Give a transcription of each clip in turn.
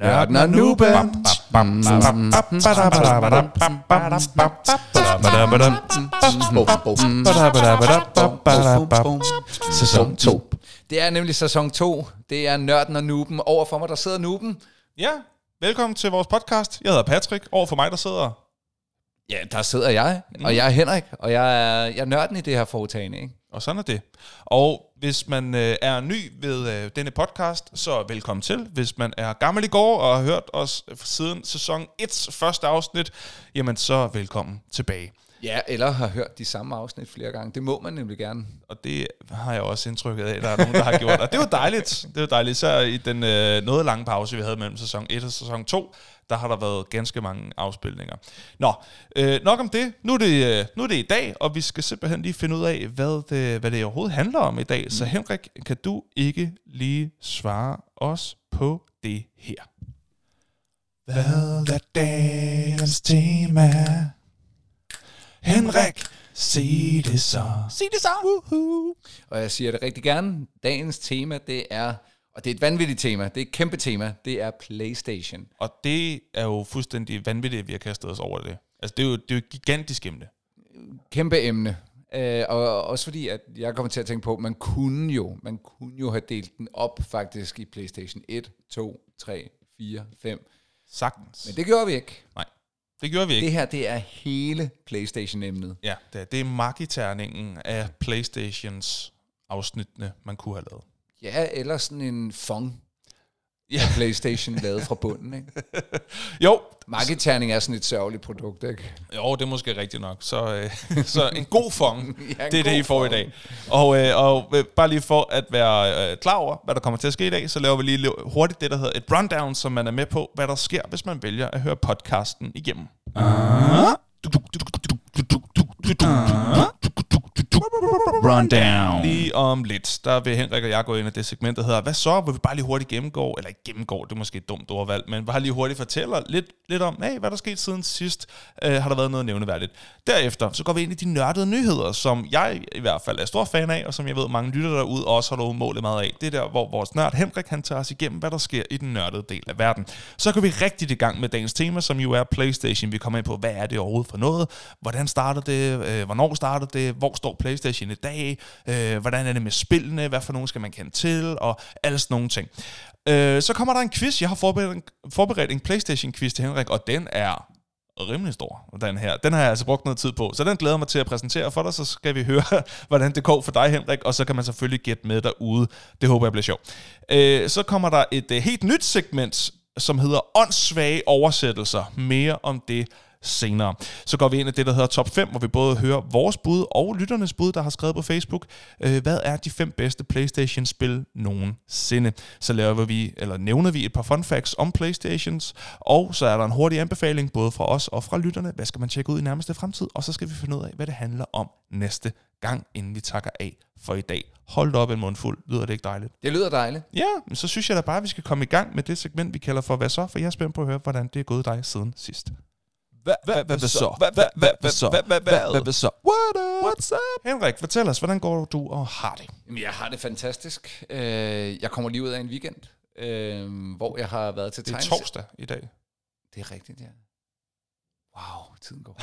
Nørden og Nuben. Sæson 2. Det er nemlig sæson 2. Det er Nørden og Nuben. Over for mig, der sidder Nuben. Ja, velkommen til vores podcast. Jeg hedder Patrick. Over for mig, der sidder... Ja, der sidder jeg, og jeg er Henrik, og jeg er, jeg er nørden i det her foretagende, ikke? Og sådan er det. Og hvis man øh, er ny ved øh, denne podcast, så velkommen til. Hvis man er gammel i går og har hørt os siden sæson 1's første afsnit, jamen så velkommen tilbage. Ja, eller har hørt de samme afsnit flere gange. Det må man nemlig gerne. Og det har jeg også indtrykket af, at der er nogen, der har gjort. Og det var dejligt. Det var dejligt. Så i den øh, noget lange pause, vi havde mellem sæson 1 og sæson 2, der har der været ganske mange afspilninger. Nå, øh, nok om det. Nu er det, øh, nu er det i dag, og vi skal simpelthen lige finde ud af, hvad det, hvad det overhovedet handler om i dag. Mm. Så Henrik, kan du ikke lige svare os på det her? Hvad er dagens tema? Henrik, sig det så. Sig det så! Woohoo. Og jeg siger det rigtig gerne. Dagens tema, det er, og det er et vanvittigt tema, det er et kæmpe tema, det er Playstation. Og det er jo fuldstændig vanvittigt, at vi har kastet os over det. Altså, det er jo, det er jo et gigantisk emne. Kæmpe emne. Øh, og også fordi, at jeg kommer til at tænke på, at man kunne jo, man kunne jo have delt den op faktisk i Playstation 1, 2, 3, 4, 5. Sagtens. Men det gjorde vi ikke. Nej, det gjorde vi ikke. Det her, det er hele Playstation-emnet. Ja, det er, det er magiterningen af Playstations afsnittene, man kunne have lavet. Ja, eller sådan en fong Ja. af Playstation lavet fra bunden, ikke? Jo, Marketerning er sådan et sørgeligt produkt, ikke? jo, det er måske rigtigt nok. Så, øh, så en god fong, Ja, en det er det, I får i fong. dag. Og, øh, og øh, bare lige for at være øh, klar over, hvad der kommer til at ske i dag, så laver vi lige hurtigt det, der hedder et rundown, så man er med på, hvad der sker, hvis man vælger at høre podcasten igennem. Rundown. Lige om lidt, der vil Henrik og jeg gå ind i det segment, der hedder, hvad så, hvor vi bare lige hurtigt gennemgår, eller ikke gennemgår, det er måske et dumt ordvalg, men bare lige hurtigt fortæller lidt, lidt om, hey, hvad der skete siden sidst, øh, har der været noget nævneværdigt. Derefter, så går vi ind i de nørdede nyheder, som jeg i hvert fald er stor fan af, og som jeg ved, mange lytter derude også har noget målet meget af. Det er der, hvor vores nørd Henrik, han tager os igennem, hvad der sker i den nørdede del af verden. Så går vi rigtigt i gang med dagens tema, som jo er Playstation. Vi kommer ind på, hvad er det overhovedet for noget, hvordan starter det, øh, hvornår startede det, hvor står Playstation i dag, øh, hvordan er det med spillene, hvad for nogen skal man kende til, og alle sådan nogle ting. Øh, så kommer der en quiz. Jeg har forberedt en, forberedt en Playstation-quiz til Henrik, og den er rimelig stor, den her. Den har jeg altså brugt noget tid på, så den glæder mig til at præsentere for dig, så skal vi høre, hvordan det går for dig, Henrik, og så kan man selvfølgelig gætte med derude. Det håber jeg bliver sjovt. Øh, så kommer der et øh, helt nyt segment, som hedder åndssvage oversættelser. Mere om det senere. Så går vi ind i det, der hedder top 5, hvor vi både hører vores bud og lytternes bud, der har skrevet på Facebook. Øh, hvad er de fem bedste Playstation-spil nogensinde? Så laver vi, eller nævner vi et par fun facts om Playstations, og så er der en hurtig anbefaling, både fra os og fra lytterne. Hvad skal man tjekke ud i nærmeste fremtid? Og så skal vi finde ud af, hvad det handler om næste gang, inden vi takker af for i dag. Hold op en mundfuld. Lyder det ikke dejligt? Det lyder dejligt. Ja, men så synes jeg da bare, at vi skal komme i gang med det segment, vi kalder for Hvad så? For jeg er spændt på at høre, hvordan det er gået dig siden sidst. Hvad så? Hvad hvad hvad så? Hvad hvad så? What up? What's up? Henrik, fortæl os, hvordan går du og har det? Jamen, jeg har det fantastisk. Øh, Jeg kommer lige ud af en weekend, øh, hvor jeg har været til Det er tegnes- torsdag i dag. Det er rigtigt, ja. Wow, tiden går.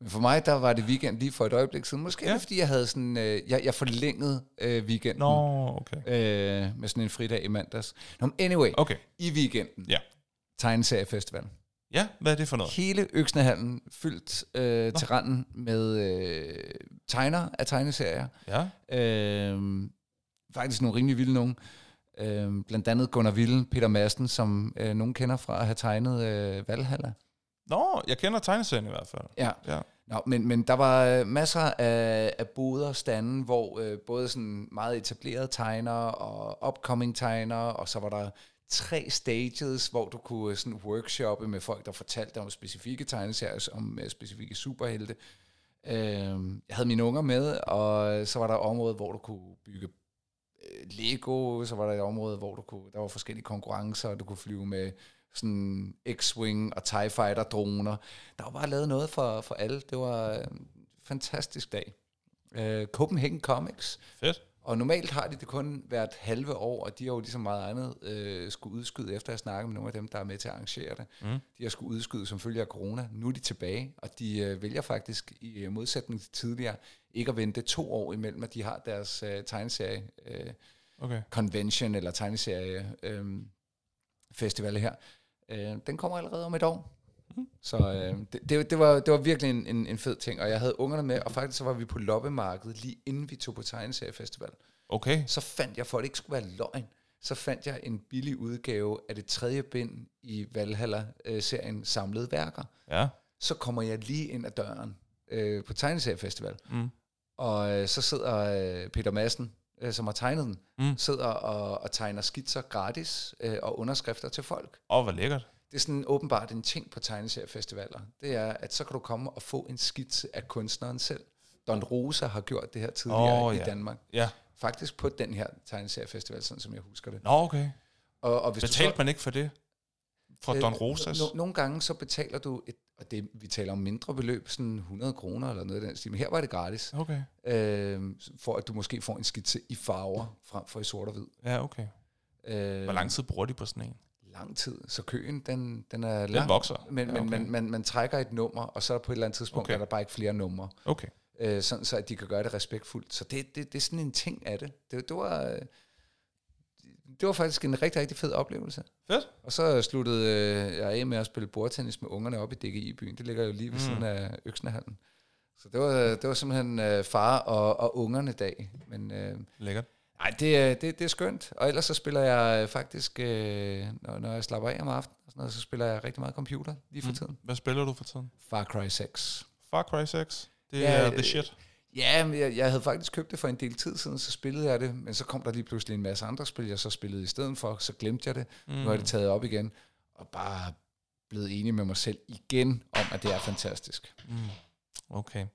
Men for mig, der var det weekend lige for et øjeblik siden. Måske Ja. fordi jeg havde sådan, øh, jeg, jeg forlængede øh, weekenden Nå, okay. øh, med sådan en fridag i mandags. Nå, men anyway, Okay, i weekenden, Ja. tegneseriefestival. Ja, hvad er det for noget? Hele Øksnehallen fyldt øh, til randen med øh, tegner af tegneserier. Ja, Øh, faktisk nogle rimelig vilde nogen. Øh, blandt andet Gunnar Ville, Peter Madsen, som øh, nogen kender fra at have tegnet øh, Valhalla. Nå, jeg kender tegneserien i hvert fald. Ja. Ja. Nå, men, men der var øh, masser af, af boder og stande, hvor øh, både sådan meget etablerede tegnere og upcoming tegnere, og så var der tre stages, hvor du kunne øh, sådan workshoppe med folk, der fortalte om specifikke tegneserier, om øh, specifikke superhelte. Øh, jeg havde mine unger med, og så var der et område, hvor du kunne bygge øh, Lego, så var der et område, hvor du kunne, der var forskellige konkurrencer, og du kunne flyve med sådan X-Wing og TIE Fighter droner. Der var bare lavet noget for, for alle. Det var en fantastisk dag. Øh, Copenhagen Comics Fedt. Og normalt har de det kun hvert halve år, og de har jo ligesom meget andet øh, skulle udskyde, efter at snakke med nogle af dem, der er med til at arrangere det. Mm. De har skulle udskyde som følge af corona. Nu er de tilbage, og de øh, vælger faktisk i øh, modsætning til tidligere ikke at vente to år imellem, at de har deres øh, tegneserie øh, Okay. convention eller tegneserie øh, festival her. Øh, den kommer allerede om et år. Så øh, det, det, det, var, det var virkelig en, en, en fed ting, og jeg havde ungerne med, og faktisk så var vi på loppemarkedet lige inden vi tog på tegneseriefestival. Okay. Så fandt jeg, for at det ikke skulle være løgn, så fandt jeg en billig udgave af det tredje bind i Valhalla-serien Samlede Værker. Ja. Så kommer jeg lige ind ad døren øh, på tegneseriefestival, mm. og øh, så sidder øh, Peter Madsen, øh, som har tegnet den, mm. sidder og, og tegner skitser gratis øh, og underskrifter til folk. Åh, hvor lækkert. Det er sådan åbenbart en ting på tegneseriefestivaler. Det er, at så kan du komme og få en skitse af kunstneren selv. Don Rosa har gjort det her tidligere oh, i ja. Danmark. Ja. Faktisk på den her tegneseriefestival, sådan som jeg husker det. Nå, okay. Og, og hvis Betalte du så, man ikke for det? Fra Øh, Don Rosas? No, nogle gange så betaler du, et, og det, vi taler om mindre beløb, sådan 100 kroner eller noget af den stil, men her var det gratis, Okay. øh, for at du måske får en skitse i farver frem for i sort og hvid. Ja, okay. Øh, Hvor lang tid bruger de på sådan en? Lang tid, så køen den, den er lang. vokser. Men, Ja, men okay. man, man, man trækker et nummer, og så er der på et eller andet tidspunkt, Okay. okay. er der bare ikke flere numre, Okay. øh, sådan så at de kan gøre det respektfuldt. Så det, det, det er sådan en ting af det. Det, det var... øh, Det var faktisk en rigtig, rigtig fed oplevelse. Fedt. Og så sluttede øh, jeg af med at spille bordtennis med ungerne op i DGI-byen. Det ligger jo lige ved mm. siden af Øksnehallen. Så det var, det var simpelthen øh, far og, og ungerne dag. Men øh, Lækkert. Nej, det, er- det, det er skønt. Og ellers så spiller jeg øh, faktisk, øh, når, når jeg slapper af om aftenen, og sådan noget, så spiller jeg rigtig meget computer lige for mm. tiden. Hvad spiller du for tiden? Far Cry 6. Far Cry 6? Det Ja, er øh, the shit. Ja, men jeg, jeg havde faktisk købt det for en del tid siden, så spillede jeg det, men så kom der lige pludselig en masse andre spil, jeg så spillede i stedet for, så glemte jeg det. Mm. Nu har jeg det taget op igen, og bare blevet enig med mig selv igen om, at det er fantastisk. Okay.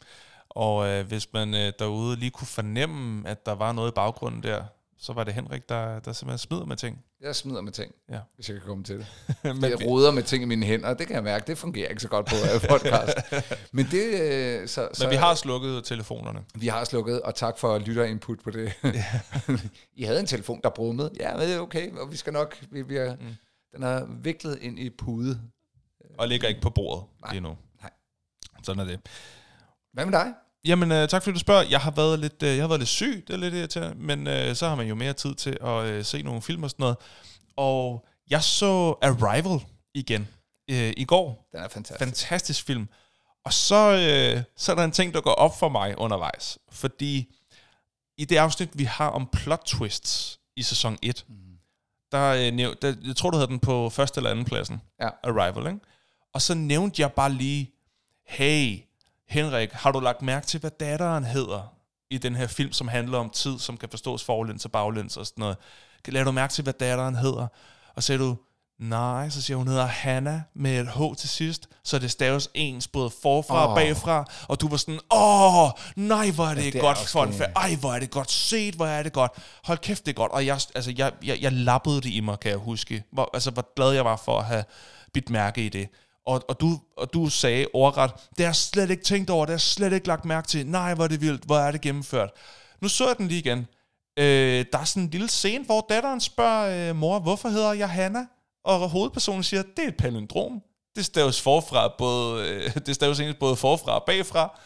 Og øh, hvis man øh, derude lige kunne fornemme, at der var noget i baggrunden der, så var det Henrik, der, der simpelthen smider med ting. Jeg smider med ting, Ja. hvis jeg kan komme til det. Men jeg roder med ting i mine hænder, og det kan jeg mærke, det fungerer ikke så godt på øh, podcast. men det, øh, så, så, Men vi har slukket telefonerne. vi har slukket, og tak for lytterinput på det. I havde en telefon, der brummede. Ja, men det er okay, og vi skal nok, vi, vi er, mm. den er viklet ind i pude. Og ligger ikke på bordet Nej. lige nu. Nej. Sådan er det. Hvad med dig? Jamen, øh, tak fordi du spørger. Jeg har været lidt, øh, jeg har været lidt syg, det er lidt irriterende, men øh, så har man jo mere tid til at øh, se nogle film og sådan noget. Og jeg så Arrival igen øh, i går. Den er fantastisk. Fantastisk film. Og så, øh, så er der en ting, der går op for mig undervejs. Fordi i det afsnit, vi har om plot twists i sæson 1, mm. der, øh, der, jeg tror, du havde den på første eller anden pladsen. Ja. Arrival, ikke? Og så nævnte jeg bare lige, hey, Henrik, har du lagt mærke til, hvad datteren hedder i den her film, som handler om tid, som kan forstås forlæns og baglæns og sådan noget? Lad du mærke til, hvad datteren hedder? Og så sagde du, nej, så siger hun, hedder Hanna med et H til sidst, så det staves ens både forfra og Åh. bagfra, og du var sådan, åh, nej, hvor er det, Ja, det er godt fun fact. Ej, hvor er det godt set, hvor er det godt. Hold kæft, det er godt. Og jeg, altså, jeg, jeg, jeg lappede det i mig, kan jeg huske. Hvor, altså, hvor glad jeg var for at have bidt mærke i det. Og, og, du, og du sagde overret, det har jeg slet ikke tænkt over, det har jeg slet ikke lagt mærke til. Nej, hvor er det vildt, hvor er det gennemført. Nu så jeg den lige igen. Øh, der er sådan en lille scene, hvor datteren spørger, øh, mor, hvorfor hedder jeg Hanna? Og hovedpersonen siger, det er et palindrom. Det staves forfra, både, øh, det staves egentlig både forfra og bagfra.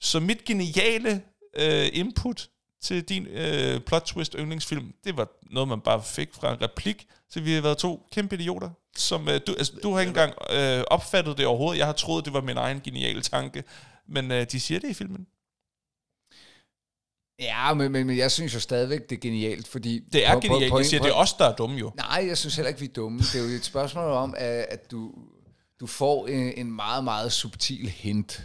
Så mit geniale øh, input til din øh, plot twist yndlingsfilm, det var noget, man bare fik fra en replik. Så vi har været to kæmpe idioter. Som, øh, du, altså, du har ikke engang øh, opfattet det overhovedet. Jeg har troet, det var min egen geniale tanke. Men øh, de siger det i filmen. Ja, men, men, men jeg synes jo stadigvæk, det er genialt, fordi... Det er på- genialt. på Jeg siger, det er os, der er dumme jo. Nej, jeg synes heller ikke, vi er dumme. Det er jo et spørgsmål om, at, at du, du får en, en meget, meget subtil hint.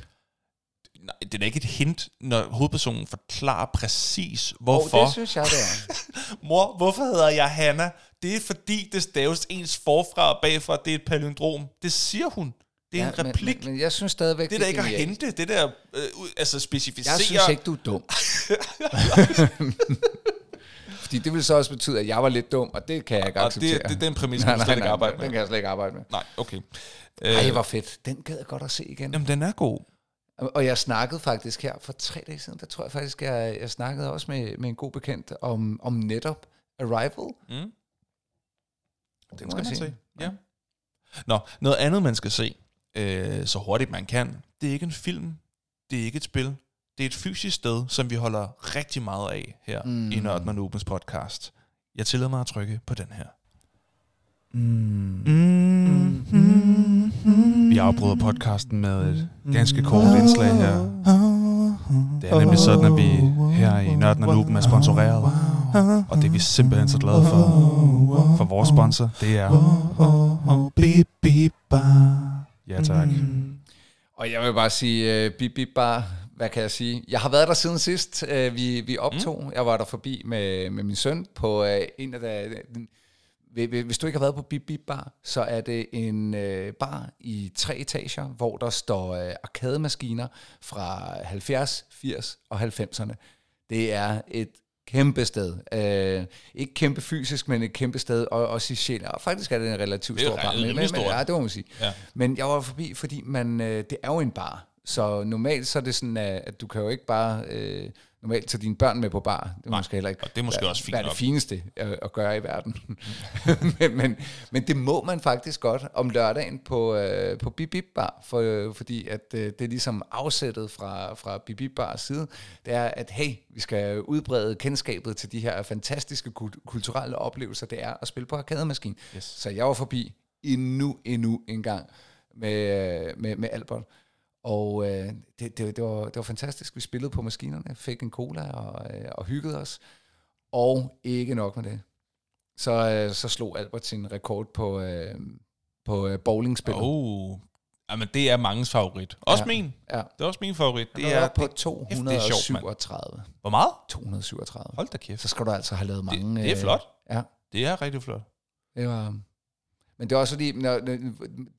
Nej, det er da ikke et hint, når hovedpersonen forklarer præcis, hvorfor. det synes jeg, det er. Mor, hvorfor hedder jeg Hanna? Det er fordi, det staves ens forfra og bagfra. Det er et palindrom. Det siger hun. Det er ja, en replik. Men, men, men jeg synes stadigvæk, det er da ikke at hente. Det der øh, altså specificere. Jeg synes ikke, du er dum. Fordi det vil så også betyde, at jeg var lidt dum, og det kan jeg ikke og acceptere. det, det, det er en præmis, man slet ikke arbejde Den med. kan jeg slet ikke arbejde med. Nej, okay. Ej, Øh, hvor fedt. Den gad jeg godt at se igen. jamen, den er god. Og jeg snakkede faktisk her for tre dage siden, der tror jeg faktisk, jeg, jeg snakkede også med, med en god bekendt om, om netop Arrival. Mm. Det skal man se. Ja. Nå, noget andet, man skal se, øh, så hurtigt man kan, det er ikke en film, det er ikke et spil, det er et fysisk sted, som vi holder rigtig meget af her mm. i Nørden og Nubens podcast. Jeg tillader mig at trykke på den her. Mm. Mm. Mm. Vi afbryder podcasten med et ganske kort indslag her. Det er nemlig sådan, at vi her i Nørden og Nuben er sponsoreret. Og det er vi simpelthen så glade for. For vores sponsor, det er... Ja, tak. Og jeg vil bare sige, uh, bip, bip, bare, hvad kan jeg sige? Jeg har været der siden sidst, uh, vi, vi optog. Mm. Jeg var der forbi med, med min søn på uh, en af de, hvis du ikke har været på Bip Bip Bar, så er det en øh, bar i tre etager, hvor der står øh, arkademaskiner fra 70, 80 og 90'erne. Det er et kæmpe sted. Øh, ikke kæmpe fysisk, men et kæmpe sted, og også i sjæl. Og faktisk er det en relativt stor bar. Men, men, ja, det må man sige. Ja. Men jeg var forbi, fordi man, øh, det er jo en bar. Så normalt så er det sådan, at du kan jo ikke bare... Øh, normalt tage dine børn med på bar. Det er Nej, måske heller ikke og det er måske være, også fint være det fineste at, at gøre i verden. men, men, men det må man faktisk godt om lørdagen på, øh, på Bip Bar, for, øh, fordi at øh, det er ligesom afsættet fra, fra Bip Bars side, det er, at hey, vi skal udbrede kendskabet til de her fantastiske kulturelle oplevelser, det er at spille på arkademaskine. Yes. Så jeg var forbi endnu, endnu en gang med, øh, med, med Albert. Og øh, det, det, det, var, det var fantastisk. Vi spillede på maskinerne, fik en cola og, øh, og hyggede os. Og ikke nok med det. Så, øh, så slog Albert sin rekord på, øh, på øh, bowlingspillet. Oh, Jamen, det er mangens favorit. Også ja. min. Ja. Det er også min favorit. Det er på 237. Hvor meget? 237. Hold da kæft. Så skal du altså have lavet mange... Det, det er flot. Øh, ja. Det er rigtig flot. Det var... Men det er også fordi, når,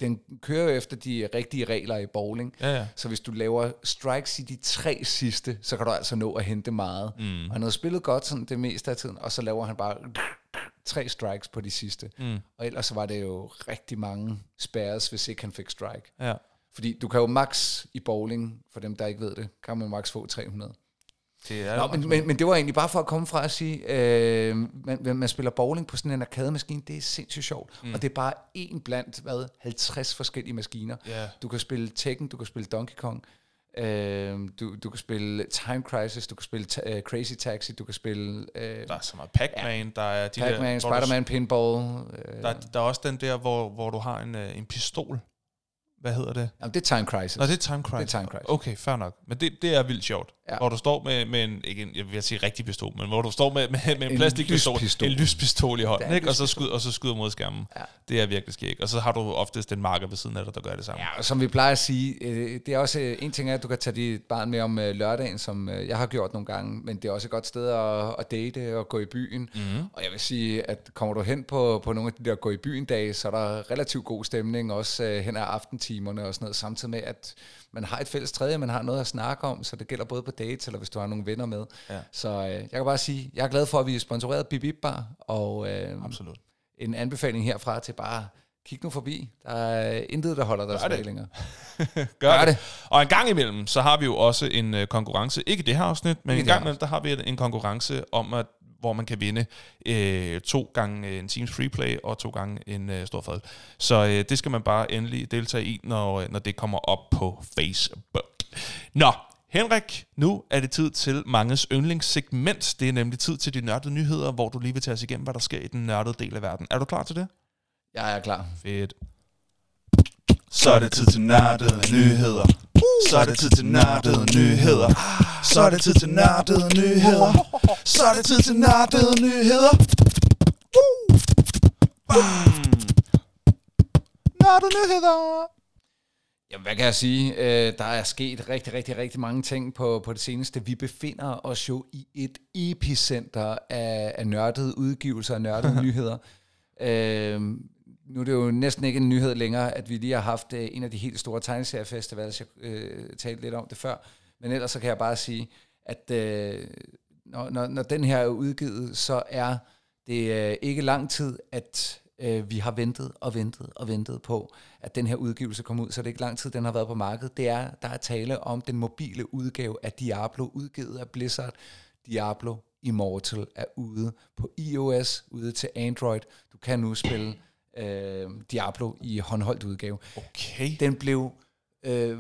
den kører efter de rigtige regler i bowling. Ja, ja. Så hvis du laver strikes i de tre sidste, så kan du altså nå at hente meget. Mm. Og han havde spillet godt sådan det meste af tiden, og så laver han bare tre strikes på de sidste. Mm. Og ellers så var det jo rigtig mange spærres, hvis ikke han fik strike. Ja. Fordi du kan jo max i bowling, for dem der ikke ved det, kan man max få 300. Det er Nå, men, men, men det var egentlig bare for at komme fra at sige, øh, man, man spiller bowling på sådan en arkademaskine, det er sindssygt sjovt. Mm. Og det er bare en blandt, hvad, 50 forskellige maskiner. Yeah. Du kan spille Tekken, du kan spille Donkey Kong, øh, du, du kan spille Time Crisis, du kan spille uh, Crazy Taxi, du kan spille... Øh, der er så meget Pac-Man, ja, der er de Pac-Man, Spider-Man, Pinball. Øh. Der, der er også den der, hvor, hvor du har en, øh, en pistol hvad hedder det? Jamen, det er Time Crisis. Nå, det er Time Crisis. Det er Time Crisis. Okay, fair nok. Men det, det er vildt sjovt. Ja. Hvor du står med, med en, ikke en, jeg vil sige rigtig pistol, men hvor du står med, med, med en, en plastikpistol, lyspistol. en lyspistol i hånden, ikke? Og, så skyder, og så skyder mod skærmen. Ja. Det er virkelig skægt. Og så har du oftest en marker ved siden af dig, der gør det samme. Ja, og som vi plejer at sige, øh, det er også øh, en ting, at du kan tage dit barn med om øh, lørdagen, som jeg har gjort nogle gange, men det er også et godt sted at, at date og gå i byen. Mm-hmm. Og jeg vil sige, at kommer du hen på, på nogle af de der gå i byen dage, så er der relativt god stemning, også hen ad aftentimerne og sådan noget, samtidig med, at man har et fælles tredje, man har noget at snakke om, så det gælder både på dates, eller hvis du har nogle venner med. Ja. Så øh, jeg kan bare sige, jeg er glad for, at vi er sponsoreret Bip Bar, og øh, Absolut. en anbefaling herfra til bare kig nu forbi. Der er intet, der holder dig tilbage længere. Gør, Gør det. det. Og en gang imellem, så har vi jo også en uh, konkurrence, ikke det her afsnit, men en gang imellem, der har vi en konkurrence om at hvor man kan vinde øh, to gange en Teams Freeplay og to gange en øh, stor fad. Så øh, det skal man bare endelig deltage i, når, øh, når det kommer op på Facebook. Nå, Henrik, nu er det tid til manges yndlingssegment. Det er nemlig tid til de nørdede nyheder, hvor du lige vil tage os igennem, hvad der sker i den nørdede del af verden. Er du klar til det? Jeg er klar. Fedt. Så er det tid til nørdede nyheder. Så er det tid til nørdede nyheder. Så er det tid til nørdede nyheder. Så er det tid til nørdede nyheder. Nørdede nyheder. Jamen, hvad kan jeg sige? Øh, der er sket rigtig, rigtig, rigtig mange ting på, på det seneste. Vi befinder os jo i et epicenter af, af nørdede udgivelser og nørdede nyheder. Øh, nu er det jo næsten ikke en nyhed længere, at vi lige har haft øh, en af de helt store tegneseriefestivaler, jeg øh, talte lidt om det før. Men ellers så kan jeg bare sige, at øh, når, når, når den her er udgivet, så er det øh, ikke lang tid, at Øh, vi har ventet og ventet og ventet på, at den her udgivelse kommer ud, så det er ikke lang tid, den har været på markedet. Det er, der er tale om den mobile udgave af Diablo, udgivet af Blizzard. Diablo Immortal er ude på iOS, ude til Android. Du kan nu spille øh, Diablo i håndholdt udgave. Okay. Den blev... Øh,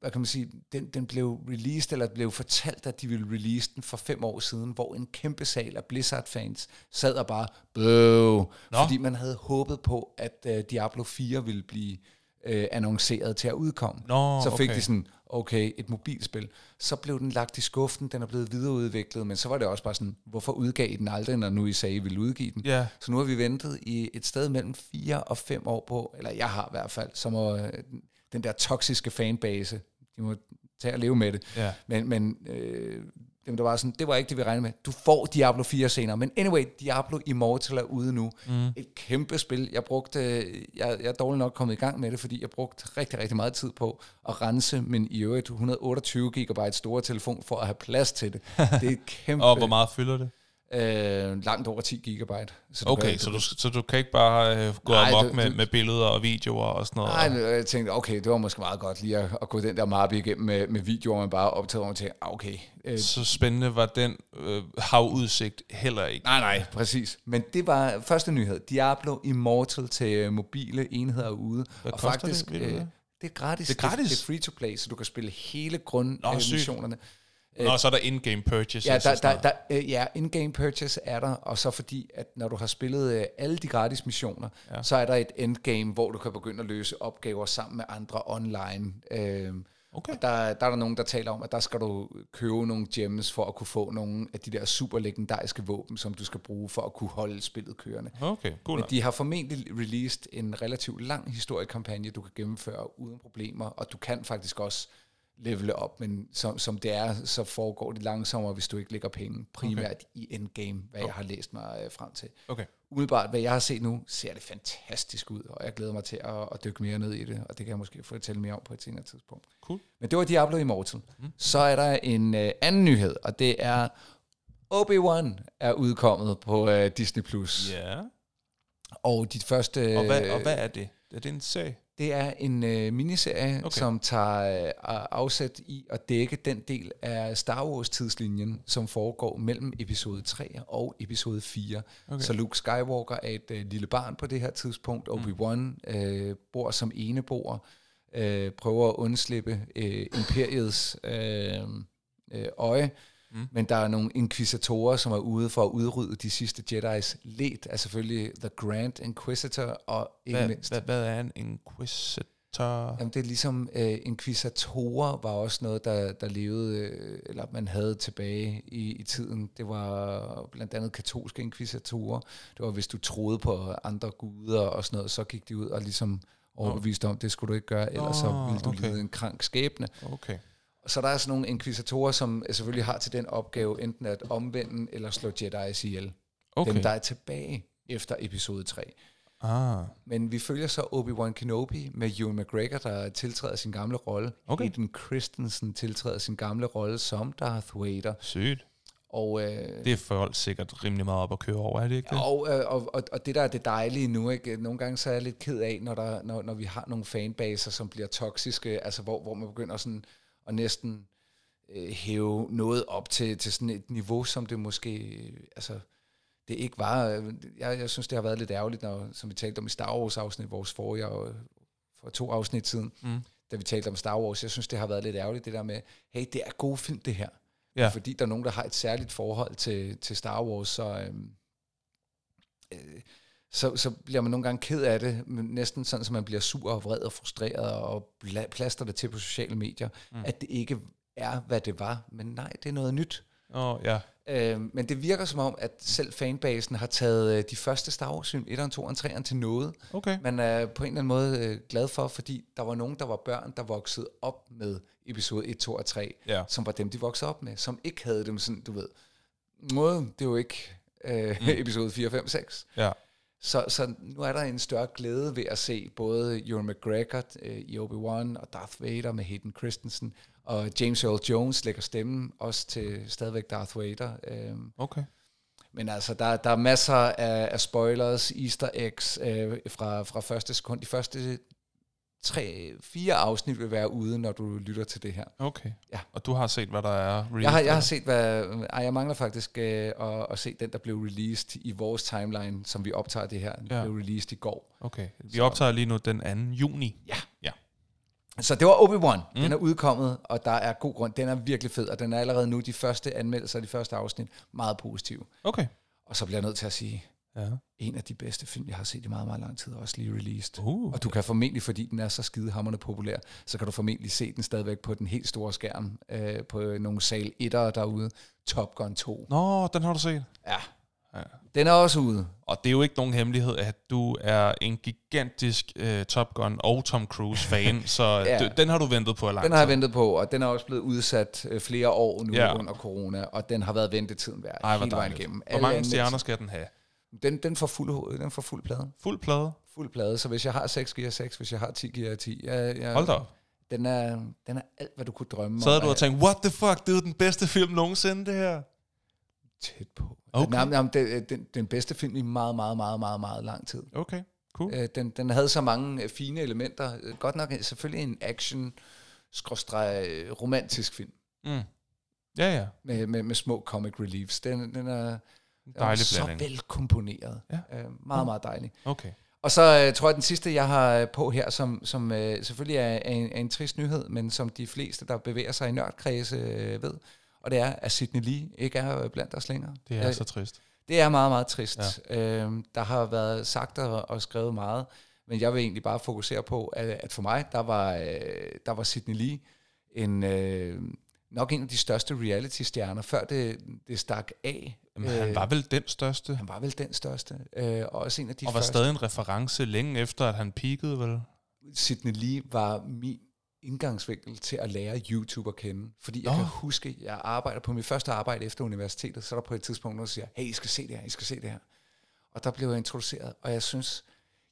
hvad kan man sige, den, den blev released, eller blev fortalt, at de ville release den for fem år siden, hvor en kæmpe sal af Blizzard-fans sad og bare, bøh, fordi man havde håbet på, at uh, Diablo 4 ville blive uh, annonceret til at udkomme. Nå, så fik okay. de sådan, okay, et mobilspil. Så blev den lagt i skuffen, den er blevet videreudviklet, men så var det også bare sådan, hvorfor udgav I den aldrig, når nu I sagde, I ville udgive den? Ja. Så nu har vi ventet i et sted mellem 4 og 5 år på, eller jeg har i hvert fald, som øh, den der toksiske fanbase, de må tage og leve med det. Ja. Men, men øh, dem, der var sådan, det var ikke det, vi regnede med. Du får Diablo 4 senere. Men anyway, Diablo Immortal er ude nu. Mm. Et kæmpe spil. Jeg brugte, jeg, jeg er dårligt nok kommet i gang med det, fordi jeg brugte rigtig, rigtig meget tid på at rense min i øvrigt 128 GB store telefon for at have plads til det. Det er et kæmpe... Og hvor meget fylder det? Øh, langt over 10 gigabyte. Så Okay, kan, så du, så du kan ikke bare øh, gå Nej, amok du- med, med billeder og videoer og sådan noget? Nej, jeg tænkte, okay, det var måske meget godt lige at, at gå den der mappe igennem med, med videoer, man bare optaget, og tænkte, ah, okay. Øh, Så spændende var den øh, havudsigt heller ikke. nej, nej, præcis. Men det var første nyhed. Diablo Immortal til øh, mobile enheder ude. Hvad og faktisk, det? Øh, det? det er gratis. Det er gratis? Det er free to play, så du kan spille hele Nå, sygt. Nå, så er der in-game purchase. Ja, der, der, der, øh, ja, in-game purchase er der, og så fordi, at når du har spillet øh, alle de gratis missioner, ja. så er der et endgame, hvor du kan begynde at løse opgaver sammen med andre online. Øh, Okay. og der, der er der nogen, der taler om, at der skal du købe nogle gems for at kunne få nogle af de der super legendariske våben, som du skal bruge for at kunne holde spillet kørende. Okay, cool. Men de har formentlig released en relativt lang historiekampagne, du kan gennemføre uden problemer, og du kan faktisk også levele op, men som, som det er, så foregår det langsommere, hvis du ikke lægger penge primært okay. i endgame, hvad jeg har læst mig øh, frem til. Okay. Umiddelbart, hvad jeg har set nu, ser det fantastisk ud, og jeg glæder mig til at, at dykke mere ned i det, og det kan jeg måske fortælle mere om på et senere tidspunkt. Cool. Men det var Diablo Immortal. Mm. Så er der en øh, anden nyhed, og det er Obi-Wan er udkommet på øh, Disney+. Plus. Ja. Og dit første... Og hvad, og hvad er det? Er det en sag? Det er en øh, miniserie, okay. Som tager øh, afsæt i at dække den del af Star Wars-tidslinjen, som foregår mellem episode 3 og episode 4. Okay. Så Luke Skywalker er et øh, lille barn på det her tidspunkt. Obi-Wan øh, bor som eneboer, øh, prøver at undslippe øh, imperiets øh, øh, øje, mm. men der er nogle inquisitorer, som er ude for at udrydde de sidste Jedi's led, er selvfølgelig The Grand Inquisitor, og ikke Hvad, mindst... hvad, hvad er en inquisitor? Jamen det er ligesom, øh, inquisitorer var også noget, der, der levede, øh, eller man havde tilbage i, i tiden. Det var blandt andet katolske inquisitorer. Det var, hvis du troede på andre guder og sådan noget, så gik de ud og ligesom overbeviste om, det skulle du ikke gøre, ellers så Nå, ville du okay. lide en krank skæbne. Okay. Så der er sådan nogle inquisitorer, som selvfølgelig har til den opgave enten at omvende eller slå Jedi's ihjel. Okay. Dem, der er tilbage efter episode 3. Ah. Men vi følger så Obi-Wan Kenobi med Ewan McGregor, der tiltræder sin gamle rolle. Okay. Hayden Christensen tiltræder sin gamle rolle som Darth Vader. Sygt. Og, øh, Det er folk sikkert rimelig meget op at køre over, er det ikke det? og, øh, og, og, og det der er det dejlige nu, ikke? nogle gange så er jeg lidt ked af, når, der, når, når vi har nogle fanbaser, som bliver toksiske, altså hvor, hvor man begynder sådan at næsten øh, hæve noget op til, til sådan et niveau, som det måske, øh, altså det ikke var. Øh, Jeg, jeg synes, det har været lidt ærgerligt, når, som vi talte om i Star Wars-afsnit, vores forrige, øh, for to afsnit siden, mm. da vi talte om Star Wars, jeg synes, det har været lidt ærgerligt, det der med, hey, det er gode film, det her. Ja. Fordi der er nogen, der har et særligt forhold til, til Star Wars, så, øhm, øh, så, så bliver man nogle gange ked af det, men næsten sådan, at man bliver sur og vred og frustreret og plaster det til på sociale medier, mm. at det ikke er, hvad det var. Men nej, det er noget nyt. Åh, oh, ja. Øh, men det virker som om, at selv fanbasen har taget øh, de første Star Wars film, 1'eren, 2'eren, 3'eren til noget. Okay. Man er på en eller anden måde øh, glad for, fordi der var nogen, der var børn, der voksede op med episode 1, 2 og 3, Ja. som var dem, de voksede op med, som ikke havde dem sådan, du ved, måde, det er jo ikke øh, mm. episode 4, 5, 6. Ja. Så, så nu er der en større glæde ved at se både Ewan McGregor øh, i Obi-Wan og Darth Vader med Hayden Christensen, og James Earl Jones lægger stemmen også til stadigvæk Darth Vader. Øh, Okay. Men altså, der, der er masser af, af spoilers, easter eggs øh, fra, fra første sekund. De første tre, fire afsnit vil være ude, når du lytter til det her. Okay. Ja. Og du har set, hvad der er released? Jeg har, jeg har set, hvad... Ej, jeg mangler faktisk øh, at, at se den, der blev released i vores timeline, som vi optager det her. Den Ja. blev released i går. Okay. Vi Så- optager lige nu den 2. juni. Ja. Ja. Så det var Obi-Wan. Mm. Den er udkommet, og der er god grund. Den er virkelig fed, og den er allerede nu de første anmeldelser, de første afsnit, meget positive. Okay. Og så bliver jeg nødt til at sige, Ja. en af de bedste film, jeg har set i meget, meget lang tid, også lige released. Uh. Og du kan formentlig, fordi den er så skidehammerende populær, så kan du formentlig se den stadigvæk på den helt store skærm, øh, på nogle sal 1'ere derude. Top Gun 2. Nå, den har du set. Ja. Ja. Den er også ude. Og det er jo ikke nogen hemmelighed, at du er en gigantisk uh, Top Gun og Tom Cruise-fan, så Ja. den har du ventet på lang Den har jeg ventet på, og den er også blevet udsat øh, flere år nu Ja. under corona, og den har været ventetiden værd Ej, hele vejen igennem. Hvor mange stjerner skal den have? Den, den får fuld hoved, den får fuld plade. Fuld plade? Fuld plade, så hvis jeg har 6, giver jeg 6, hvis jeg har 10, giver jeg 10. Jeg, jeg, Hold da op. Den er, den er alt, hvad du kunne drømme Så havde om. du og tænkt, what the fuck, det er den bedste film nogensinde, det her. Tæt på. Okay. Nej, nej, det, den, den bedste film i meget, meget, meget, meget, meget lang tid. Okay, cool. Øh, Den, den havde så mange øh, fine elementer. Øh, Godt nok øh, selvfølgelig en action skråstreg øh, romantisk film Mm. Ja, ja. med, med, med små comic reliefs. Den, den er, den er Dejlig så blanding. vel komponeret. Ja. Øh, meget, meget dejlig. Okay. Og så øh, tror jeg, den sidste, jeg har øh, på her, som, som øh, selvfølgelig er, er, en, er en trist nyhed, men som de fleste, der bevæger sig i nørdkredse, øh, ved, og det er, at Sidney Lee ikke er øh, blandt os længere. Det er Øh, så trist. det er meget, meget trist. Ja. Øhm, der har været sagt og, og skrevet meget, men jeg vil egentlig bare fokusere på, at, at for mig, der var, øh, der var Sidney Lee en, øh, nok en af de største reality-stjerner, før det, det stak af. Jamen, han var vel den største, han var vel den største, øh, og også en af de og var første. stadig en reference længe efter, at han peakede, vel? Sidney Lee var min indgangsvinkel til at lære YouTube at kende. Fordi jeg Nå. kan huske, jeg arbejder på mit første arbejde efter universitetet, så er der på et tidspunkt nogen, der siger, hey, I skal se det her, I skal se det her. Og der blev jeg introduceret, og jeg synes,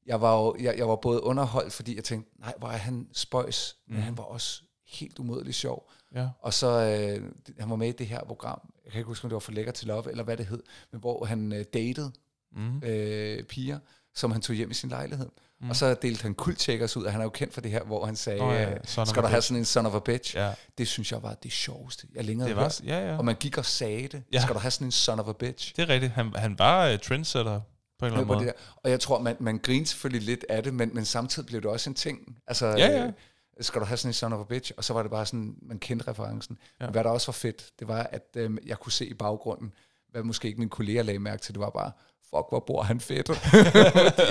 jeg var, jo, jeg, jeg var både underholdt, fordi jeg tænkte, nej, hvor er han spøjs, men Mhm. han var også helt umådelig sjov. Ja. Og så, øh, han var med i det her program, jeg kan ikke huske, om det var for lækker til love, eller hvad det hed, men hvor han øh, datede Mm. øh, piger, som han tog hjem i sin lejlighed. Mm. Og så delte han kultcheckers ud, og han er jo kendt for det her, hvor han sagde, Nå ja, øh, son skal du have bitch." sådan en son of a bitch? Ja. Det synes jeg var det sjoveste, jeg længere Det var, hørt. ja, ja. Og man gik og sagde det. Ja. Skal du have sådan en son of a bitch? Det er rigtigt. Han, han var uh, trendsetter på en eller anden måde. Og jeg tror, man, man griner selvfølgelig lidt af det, men, men samtidig blev det også en ting. Altså, Ja, ja. Skal du have sådan en son of a bitch? Og så var det bare sådan, man kendte referencen. Ja. Ja. Men hvad der også var fedt, det var, at øh, jeg kunne se i baggrunden, hvad måske ikke mine kolleger lagde mærke til, det var bare, fuck, hvor bor han fedt. han,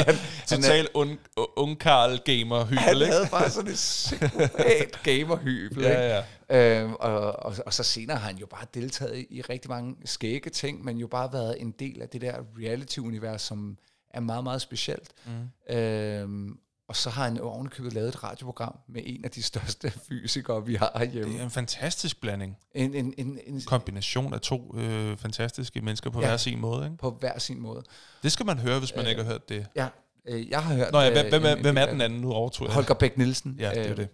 han, Total un, ungkarl gamer han hybel, ikke? havde bare sådan et psykopat gamerhybel. Ja, ikke? Øhm, og, og, og så senere har han jo bare deltaget i, i rigtig mange skægge ting, men jo bare været en del af det der reality-univers, som er meget, meget specielt. Mm. Øhm, og så har han ovenikøbet lavet et radioprogram med en af de største fysikere, vi har herhjemme. Det er en fantastisk blanding. En, en, en, en, Kombination af to øh, fantastiske mennesker på Ja. hver sin måde, ikke? på hver sin måde. Det skal man høre, hvis man Øh, ikke har hørt det. Ja, øh, jeg har hørt... Nå ja, øh, hvem, hvem, er, en- hvem er en- den anden? Nu overtog jeg. Holger Bæk Nielsen. Ja, det er Øh, det.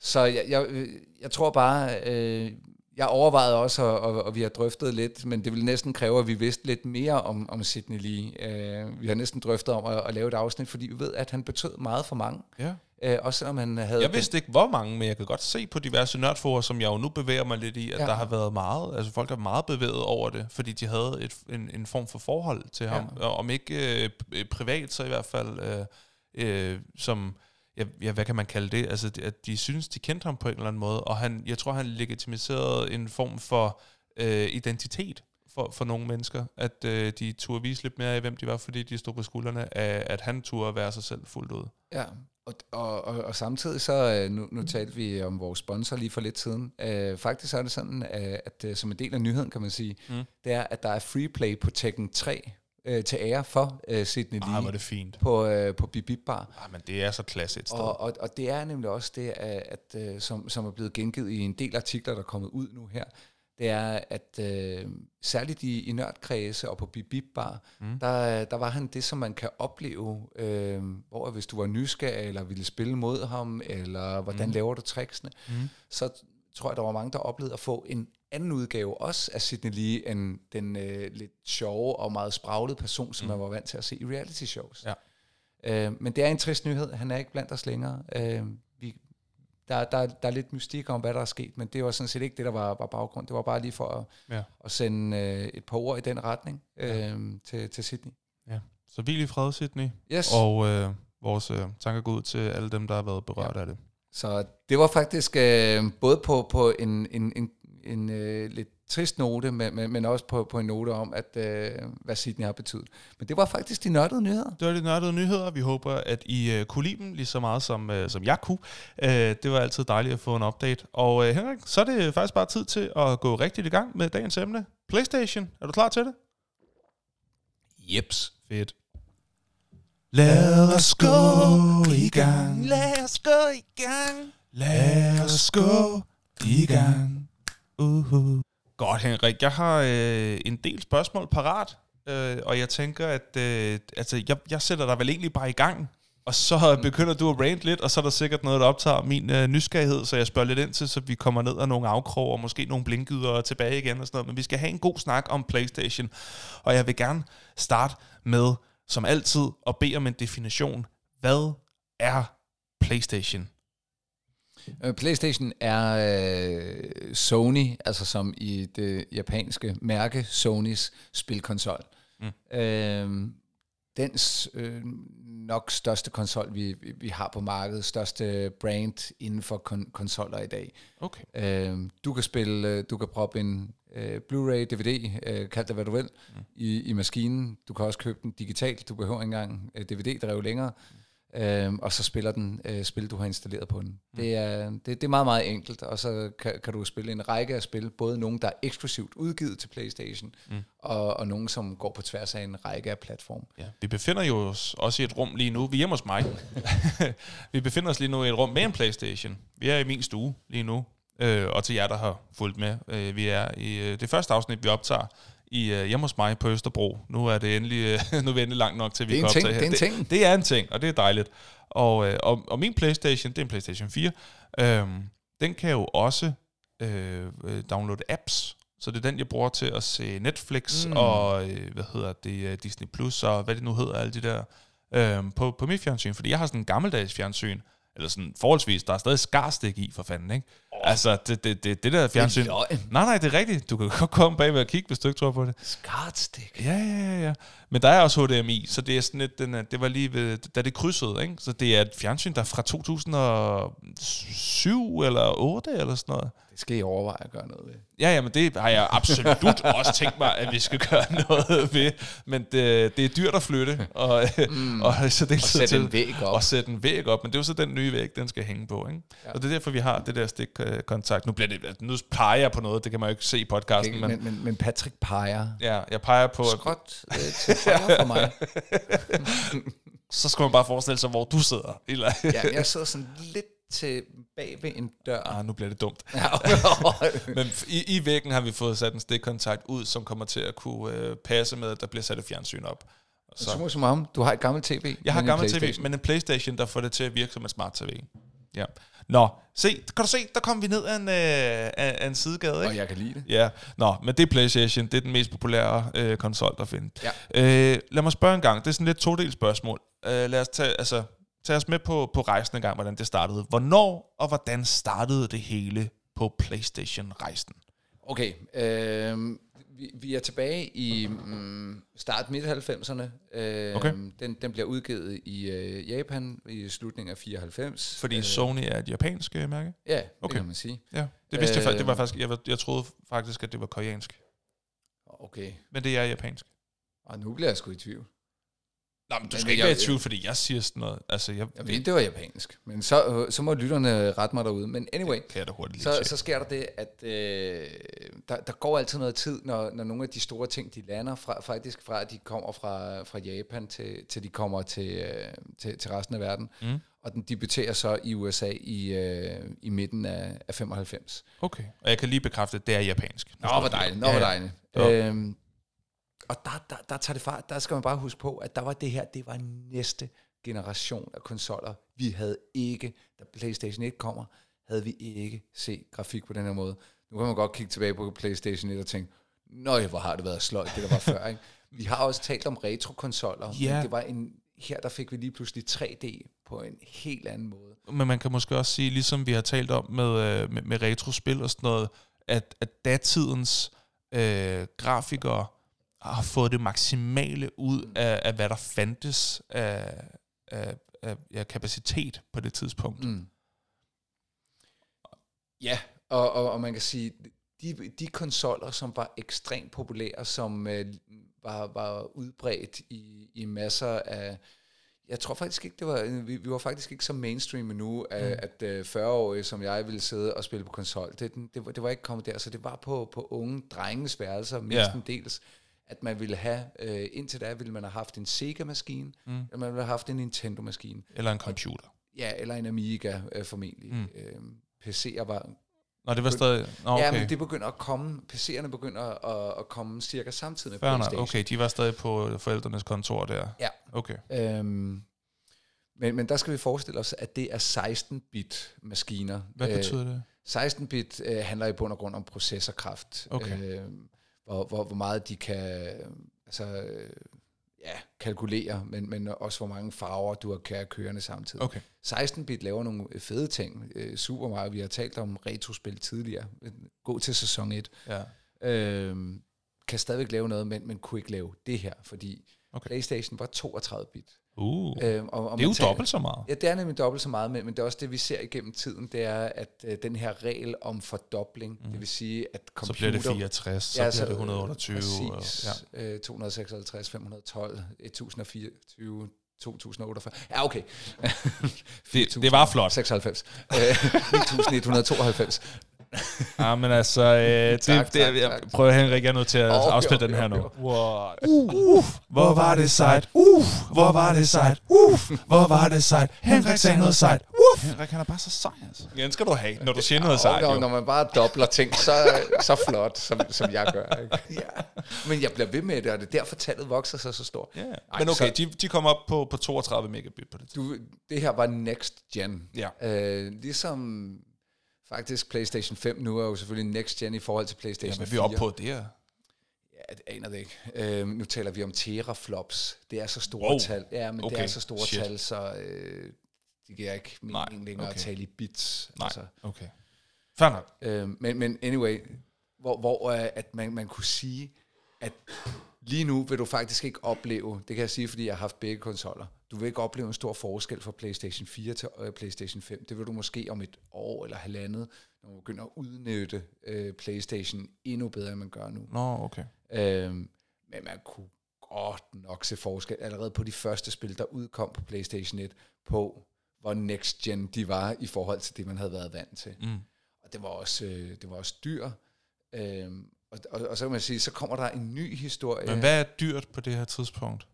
Så jeg, jeg, øh, jeg tror bare, øh, jeg overvejede også, og, og, og vi har drøftet lidt, men det vil næsten kræve, at vi vidste lidt mere om, om Sidney Lee. Øh, vi har næsten drøftet om at, at lave et afsnit, fordi vi ved, at han betød meget for mange. Ja. Øh, også selvom han havde... Jeg vidste ikke, hvor mange, men jeg kan godt se på diverse nørdforer, som jeg jo nu bevæger mig lidt i, at ja. Ja. der har været meget, altså folk er meget bevæget over det, fordi de havde et, en, en form for forhold til ham. Og Om ikke øh, privat, så i hvert fald øh, øh, som, ja, ja, hvad kan man kalde det? Altså, at de synes, de kendte ham på en eller anden måde, og han, jeg tror, han legitimiserede en form for øh, identitet for, for nogle mennesker, at øh, de turde vise lidt mere af, hvem de var, fordi de stod på skuldrene af, at han turde være sig selv fuldt ud. Ja, og, og, og, og samtidig så, øh, nu, nu talte vi om vores sponsor lige for lidt siden. Øh, faktisk så er det sådan, øh, at øh, som en del af nyheden, kan man sige, mm. det er, at der er free play på Tekken 3 øh, til ære for øh, Sidney Ej, Lee hvor er det fint. på, øh, på Bip Bar. Ah, men det er så sted. Og, og, og det er nemlig også det, at, at, øh, som, som er blevet gengivet i en del artikler, der er kommet ud nu her, det er, at øh, særligt i, i nørdkredse og på Bip Bar, mm. der, der var han det, som man kan opleve, øh, hvor hvis du var nysgerrig, eller ville spille mod ham, eller hvordan mm. laver du tricksene, mm. så tror jeg, der var mange, der oplevede at få en anden udgave også af Sidney Lee, end den øh, lidt sjove og meget spraglede person, som mm. man var vant til at se i reality shows. Ja. Øh, men det er en trist nyhed. Han er ikke blandt os længere. Øh, vi, der, der, der er lidt mystik om, hvad der er sket, men det var sådan set ikke det, der var, var baggrund. Det var bare lige for at, Ja. at sende øh, et par ord i den retning øh, til, til Sydney. Ja. Så hvil i fred, Sydney. Yes. Og øh, vores øh, tanker går ud til alle dem, der har været berørt ja. af det. Så det var faktisk øh, både på, på en, en, en, en øh, lidt trist note, men, men, men også på, på en note om, at øh, hvad Sydney har betydet. Men det var faktisk de nørdede nyheder. Det var de nørdede nyheder. Vi håber, at I øh, kunne lide dem lige så meget, som, øh, som jeg kunne. Øh, det var altid dejligt at få en update. Og øh, Henrik, så er det faktisk bare tid til at gå rigtigt i gang med dagens emne. PlayStation. Er du klar til det? Jeps. Fedt. Lad os gå i gang. Lad os gå i gang. Lad os gå i gang. Uh-huh. Godt, Henrik. Jeg har øh, en del spørgsmål parat, øh, og jeg tænker, at øh, altså, jeg, jeg sætter dig vel egentlig bare i gang, og så begynder du at rant lidt, og så er der sikkert noget, der optager min øh, nysgerrighed, så jeg spørger lidt ind til, så vi kommer ned af nogle afkrog, og måske nogle blinkgyder og tilbage igen og sådan noget. Men vi skal have en god snak om PlayStation, og jeg vil gerne starte med, som altid, at bede om en definition. Hvad er PlayStation? Øh, PlayStation er øh, Sony, altså som i det japanske mærke, Sonys spilkonsol. Mm. Øh, dens øh, nok største konsol, vi, vi- har på markedet, største brand inden for kon- konsoller i dag. Okay. Øh, du kan spille, øh, du kan proppe en øh, Blu-ray, DVD, øh, kald det hvad du vil, mm. i, i maskinen. Du kan også købe den digitalt, du behøver ikke engang øh, DVD-drev længere. Øh, og så spiller den øh, spil, du har installeret på den. Mm. Det, er, det, det er meget, meget enkelt, og så kan, kan du spille en række af spil, både nogle, der er eksklusivt udgivet til PlayStation, mm. og, og nogle, som går på tværs af en række af platforme. Ja, vi befinder jo os også i et rum lige nu. Vi er hjemme hos mig. vi befinder os lige nu i et rum med en Playstation. Vi er i min stue lige nu. Øh, og til jer, der har fulgt med. Øh, vi er i øh, det første afsnit, vi optager i øh, hjemme hos mig på Østerbro. Nu er det endelig, øh, nu er vi endelig langt nok til, at vi kan ting, optage her. det er en ting. Det, det er en ting, og det er dejligt. Og, øh, og, og min Playstation, det er en Playstation 4, øh, den kan jo også øh, øh, downloade apps. Så det er den, jeg bruger til at se Netflix mm. og, øh, hvad hedder det, øh, Disney Plus og hvad det nu hedder, alle de der, øh, på, på mit fjernsyn. Fordi jeg har sådan en gammeldags fjernsyn, eller sådan forholdsvis, der er stadig skarstik i for fanden, ikke? Oh. Altså, det, det, det, det der fjernsyn... løgn. Nej, nej, det er rigtigt. Du kan godt komme bagved og kigge, hvis du ikke tror på det. Skartstik. Ja, ja, ja, ja. Men der er også HDMI, så det er sådan lidt, den, er- det var lige ved, da det krydsede, ikke? Så det er et fjernsyn, der er fra 2007 eller 8 eller sådan noget. Skal I overveje at gøre noget ved. Ja, ja, men det har jeg absolut også tænkt mig, at vi skal gøre noget ved. Men det, det er dyrt at flytte, og, mm. og så det Og sætte en væg op. Og sætte en væg op, men det er jo så den nye væg, den skal hænge på, ikke? Ja. Og det er derfor, vi har det der stikkontakt. Nu, bliver det, nu peger jeg på noget, det kan man jo ikke se i podcasten, Okay, men, men, men, men Patrick peger ja, jeg peger på, at skråt øh, til for mig. så skal man bare forestille sig, hvor du sidder. Eller, Ja, jeg sidder sådan lidt til bag ved en dør. ah, nu bliver det dumt. Men i, i væggen har vi fået sat en stikkontakt ud, som kommer til at kunne øh, passe med, at der bliver sat et fjernsyn op. så må som om, du har et gammelt tv. Jeg har men en gammel tv, men en Playstation, der får det til at virke som en smart tv. Ja. Nå, se, kan du se, der kom vi ned af en, øh, af en sidegade, ikke? Og jeg kan lide det. Ja, nå, men det er PlayStation, det er den mest populære øh, konsol, der findes. Ja. Øh, lad mig spørge en gang, det er sådan lidt todelt spørgsmål. Øh, lad os tage, altså, tage os med på, på rejsen en gang, hvordan det startede. Hvornår og hvordan startede det hele på PlayStation-rejsen? Okay, øh, vi, vi er tilbage i mm, start midt 90'erne. Øh, Okay. den, den bliver udgivet i øh, Japan i slutningen af 94. Fordi øh, Sony er et japansk øh, mærke? Ja, det Okay. kan man sige. Ja, det vidste øh, jeg faktisk. Det var Øh. faktisk, jeg, jeg troede faktisk, at det var koreansk. Okay, Men det er japansk. og nu bliver jeg sgu i tvivl. Nej, men du Men skal ikke jeg- være i tvivl, fordi jeg siger sådan noget. Altså, jeg, Jeg ved, det var japansk, men så, øh, så må lytterne rette mig derude. Men anyway, kan jeg da hurtigt så, så sker der det, at øh, der, der går altid noget tid, når, når nogle af de store ting, de lander fra, faktisk fra, at de kommer fra, fra Japan, til, til de kommer til, øh, til, til resten af verden. Mm. Og den debuterer så i USA i, øh, i midten af, af 95. Okay, og jeg kan lige bekræfte, at det er japansk. Nå, hvor dejligt. Nå, Ja, hvor ja. dejligt. Ja. Øhm, og der, der, der tager det fart. Der skal man bare huske på, at der var det her, det var næste generation af konsoller. Vi havde ikke, da PlayStation 1 kommer, havde vi ikke set grafik på den her måde. Nu kan man godt kigge tilbage på PlayStation 1 og tænke, nøj, hvor har det været sløjt, det der var før. Ikke? Vi har også talt om retro-konsoller, Ja. men det var en, her der fik vi lige pludselig 3D på en helt anden måde. Men man kan måske også sige, ligesom vi har talt om med, øh, med, med retrospil og sådan noget, at, at datidens øh, grafikere har fået det maksimale ud af, af hvad der fandtes af, af, af ja, kapacitet på det tidspunkt. Mm. Ja, og, og, og man kan sige, de, de konsoller, som var ekstremt populære, som øh, var, var udbredt i, i masser af... Jeg tror faktisk ikke, det var... Vi, vi var faktisk ikke så mainstream endnu, mm. at, at øh, 40-årige som jeg ville sidde og spille på konsol. Det, det, var, det var ikke kommet der, så det var på, på unge drenges værelser, mest Ja. At man ville have... Øh, indtil da ville man have haft en Sega-maskine, mm. eller man ville have haft en Nintendo-maskine. Eller en computer. Ja, eller en Amiga øh, formentlig. Mm. Øh, PC'er var... Nå, det var stadig... Nå, Okay. Ja, men det begynder at komme... PC'erne begynder at, at komme cirka samtidig med nok. PlayStation. Okay, de var stadig på forældrenes kontor der. Ja. Okay. Øhm, men, men der skal vi forestille os, at det er 16-bit maskiner. Hvad betyder det? 16-bit øh, handler i bund og grund om processorkraft. Okay. Øh, hvor, hvor, hvor meget de kan øh, altså, øh, ja, kalkulere, men, men også hvor mange farver du kan have kørende samtidig. Okay. 16-bit laver nogle fede ting. Øh, Super Mario, vi har talt om retrospil tidligere. Gå til sæson 1. Ja. Øh, kan stadigvæk lave noget, men, men kunne ikke lave det her, fordi okay. PlayStation var 32-bit. Uh, Øhm, og, og det er jo taler- dobbelt så meget. Ja, det er nemlig dobbelt så meget, men, men det er også det, vi ser igennem tiden, det er, at øh, den her regel om fordobling, mm. det vil sige, at Så computer... bliver det 64, så bliver det 128. Og, Præcis, ja. øh, 256, 512, 1024, 2048. Ja, okay. Det, det var flot. 96. Øh, 9192. Ja, men altså, øh, det, Tak, det, tak, jeg tak. prøver Henrik, jeg er nødt til at Okay, afspille den her nu. What? Uh, hvor var det sejt. Uh, hvor var det sejt. Uh, hvor var det sejt. Henrik sagde noget sejt. Uh. Henrik, han er bare så sej, altså. Den skal du have, når du siger noget sejt, jo. når, man bare dobler ting, så, så flot, som, som jeg gør. Ikke? Ja. Men jeg bliver ved med det, og det er derfor tallet vokser sig så stort. Ja. Ej, Men okay, så- de, de kom op på, på 32 megabit på det. Du, det her var next gen. Ja. Øh, ligesom faktisk PlayStation 5 nu er jo selvfølgelig next gen i forhold til Ja, PlayStation men vi 4. er oppe på det her. Ja, jeg aner det ikke. Øh, nu taler vi om teraflops. Det er så store Wow. tal. Ja, men okay. det er så store shit. tal, så øh, det giver ikke Nej, mening længere okay. at tale i bits. Nej, Altså, okay. Fair nok. øh, men, men anyway, hvor, hvor øh, at man, man kunne sige, at lige nu vil du faktisk ikke opleve, det kan jeg sige, fordi jeg har haft begge konsoller, du vil ikke opleve en stor forskel fra PlayStation 4 til øh, PlayStation 5. Det vil du måske om et år eller halvandet, når man begynder at udnytte øh, PlayStation endnu bedre, end man gør nu. Nå, okay. Øhm, men man kunne godt nok se forskel allerede på de første spil, der udkom på PlayStation 1, på hvor next gen de var i forhold til det, man havde været vant til. Mm. Og det var også, øh, det var også dyr. Øhm, og, og, og så kan man sige, så kommer der en ny historie. Men hvad er dyrt på det her tidspunkt?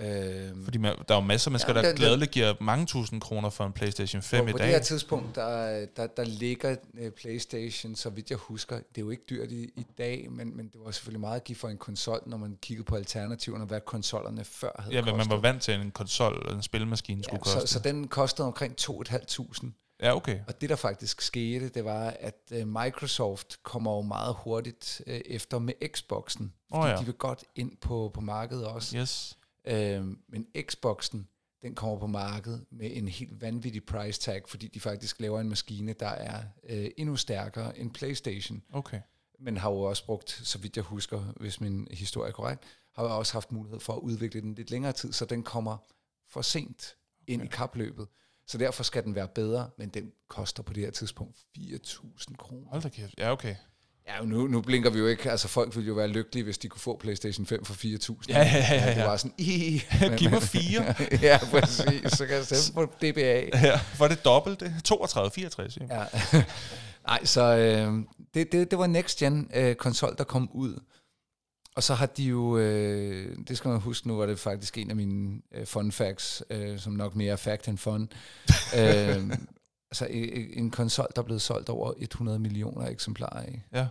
Øhm, Fordi man, der er jo masser af mennesker, Ja, der den- gladeligt giver mange tusind kroner for en PlayStation 5 på, i på dag. det her tidspunkt, der, der, der ligger øh, PlayStation, så vidt jeg husker, det er jo ikke dyrt i, i dag, men, men det var selvfølgelig meget at give for en konsol, når man kiggede på alternativerne, hvad konsollerne før havde Ja, men man var vant til, at en konsol eller en spilmaskine skulle ja, koste. så, så den kostede omkring 2.500. ja, okay. Og det, der faktisk skete, det var, at øh, Microsoft kommer jo meget hurtigt øh, efter med Xboxen. Fordi ja. de vil godt ind på, på markedet også. Yes. Øhm, men Xboxen, den kommer på markedet med en helt vanvittig price tag, fordi de faktisk laver en maskine, der er øh, endnu stærkere end PlayStation. Okay. Men har jo også brugt, så vidt jeg husker, hvis min historie er korrekt, har jo også haft mulighed for at udvikle den lidt længere tid, så den kommer for sent ind i kapløbet. Så derfor skal den være bedre, men den koster på det her tidspunkt 4.000 kroner. Hold da kæft. Ja, okay. Ja, nu, nu blinker vi jo ikke. Altså, folk ville jo være lykkelige, hvis de kunne få PlayStation 5 for 4.000. Ja, ja, ja, ja. Det var sådan, i. Giv mig fire. ja, præcis. Så kan jeg stemme på DBA. ja, var det dobbelt det? 32, 64. Ja. Ja. Nej, så øh, det, det, det var Next Gen øh, konsol, der kom ud. Og så har de jo, øh, det skal man huske nu, var det faktisk en af mine øh, fun facts, øh, som nok mere er fact end fun. øh, altså en, en konsol, der er blevet solgt over 100 millioner eksemplarer af. ja.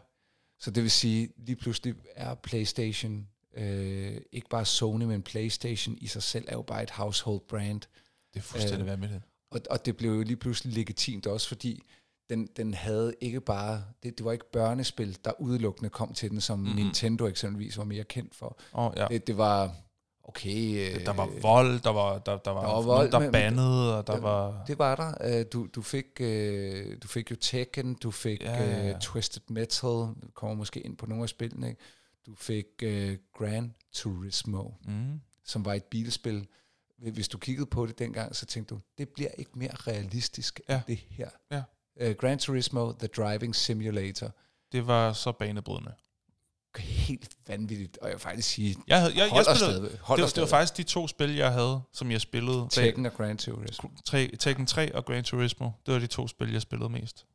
Så det vil sige, lige pludselig er PlayStation, øh, ikke bare Sony, men PlayStation i sig selv er jo bare et household brand. Det er fuldstændig Øh, øh, vanvittigt. Og, og det blev jo lige pludselig legitimt også, fordi den, den havde ikke bare, det, det var ikke børnespil, der udelukkende kom til den, som mm-hmm. Nintendo eksempelvis var mere kendt for. Oh, ja. Det, det var, okay... Der var vold, der var, der, der var, der var nogen, vold, der men- bandede, og der det, var... Det var der. Øh, Du, du, fik, øh, du fik jo Tekken, du fik Ja, ja, ja. øh, Twisted Metal, kommer måske ind på nogle af spillene, ikke? Du fik øh, Gran Turismo, Mm. som var et bilspil. Hvis du kiggede på det dengang, så tænkte du, det bliver ikke mere realistisk Ja. end det her. Ja. Uh, Gran Turismo, The Driving Simulator, Det var så banebrydende. helt vanvittigt, og jeg vil faktisk sige, Jeg, havde, jeg, jeg spillede, stadig. det, Holder var, det var faktisk de to spil, jeg havde, som jeg spillede. Tekken og Gran Turismo. Tre, Tekken 3 og Gran Turismo. Det var de to spil, jeg spillede mest.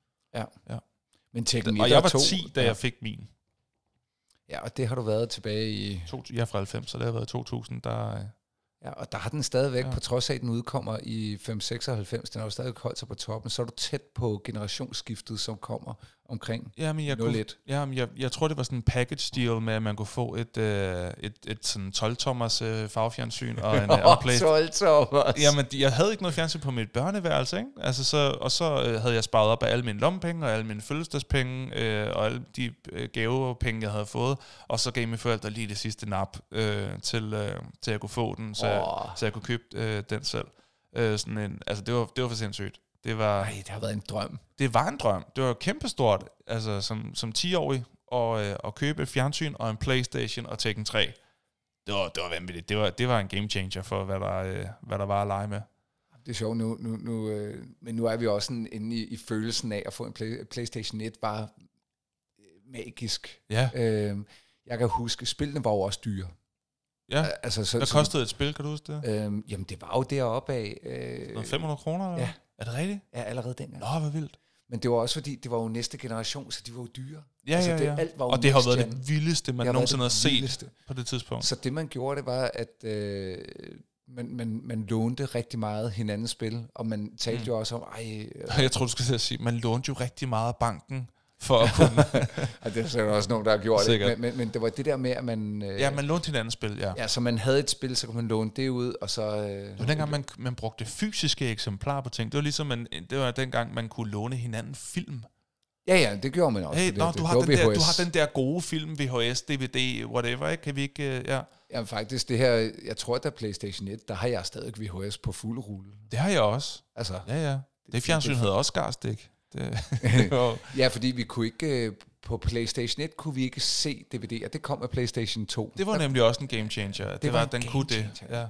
Men Tekken Og 1 jeg var 2, 10, da ja. jeg fik min. Ja, og det har du været tilbage i... To, jeg er fra 90, så det har været 2000, der... Ja, og der har den stadigvæk, ja. på trods af, at den udkommer i 596, den har jo stadig holdt sig på toppen, så er du tæt på generationsskiftet, som kommer omkring Jamen, jeg, kunne, 01. jamen, jeg, jeg tror, det var sådan en package deal med, at man kunne få et, øh, et, et sådan 12-tommers øh, farvefjernsyn og en, øh, og en Playstation. 12 Thomas. Jamen, de- jeg havde ikke noget fjernsyn på mit børneværelse, ikke? Altså, så, og så øh, havde jeg sparet op af alle mine lommepenge og alle mine fødselsdagspenge øh, og alle de øh, gavepenge, jeg havde fået. Og så gav mine forældre lige det sidste nap øh, til, øh, til at kunne få den, så, Åh. så jeg kunne købe øh, den selv. Øh, sådan en, altså, det var, det var for sindssygt. Det var, Ej, det har været en drøm. det var en drøm. Det var kæmpestort, altså som, som 10-årig, og, øh, at købe et fjernsyn og en Playstation og Tekken 3. Det var, det var vanvittigt. Det var, det var en game changer for, hvad der, øh, hvad der var at lege med. Det er sjovt nu, nu, nu øh, men nu er vi også sådan inde i, i følelsen af at få en play, PlayStation 1 var øh, magisk. Ja, Øh, jeg kan huske, spillene var jo også dyre. ja. Altså, så, Hvad kostede et spil, kan du huske det? Øhm, jamen, det var jo deroppe af. Øh, Noget 500 kroner? Eller? ja. Er det rigtigt? ja, allerede dengang. Nå, hvad vildt. Men det var også fordi, det var jo næste generation, så de var jo dyre. Ja, Altså, ja, det- ja. alt var og det har været det vildeste, man Det nogensinde har set vildeste. på det tidspunkt. Så det man gjorde, det var, at øh, man, man, man lånte rigtig meget hinandens spil, og man talte Mm. jo også om, ej, øh, Jeg tror, du skal sige, man lånte jo rigtig meget af banken for at kunne... og det er så også nogen, der har gjort Sikkert. det, men, men, men det var det der med, at man, øh, ja, man lånte hinandens spil, ja. ja, så man havde et spil, så kunne man låne det ud, og så... Øh, Det var dengang, man, man brugte fysiske eksemplarer på ting. Det var ligesom, man, det var dengang, man kunne låne hinanden film. ja, ja, det gjorde man også. Hey, det, nå, det, du, det har den der, du VHS. har den der gode film, VHS, DVD, whatever, ikke? Kan vi ikke... øh, Ja, Ja, faktisk, det her, jeg tror, der PlayStation 1, der har jeg stadig VHS på fuld rulle. det har jeg også. Altså, Ja, ja. Det fjernsyn det- hedder også Skarstik. Det, det var, ja, fordi vi kunne ikke, øh, på PlayStation 1 kunne vi ikke se DVD'er. Det kom med PlayStation 2. det var nemlig også en game changer. Det, det var var, en den kunne det. Ja.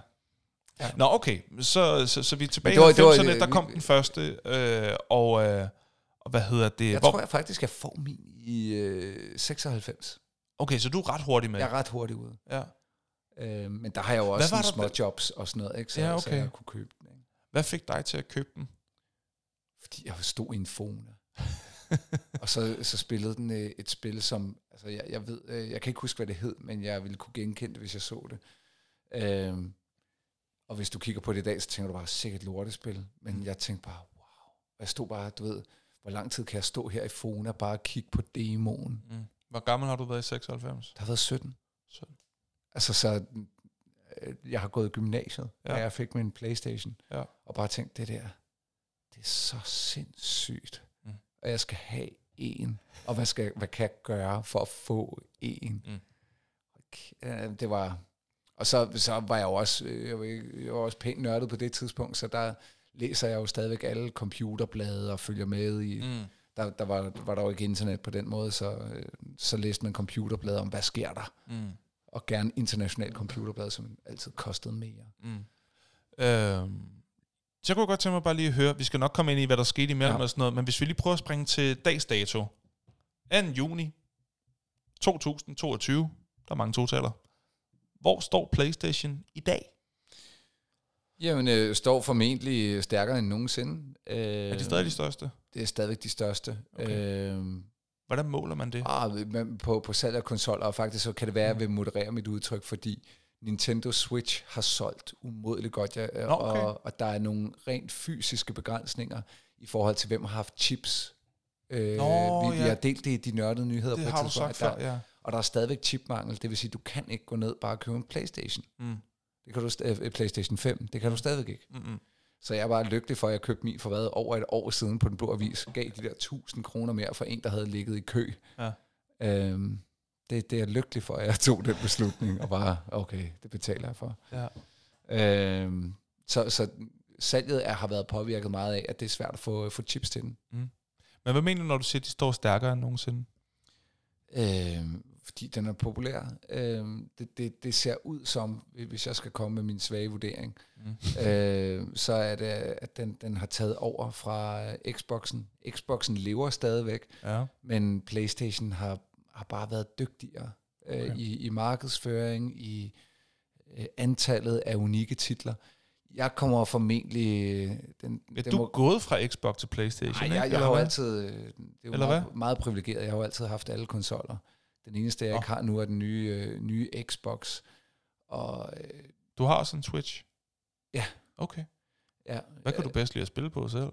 Ja. Nå, okay. Så, så, så vi er tilbage i det var- 90'erne, der vi- kom den første, øh, og, øh, og hvad hedder det? Jeg Hvor, tror jeg faktisk, jeg får min i øh, 96. okay, så du er ret hurtig med. Jeg er ret hurtigt ude. Ja. Øh, men der har jeg jo også små jobs og sådan noget, ikke? Så, Ja, så okay. jeg kunne købe den. Ikke? Hvad fik dig til at købe den? Fordi jeg stod i en fone. og så, så spillede den øh, et spil, som... Altså, jeg, jeg ved... Øh, jeg kan ikke huske, hvad det hed, men jeg ville kunne genkende det, hvis jeg så det. Øh, og hvis du kigger på det i dag, så tænker du bare, sikkert lortespil. Men Mm. jeg tænkte bare, wow. Og Jeg stod bare, du ved, hvor lang tid kan jeg stå her i Fona og bare kigge på demoen? Mm. Hvor gammel har du været i 96? Der har været 17. 17. Altså, så øh, jeg har gået i gymnasiet, ja. Da jeg fik min Playstation, Ja. og bare tænkt, det der, det er så sindssygt, Mm. og jeg skal have en, og hvad, skal, hvad kan jeg gøre for at få en? Mm. Okay, det var, og så, så var jeg jo også, øh, jeg var, jeg var også pænt nørdet på det tidspunkt, så der læser jeg jo stadigvæk alle computerblade og følger med i, mm. Der, der var, var der jo ikke internet på den måde, så, øh, så læste man computerblade om, hvad sker der? Mm. og gerne internationalt computerblad, som altid kostede mere. Mm. Øhm, så kunne jeg godt tænke mig bare lige at høre, vi skal nok komme ind i, hvad der skete imellem ja. Og sådan noget, men hvis vi lige prøver at springe til dags dato. 2. juni 2022, der er mange totaler. Hvor står PlayStation i dag? Jamen, øh, står formentlig stærkere end nogensinde. Øh, Er de stadig de største? Det er stadigvæk de største. Okay. Øh, Hvordan måler man det? ah, på, på salg af konsoller, og faktisk så kan det være, at jeg vil moderere mit udtryk, fordi Nintendo Switch har solgt umådeligt godt, ja, okay. og, og der er nogle rent fysiske begrænsninger i forhold til, hvem har haft chips. Øh, Nå, vi, vi ja. har delt det i de nørdede nyheder Det på et har du tidspunkt, sagt at før, der, ja. og der er stadigvæk chipmangel, det vil sige, du kan ikke gå ned bare og købe en Playstation. Mm. Det kan du st- øh, PlayStation 5, det kan du stadigvæk ikke. Mm-mm. Så jeg var lykkelig for, at jeg købte min for hvad, over et år siden på Den Blå Avis. Gav de der 1000 kroner mere for en, der havde ligget i kø. Ja. Øhm, det, det er jeg lykkelig for, at jeg tog den beslutning, og bare, okay, det betaler jeg for. Ja. Øhm, så, så salget er, har været påvirket meget af, at det er svært at få, få chips til den. Men hvad mener du, når du siger, at de står stærkere end nogensinde? Øhm, fordi den er populær. Øhm, det, det, det ser ud som, hvis jeg skal komme med min svage vurdering, Mm. øh, så er det, at den, den har taget over fra Xboxen. Xboxen lever stadigvæk, Ja. men PlayStation har, har bare været dygtigere øh, Okay. i, i markedsføring, i øh, antallet af unikke titler. Jeg kommer formentlig... øh, Den, Ja, den du er gået fra Xbox til Playstation, Nej, ikke? jeg, jeg Eller har jo hvad? altid... øh, Det er jo Eller meget, hvad? meget privilegeret. Jeg har jo altid haft alle konsoller. Den eneste, jeg Nå. ikke har nu, er den nye, øh, nye Xbox. Og øh, Du har også en Switch? Ja. Okay. ja, Hvad kan du bedst lide at spille på selv?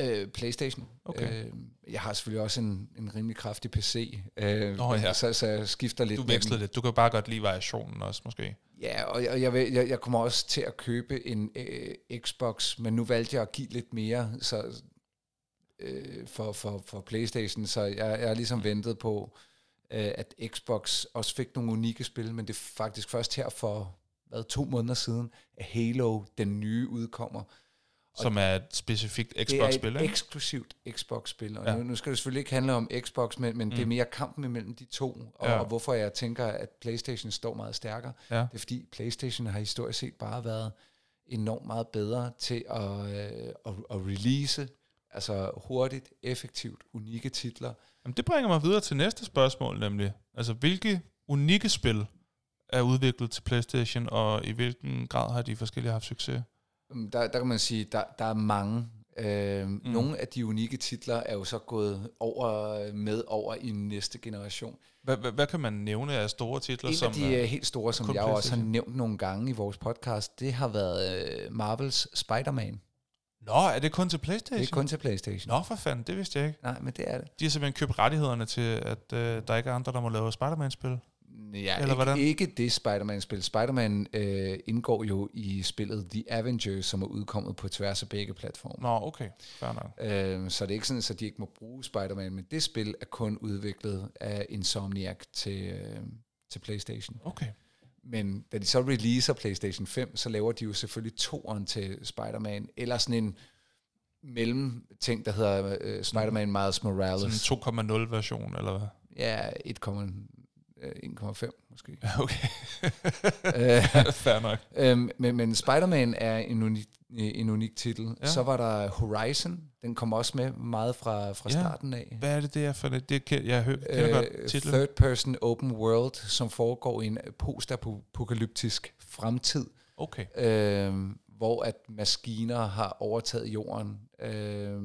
Øh, Playstation. Okay. Øh, jeg har selvfølgelig også en, en rimelig kraftig PC, øh, Nå, ja. så, så jeg skifter lidt. Du vekslede lidt. Du kan bare godt lide variationen også, måske. Ja, og jeg, jeg, vil- jeg, jeg kommer også til at købe en øh, Xbox, men nu valgte jeg at give lidt mere så, øh, for, for, for Playstation, så jeg, jeg har ligesom ventet på, øh, at Xbox også fik nogle unikke spil, men det er faktisk først her for hvad, to måneder siden, at Halo, den nye, udkommer. Som er et specifikt det er Xbox-spil, et ikke? eksklusivt Xbox-spil, og Ja. nu, nu skal det selvfølgelig ikke handle om Xbox, men, men mm. det er Mm. mere kampen imellem de to, og, ja. og hvorfor jeg tænker, at PlayStation står meget stærkere. Ja. Det er fordi PlayStation har historisk set bare været enormt meget bedre til at, øh, at, at release, altså hurtigt, effektivt, unikke titler. Jamen, det bringer mig videre til næste spørgsmål, nemlig. Altså, hvilke unikke spil er udviklet til Playstation, og i hvilken grad har de forskellige haft succes? Um, Der, der kan man sige, der, der er mange. Øh, mm. Nogle af de unikke titler er jo så gået over med over i næste generation. Hvad, hvad, hvad kan man nævne af store titler? En som af de er- øh, helt store, som jeg også har nævnt nogle gange i vores podcast, det har været øh, Marvels Spider-Man. Nå, er det kun til Playstation? Det er kun til PlayStation. Nå, for fanden, det vidste jeg ikke. Nej, men det er det. De har simpelthen købt rettighederne til, at øh, der ikke er andre, der må lave Spider-Man-spil. Ja, Eller ikke, hvordan? ikke det Spider-Man-spil. Spider-Man øh, indgår jo i spillet The Avengers, som er udkommet på tværs af begge platforme. Nå, okay. Fair nok. Øh, så det er ikke sådan, at de ikke må bruge Spider-Man, men det spil er kun udviklet af Insomniac til, øh, til PlayStation. Okay. Men da de så releaser PlayStation 5, så laver de jo selvfølgelig toeren til Spider-Man, eller sådan en mellem ting, der hedder øh, Spider-Man Miles Morales. Sådan en 2.0 version, eller hvad? Ja, 1,5 måske. Ja, okay. Øh, Fair nok. Øhm, men, men Spider-Man er en unik, en unik titel. Ja. Så var der Horizon. Den kom også med meget fra, fra Ja. starten af. Hvad er det, det er for det? det kan, jeg hø- kender godt Øh, titlen. third person open world, som foregår i en postapokalyptisk fremtid, Okay. øh, hvor at maskiner har overtaget jorden, øh,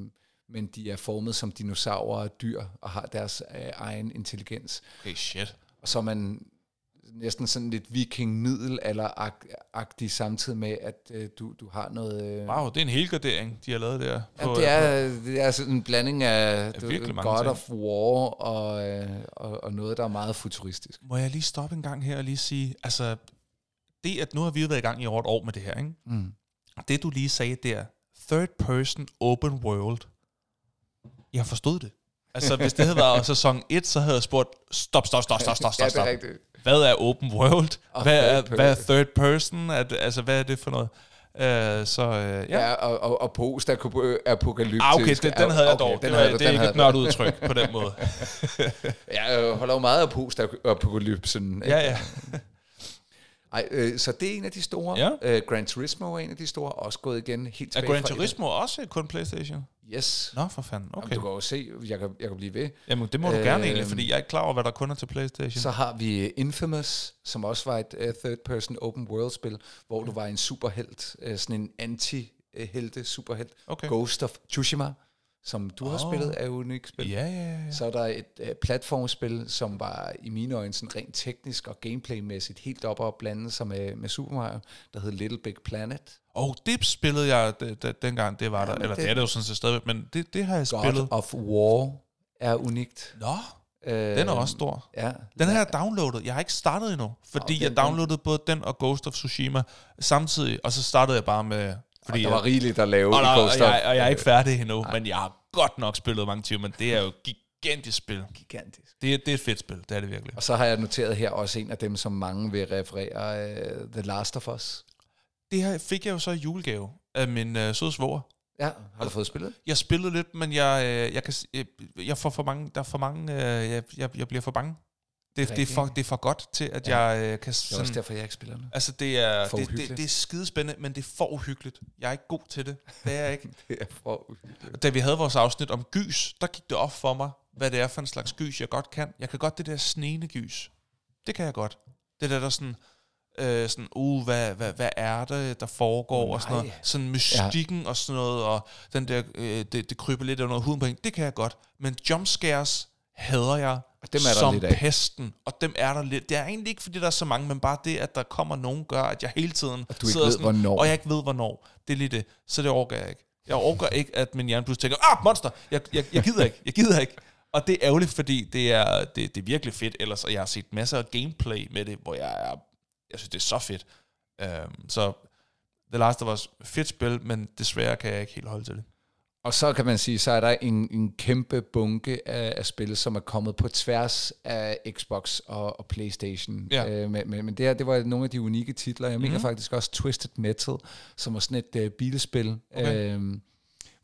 men de er formet som dinosaurer og dyr og har deres øh, egen intelligens. Okay, shit. Og så er man næsten sådan lidt viking-middelalder-agtig samtidig med, at øh, du, du har noget... Øh, Wow, det er en helgardering, de har lavet der. Ja, det, er, det er sådan en blanding af du, God ting. of War og, øh, og, og noget, der er meget futuristisk. Må jeg lige stoppe en gang her og lige sige, altså, det at nu har vi været i gang i over et år med det her, ikke? Mm. Det du lige sagde der, third person open world, jeg forstod det. Altså, hvis det havde været sæson 1, så havde jeg spurgt, stop, stop, stop, stop, stop, stop, stop. rigtigt. Hvad er open world? Og Hvad er, third hvad er person. third person? Er det, altså, hvad er det for noget? Uh, så uh, ja. Ja, og, og, og post-apokalyptisk. Ah, okay, det, den havde jeg dog. den det, havde du, det er ikke et nørdet udtryk på den måde. Ja, jeg holder jo meget af post-apokalypsen. ja, ja. Ej, øh, så det er en af de store. Ja. Øh, Gran Turismo er en af de store, også gået igen helt Er tilbage Gran fra- Turismo også kun Playstation? Yes. Nå, for fanden. Okay. Okay. Du kan jo se, jeg kan, jeg kan blive ved. Jamen, det må du gerne egentlig, Øhm, fordi jeg er ikke klar over, hvad der kun er til Playstation. Så har vi Infamous, som også var et uh, third-person open world-spil, hvor du var en superhelt, uh, sådan en anti-helte superhelt. Okay. Ghost of Tsushima, som du har Åh. spillet, er jo unikt spil. Ja, ja, ja. Så er der et uh, platformspil, som var i mine øjne sådan rent teknisk og gameplaymæssigt helt op og blande sig med, med Super Mario, der hed Little Big Planet. Og det spillede jeg d- d- dengang, det var der. men Eller det, det- er det jo sådan set stadigvæk, men det, det har jeg God spillet. of War er unikt. Nå, Øh, den er også stor. Ja, Den har jeg downloadet. Jeg har ikke startet endnu, fordi Nå, jeg den- downloadede både den og Ghost of Tsushima samtidig, og så startede jeg bare med Fordi, og der var rigeligt at lave og, i og, Ghost og, jeg, og jeg er ikke færdig endnu, Nej. men jeg har godt nok spillet mange timer, men det er jo gigantisk spil. Gigantisk. Det, det er et fedt spil, det er det virkelig. Og så har jeg noteret her også en af dem, som mange vil referere, uh, The Last of Us. Det her fik jeg jo så i julegave af min uh, søde svoger. Ja, har du fået spillet? Jeg spillede lidt, men jeg, øh, jeg kan, jeg, jeg får for mange, der er for mange, jeg, jeg, jeg bliver for bange. Det, det, er for, det er for godt til, at ja. jeg kan... Sådan, det er også derfor, jeg ikke spiller nu. Altså, det er, det, det, det er skidespændende, men det er for uhyggeligt. Jeg er ikke god til det. Det er jeg ikke. det er for uhyggeligt. Da vi havde vores afsnit om gys, der gik det op for mig, hvad det er for en slags gys, jeg godt kan. Jeg kan godt det der snene gys. Det kan jeg godt. Det der, der sådan... Øh, sådan, uh, hvad, hvad, hvad er det, der foregår, oh, og sådan noget. Sådan mystikken ja. og sådan noget, og den der, øh, det, det kryber lidt under huden på en. Det kan jeg godt. Men jumpscares hader jeg og dem er der som lidt af. pesten, og dem er der lidt. Det er egentlig ikke, fordi der er så mange, men bare det, at der kommer nogen, gør, at jeg hele tiden og du sidder ved, sådan, hvornår. og jeg ikke ved, hvornår. Det er lige det. Så det overgår jeg ikke. Jeg overgår ikke, at min hjerne pludselig tænker, ah, monster, jeg, jeg, jeg gider ikke, jeg gider ikke. Og det er ærgerligt, fordi det er, det, det er virkelig fedt ellers, og jeg har set masser af gameplay med det, hvor jeg er, jeg synes, det er så fedt. Um, så The Last of Us, fedt spil, men desværre kan jeg ikke helt holde til det. Og så kan man sige, så er der en, en kæmpe bunke af, af spil, som er kommet på tværs af Xbox og, og Playstation. Ja. Øh, men, men det her, det var nogle af de unikke titler. Jeg mm-hmm. mener mhm. faktisk også Twisted Metal, som var sådan et uh, bilspil, okay. øh,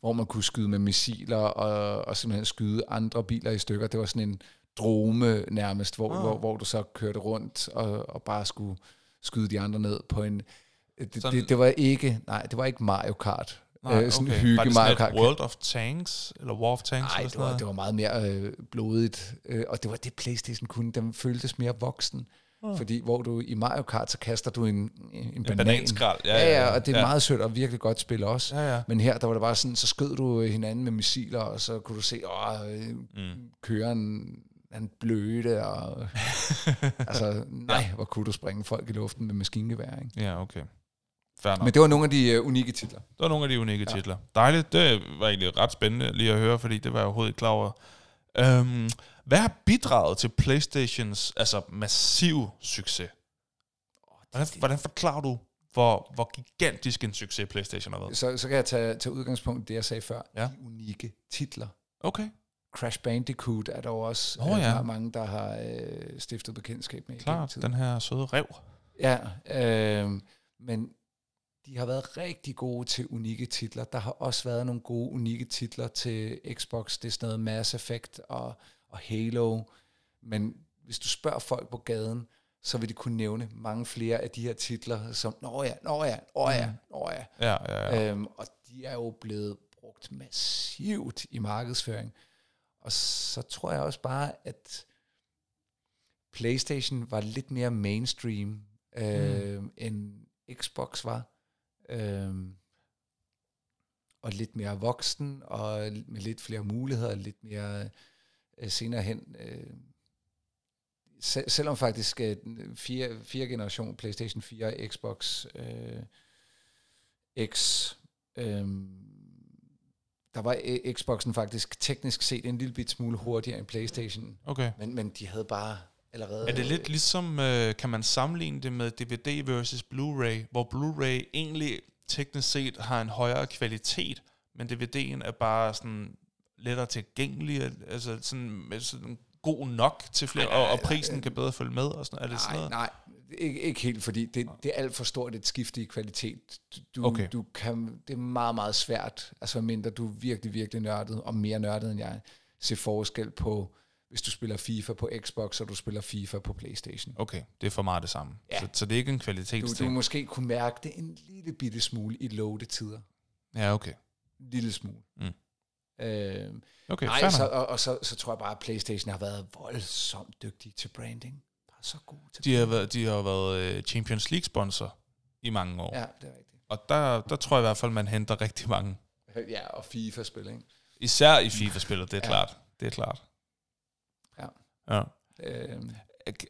hvor man kunne skyde med missiler og, og simpelthen skyde andre biler i stykker. Det var sådan en drome nærmest, hvor, oh. hvor, hvor du så kørte rundt og, og bare skulle skyde de andre ned på en... Det, det, det var ikke, nej, det var ikke Mario Kart. Nej, øh, sådan okay. hygge Var det sådan Mario World of Tanks? Eller War of Tanks? Nej, det var, det var meget mere øh, blodigt. Øh, og det var det, Playstation kunne. Den føltes mere voksen. Oh. Fordi hvor du i Mario Kart, så kaster du en, en, en banan. bananskrald. Ja, ja, ja, og det er ja. meget sødt og virkelig godt spil også. Ja, ja. Men her, der var det bare sådan, så skød du hinanden med missiler, og så kunne du se, åh, øh, mm. køren han bløde, og altså, nej, hvor kunne du springe folk i luften med maskingevær, ikke? Ja, okay. Men det var nogle af de uh, unikke titler. Det var nogle af de unikke ja. titler. Dejligt. Det var egentlig ret spændende lige at høre, fordi det var jeg overhovedet ikke klar over. Um, hvad har bidraget til Playstations altså massiv succes? Hvordan, hvordan forklarer du, hvor, hvor gigantisk en succes Playstation har været? Så, så kan jeg tage, tage udgangspunkt i det, jeg sagde før. Ja. De unikke titler. Okay. Crash Bandicoot er der også oh, ja. der er mange, der har øh, stiftet bekendtskab med. Klart, den her søde rev. Ja, øh, men de har været rigtig gode til unikke titler. Der har også været nogle gode unikke titler til Xbox. Det er sådan noget Mass Effect og, og Halo. Men hvis du spørger folk på gaden, så vil de kunne nævne mange flere af de her titler, som, nå ja, nå ja, nå ja, mm. nå ja. ja, ja, ja. Øhm, og de er jo blevet brugt massivt i markedsføring. Og så tror jeg også bare, at PlayStation var lidt mere mainstream, øh, mm. end Xbox var. Øhm, og lidt mere voksen, og med lidt flere muligheder, lidt mere øh, senere hen. Øh, sel- selvom faktisk øh, fire, fire generation, PlayStation 4, Xbox øh, X, øh, der var øh, Xboxen faktisk teknisk set en lille bit smule hurtigere end PlayStation. Okay. Men, men de havde bare allerede... Er det lidt ligesom, øh, kan man sammenligne det med DVD versus Blu-ray, hvor Blu-ray egentlig teknisk set har en højere kvalitet, men DVD'en er bare sådan lettere tilgængelig, altså sådan, sådan god nok til flere, nej, nej, og, og prisen nej, kan bedre følge med og sådan Er det nej, sådan noget? Nej, ikke, ikke helt, fordi det, det er alt for stort et skift i kvalitet. Du, okay. du kan, det er meget, meget svært, altså mindre du er virkelig, virkelig nørdet, og mere nørdet end jeg, se forskel på hvis du spiller FIFA på Xbox, og du spiller FIFA på Playstation. Okay, det er for meget det samme. Ja. Så, så det er ikke en kvalitetsting. Du, du måske kunne mærke det en lille bitte smule i loadetider. Ja, okay. En lille smule. Mm. Øh, okay, nej, så, og, og så, så tror jeg bare, at Playstation har været voldsomt dygtig til branding. Bare så god til de har været, de har været øh, Champions League-sponsor i mange år. Ja, det er rigtigt. Og der, der tror jeg i hvert fald, man henter rigtig mange. Ja, og FIFA-spil, ikke? Især i FIFA-spillet, det er ja. klart. Det er klart. Ja. Øh,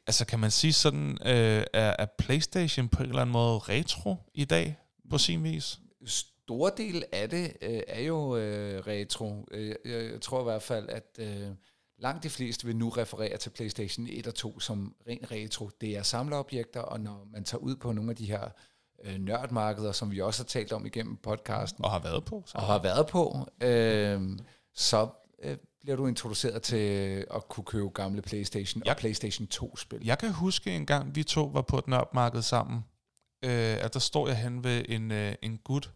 altså kan man sige sådan, øh, er, er PlayStation på en eller anden måde retro i dag på sin vis? Stor del af det øh, er jo øh, retro. Øh, jeg, jeg tror i hvert fald, at øh, langt de fleste vil nu referere til PlayStation 1 og 2 som ren retro. Det er samleobjekter, og når man tager ud på nogle af de her øh, nørdmarkeder, som vi også har talt om igennem podcasten, Og har været på. Så. og har været på, øh, så øh, bliver du introduceret til at kunne købe gamle PlayStation Jeg- og PlayStation 2-spil. Jeg kan huske en gang, vi to var på et nørdmarked sammen, øh, at der står jeg hen ved en, øh, en gut,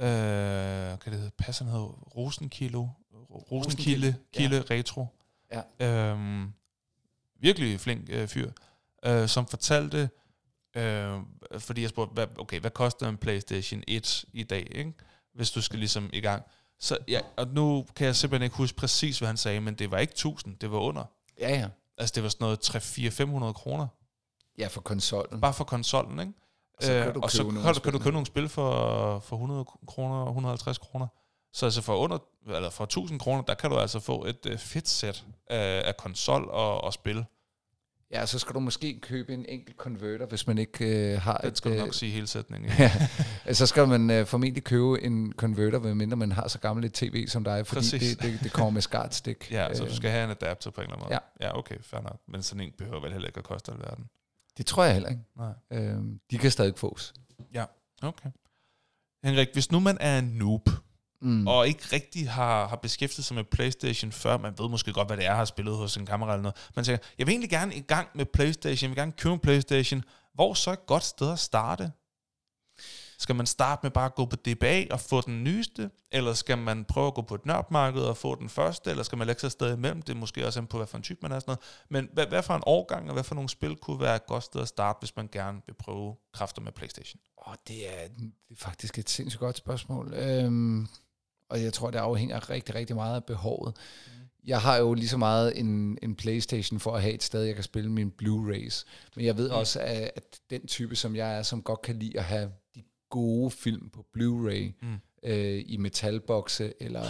øh, kan det hedde, passer han hedder Rosenkilo, Rosenkilde, Kilde ja. Retro. Ja. Øhm, virkelig flink øh, fyr, øh, som fortalte, øh, fordi jeg spurgte, hvad, okay, hvad koster en PlayStation 1 i dag, ikke? hvis du skal ligesom i gang. Så ja, og nu kan jeg simpelthen ikke huske præcis, hvad han sagde, men det var ikke 1000, det var under. Ja, ja. Altså det var sådan noget 3-4-500 kroner. Ja, for konsollen. Bare for konsollen, ikke? Og så kan Øh, du og så kan, du købe nogle spil for, for 100 kroner, 150 kroner. Så altså for under, eller for 1000 kroner, der kan du altså få et øh, fedt sæt af, af konsol og, og spil. Ja, så skal du måske købe en enkelt converter, hvis man ikke øh, har Det et... skal du øh, nok sige hele sætningen. ja, så skal man øh, formentlig købe en converter, medmindre man har så gammelt et tv som dig, fordi Præcis. det, det, det kommer med skartstik. Ja, så Øh, du skal have en adapter på en eller anden måde. Ja. ja okay, fair nok. Men sådan en behøver vel heller ikke at koste alverden. Det tror jeg heller ikke. Nej. Øh, de kan stadig fås. Okay. Henrik, hvis nu man er en noob, Mm. og ikke rigtig har, har beskæftiget sig med Playstation før, man ved måske godt, hvad det er, har spillet hos en kammerat eller noget, man tænker, jeg vil egentlig gerne i gang med Playstation, jeg vil gerne købe en Playstation, hvor så et godt sted at starte? Skal man starte med bare at gå på DBA og få den nyeste, eller skal man prøve at gå på et nørdmarked og få den første, eller skal man lægge sig et sted imellem? Det er måske også på, hvad for en type man er. Sådan noget. Men hvad, hvad for en årgang, og hvad for nogle spil kunne være et godt sted at starte, hvis man gerne vil prøve kræfter med Playstation? Oh, det, er, det er faktisk et sindssygt godt spørgsmål. Øhm, og jeg tror, det afhænger rigtig, rigtig meget af behovet. Jeg har jo lige så meget en, en Playstation for at have et sted, jeg kan spille mine Blu-rays. Men jeg ved Mm. også, at, at den type, som jeg er, som godt kan lide at have de gode film på Blu-ray Mm. øh, i metalbokse eller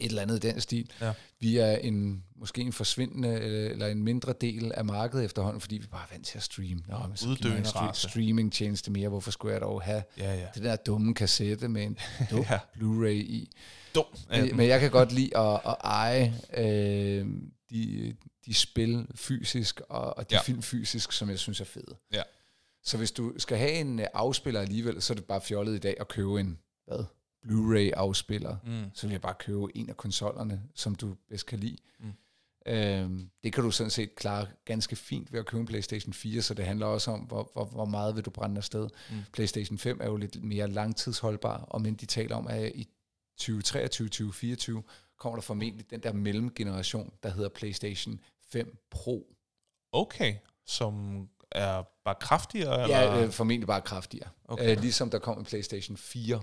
et eller andet i den stil. Ja. Vi er en måske en forsvindende øh, eller en mindre del af markedet efterhånden, fordi vi bare er vant til at streame. Nå, men så en stre- race. streaming tjeneste mere. Hvorfor skulle jeg dog have Ja, ja. det der dumme kassette med en dum Ja. Blu-ray i? Dum. Men, men jeg kan godt lide at, at eje øh, de, de spil fysisk, og, og de Ja. ja. film fysisk, som jeg synes er fede. Ja. Så hvis du skal have en øh, afspiller alligevel, så er det bare fjollet i dag at købe en hvad? Blu-ray afspiller. Mm. Så vil jeg bare købe en af konsollerne, som du bedst kan lide. Mm. Øhm, det kan du sådan set klare ganske fint ved at købe en PlayStation 4, så det handler også om, hvor, hvor, hvor meget vil du brænde afsted. Mm. PlayStation 5 er jo lidt mere langtidsholdbar, og men de taler om, at i 2023-2024 kommer der formentlig den der mellemgeneration, der hedder PlayStation 5 Pro. Okay, som er bare kraftigere? Ja, eller? øh, formentlig bare kraftigere. Okay. Øh, ligesom der kom en PlayStation 4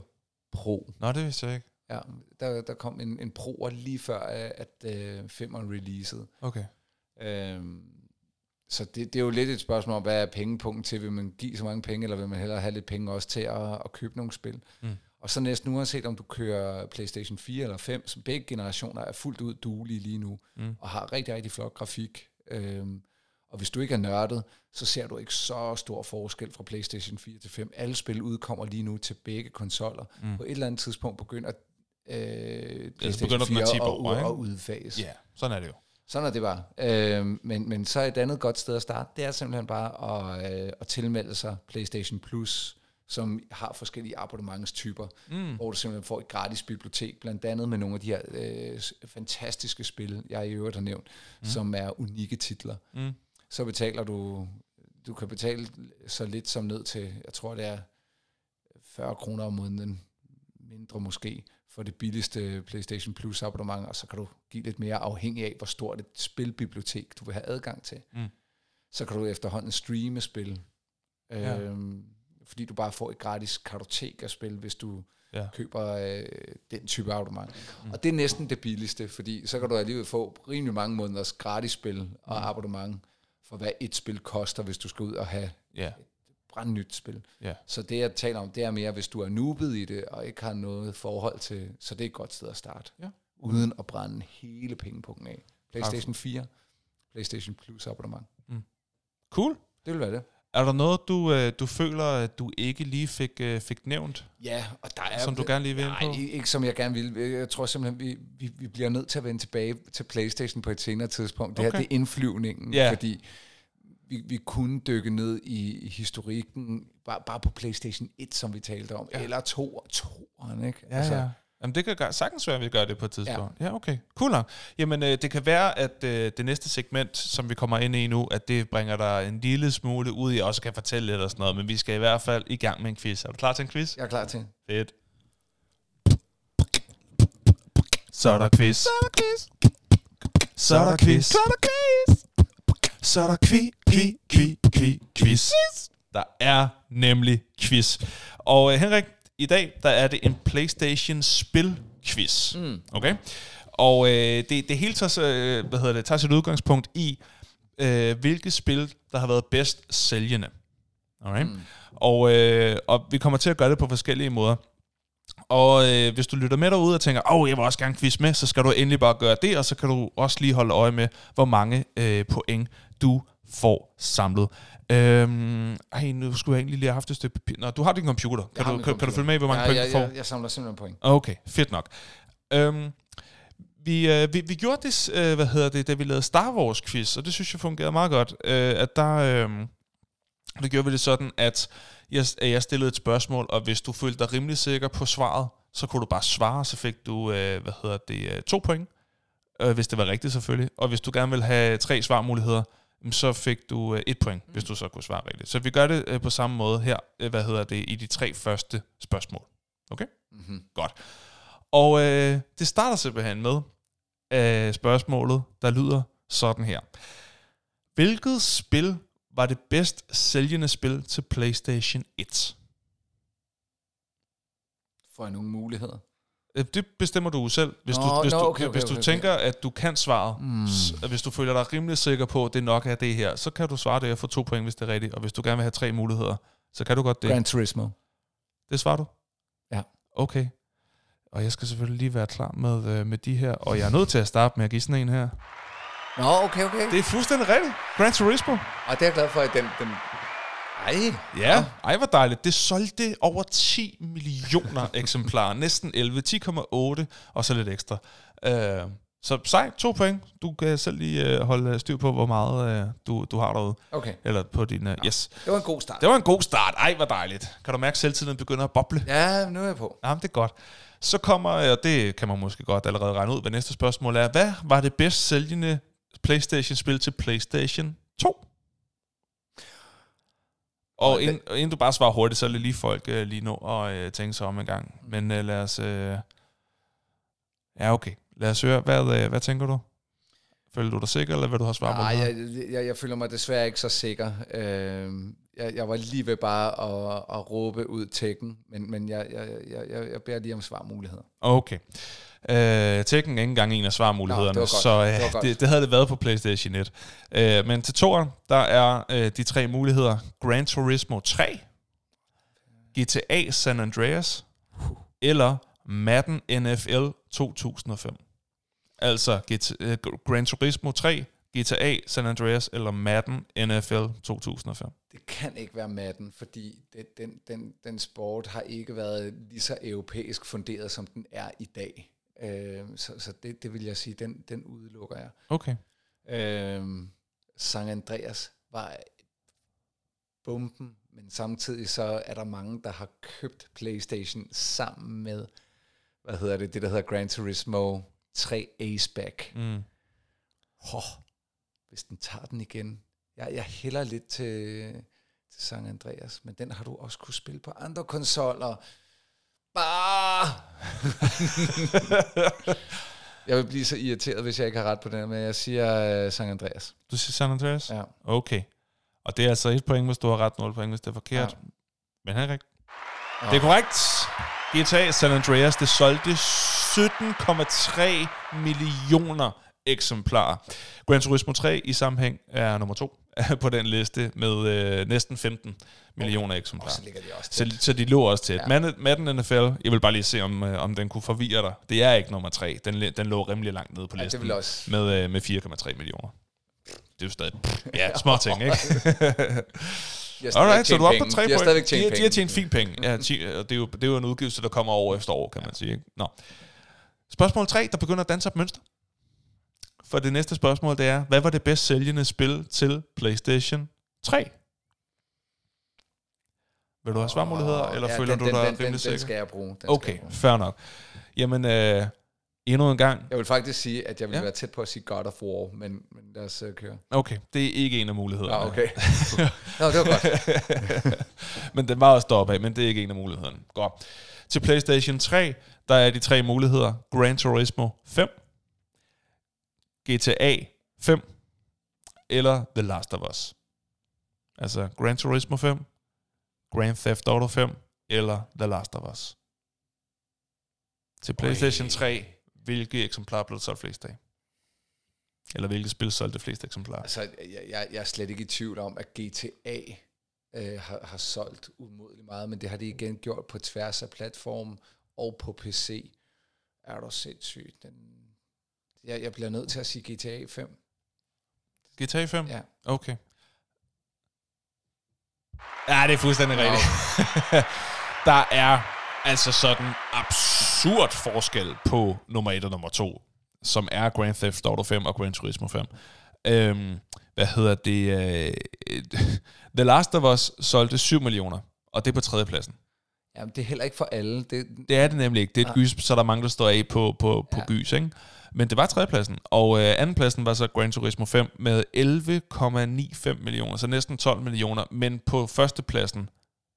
Pro. Nå, det vidste jeg ikke. Ja, der, der kom en, en Pro'er lige før, at øh, 5'eren releasede. Okay. Øhm, så det, det er jo lidt et spørgsmål om, hvad er pengepunkten til? Vil man give så mange penge, eller vil man hellere have lidt penge også til at, at købe nogle spil? Mm. Og så næsten uanset om du kører PlayStation 4 eller 5, som begge generationer er fuldt ud duelige lige nu, Mm. og har rigtig, rigtig flot grafik. Øhm, og hvis du ikke er nørdet, så ser du ikke så stor forskel fra PlayStation 4 til 5. Alle spil udkommer lige nu til begge konsoller. Mm. På et eller andet tidspunkt begynder øh, begynder den at tippe over, at, at udfase. Ja, sådan er det jo. Sådan er det bare. Øh, men, men så et andet godt sted at starte, det er simpelthen bare at, øh, at tilmelde sig PlayStation Plus, som har forskellige abonnementstyper, Mm. hvor du simpelthen får et gratis bibliotek, blandt andet med nogle af de her øh, fantastiske spil, jeg i øvrigt har nævnt, mm. som er unikke titler. Mm. Så betaler du, du kan betale så lidt som ned til, jeg tror det er 40 kroner om måneden, mindre måske, for det billigste PlayStation Plus abonnement, og så kan du give lidt mere afhængig af, hvor stort et spilbibliotek du vil have adgang til. Mm. Så kan du efterhånden streame spil, Ja. øhm, fordi du bare får et gratis kartotek af spil, hvis du Ja. køber øh, den type abonnement. Mm. Og det er næsten det billigste, fordi så kan du alligevel få rimelig mange måneders gratis spil og Mm. abonnement for hvad et spil koster, hvis du skal ud og have Ja. brandnyt spil. Ja. Så det, jeg taler om, det er mere, hvis du er noobet i det, og ikke har noget forhold til, så det er et godt sted at starte. Ja. Uden at brænde hele pengepunkten af. PlayStation 4, PlayStation Plus abonnement. Cool. Det vil være det. Er der noget, du, øh, du føler, at du ikke lige fik, øh, fik nævnt, Ja, og der er... som du gerne lige vil Nej, på? ikke ikke som jeg gerne vil. Jeg tror simpelthen, vi, vi, vi bliver nødt til at vende tilbage til Playstation på et senere tidspunkt. Det Okay. her, det er indflyvningen, Ja. fordi vi, vi kunne dykke ned i, i historikken, bare, bare på PlayStation 1, som vi talte om, ja. eller 2 og 2'eren, ikke? Ja, altså, ja. Jamen, det kan gøre, sagtens være, at vi gør det på et tidspunkt. Ja, ja okay. Cool nok. Jamen, øh, det kan være, at øh, det næste segment, som vi kommer ind i nu, at det bringer dig en lille smule ud i, også kan fortælle lidt og sådan noget, men vi skal i hvert fald i gang med en quiz. Er du klar til en quiz? Jeg er klar til. Fedt. Så er der quiz. Så er der quiz. Så er der quiz. Så er der quiz. Så er der quiz, quiz, quiz, quiz, quiz. Der er nemlig quiz. Og uh, Henrik, i dag der er det en PlayStation spil quiz. Mm. Okay? Og uh, det, det hele tager, uh, hvad hedder det, tager sit udgangspunkt i, uh, hvilke spil, der har været bedst sælgende. Alright? Mm. Og, uh, og vi kommer til at gøre det på forskellige måder. Og øh, hvis du lytter med derude og tænker, åh, oh, jeg vil også gerne quiz med, så skal du endelig bare gøre det, og så kan du også lige holde øje med, hvor mange øh, point du får samlet. Øhm, ej, nu skulle jeg egentlig lige have haft et stykke papir. Nå, du har din computer. Kan, du, kan, kan du følge med i, hvor mange ja, point ja, du får? Jeg, jeg samler simpelthen point. Okay, fedt nok. Øhm, vi, øh, vi, vi gjorde det, øh, hvad hedder det, da vi lavede Star Wars quiz, og det synes jeg fungerede meget godt. Øh, at der, øh, der gjorde vi det sådan, at jeg, at jeg stillede et spørgsmål, og hvis du følte dig rimelig sikker på svaret, så kunne du bare svare, så fik du, øh, hvad hedder det, øh, to point, øh, hvis det var rigtigt selvfølgelig. Og hvis du gerne vil have tre svarmuligheder, så fik du øh, et point, mm. hvis du så kunne svare rigtigt. Så vi gør det øh, på samme måde her, øh, hvad hedder det, i de tre første spørgsmål. Okay? Mm-hmm. Godt. Og øh, det starter simpelthen med øh, spørgsmålet, der lyder sådan her. Hvilket spil var det bedst sælgende spil til PlayStation 1? Får jeg nogle muligheder? Øh, Det bestemmer du selv. Hvis Nå, du, hvis nå, du, okay, okay, hvis du okay, tænker, at du kan svare, mm. hvis du føler dig rimelig sikker på, at det nok er det her, så kan du svare det og få to point, hvis det er rigtigt. Og hvis du gerne vil have tre muligheder, så kan du godt det. Gran Turismo. Det svarer du? Ja. Okay. Og jeg skal selvfølgelig lige være klar med, øh, med de her. Og jeg er nødt til at starte med at give sådan en her. Nå, okay, okay. Det er fuldstændig rigtigt. Gran Turismo. Og det er jeg glad for, at den... den ej, Ja, ej hvor dejligt. Det solgte over 10 millioner eksemplarer. Næsten 11, 10,8 og så lidt ekstra. Øh, så sej, to point. Du kan selv lige øh, holde styr på, hvor meget øh, du, du har derude. okay. Eller på din... Øh, yes. Det var en god start. Det var en god start. Ej, hvor dejligt. Kan du mærke, at selvtiden begynder at boble? Ja, nu er jeg på. Jamen, det er godt. Så kommer, og det kan man måske godt allerede regne ud, hvad næste spørgsmål er. Hvad var det bedst sælgende PlayStation-spil til PlayStation 2? Og Og inden, inden du bare svarer hurtigt, så lad lige folk øh, lige nå og øh, tænke sig om en gang. Men øh, lad os... Øh, ja, okay. Lad os høre. Hvad, øh, hvad tænker du? Føler du dig sikker, eller vil du have svar på Nej, det? jeg, jeg, jeg føler mig desværre ikke så sikker. Øh, jeg, jeg var lige ved bare at, at råbe ud tækken, men, men jeg, jeg, jeg, jeg, jeg beder lige om svarmuligheder. Okay. Øh, Tekken er ikke engang en af svarmulighederne, Nå, det så øh, Det det, det havde det været på PlayStation 1. Øh, men til toeren, der er øh, de tre muligheder. Gran Turismo 3, GTA San Andreas, eller Madden NFL 2005. Altså GTA, øh, Gran Turismo 3, GTA San Andreas eller Madden NFL 2005. Det kan ikke være Madden, fordi det, den, den, den sport har ikke været lige så europæisk funderet, som den er i dag. Øh, så så det, det vil jeg sige, den, den udelukker jeg. Okay. Øh, San Andreas var bomben, men samtidig så er der mange, der har købt PlayStation sammen med, hvad hedder det, det der hedder Gran Turismo 3 Aceback. Mm. Oh, hvis den tager den igen. Jeg, jeg hælder lidt til, til San Andreas, men den har du også kunne spille på andre konsoller. Bare! jeg vil blive så irriteret, hvis jeg ikke har ret på den, men jeg siger uh, San Andreas. Du siger San Andreas? Ja. Okay. Og det er altså et point, hvis du har ret, 0 point, hvis det er forkert. Ja. Men Henrik? Ja. Det er korrekt. GTA San Andreas, det solgte 17,3 millioner eksemplarer. Gran Turismo 3 i sammenhæng er nummer to på den liste med øh, næsten 15 millioner Og eksemplarer. så ligger de også Så, så de lå også til. Ja. Madden, NFL, jeg vil bare lige se, om, øh, om den kunne forvirre dig. Det er ikke nummer 3. Den, den lå rimelig langt nede på Ja, listen. det også. Med, øh, med 4,3 millioner. Det er jo stadig... Ja, små ting, ikke? Alright, så du er oppe på penge. 3 De har point. stadigvæk tjent har- de har penge. tjent fint penge. Ja, ti, det, er jo, det er jo en udgivelse, der kommer år efter år, kan man sige. Ikke? Nå. Spørgsmål 3, der begynder at danse op mønster. For det næste spørgsmål, det er, hvad var det bedst sælgende spil til PlayStation 3. Vil du have svarmuligheder, Åh, eller ja, føler den, du den, dig den, rimelig den, den sikker? skal jeg bruge. Den Okay, jeg, bruge. fair nok. Jamen, øh, endnu en gang. jeg vil faktisk sige, at jeg vil Ja. være tæt på at sige God of War, men, men lad os uh, køre. Okay, det er ikke en af mulighederne. Ja, okay. Nå, det var godt. men den var også deroppe af, men det er ikke en af mulighederne. Godt. Til PlayStation 3, der er de tre muligheder. Gran Turismo 5, GTA 5, eller The Last of Us. Altså Gran Turismo 5, Grand Theft Auto 5, eller The Last of Us. Til PlayStation 3, hvilke eksemplarer blev solgt flest af? Eller hvilke spil solgte flest eksemplarer? Altså, jeg, jeg, jeg er slet ikke i tvivl om, at GTA øh, har, har solgt umådeligt meget, men det har de igen gjort på tværs af platform og på PC. Er du sindssygt? Den, jeg, jeg bliver nødt til at sige GTA 5. GTA 5? Ja. Okay. Ja, det er fuldstændig rigtigt. der er altså sådan absurd forskel på nummer 1 og nummer 2, som er Grand Theft Auto 5 og Gran Turismo 5. Øhm, hvad hedder det? Øh, The Last of Us solgte 7 millioner, og det er på tredjepladsen. Jamen, det er heller ikke for alle. Det, Det er det nemlig ikke. Det er et gys, så er der mange, der står af på, på, på Ja. gys, ikke? Men det var tredjepladsen. Og øh, andenpladsen var så Gran Turismo 5 med 11,95 millioner, så næsten 12 millioner. Men på førstepladsen,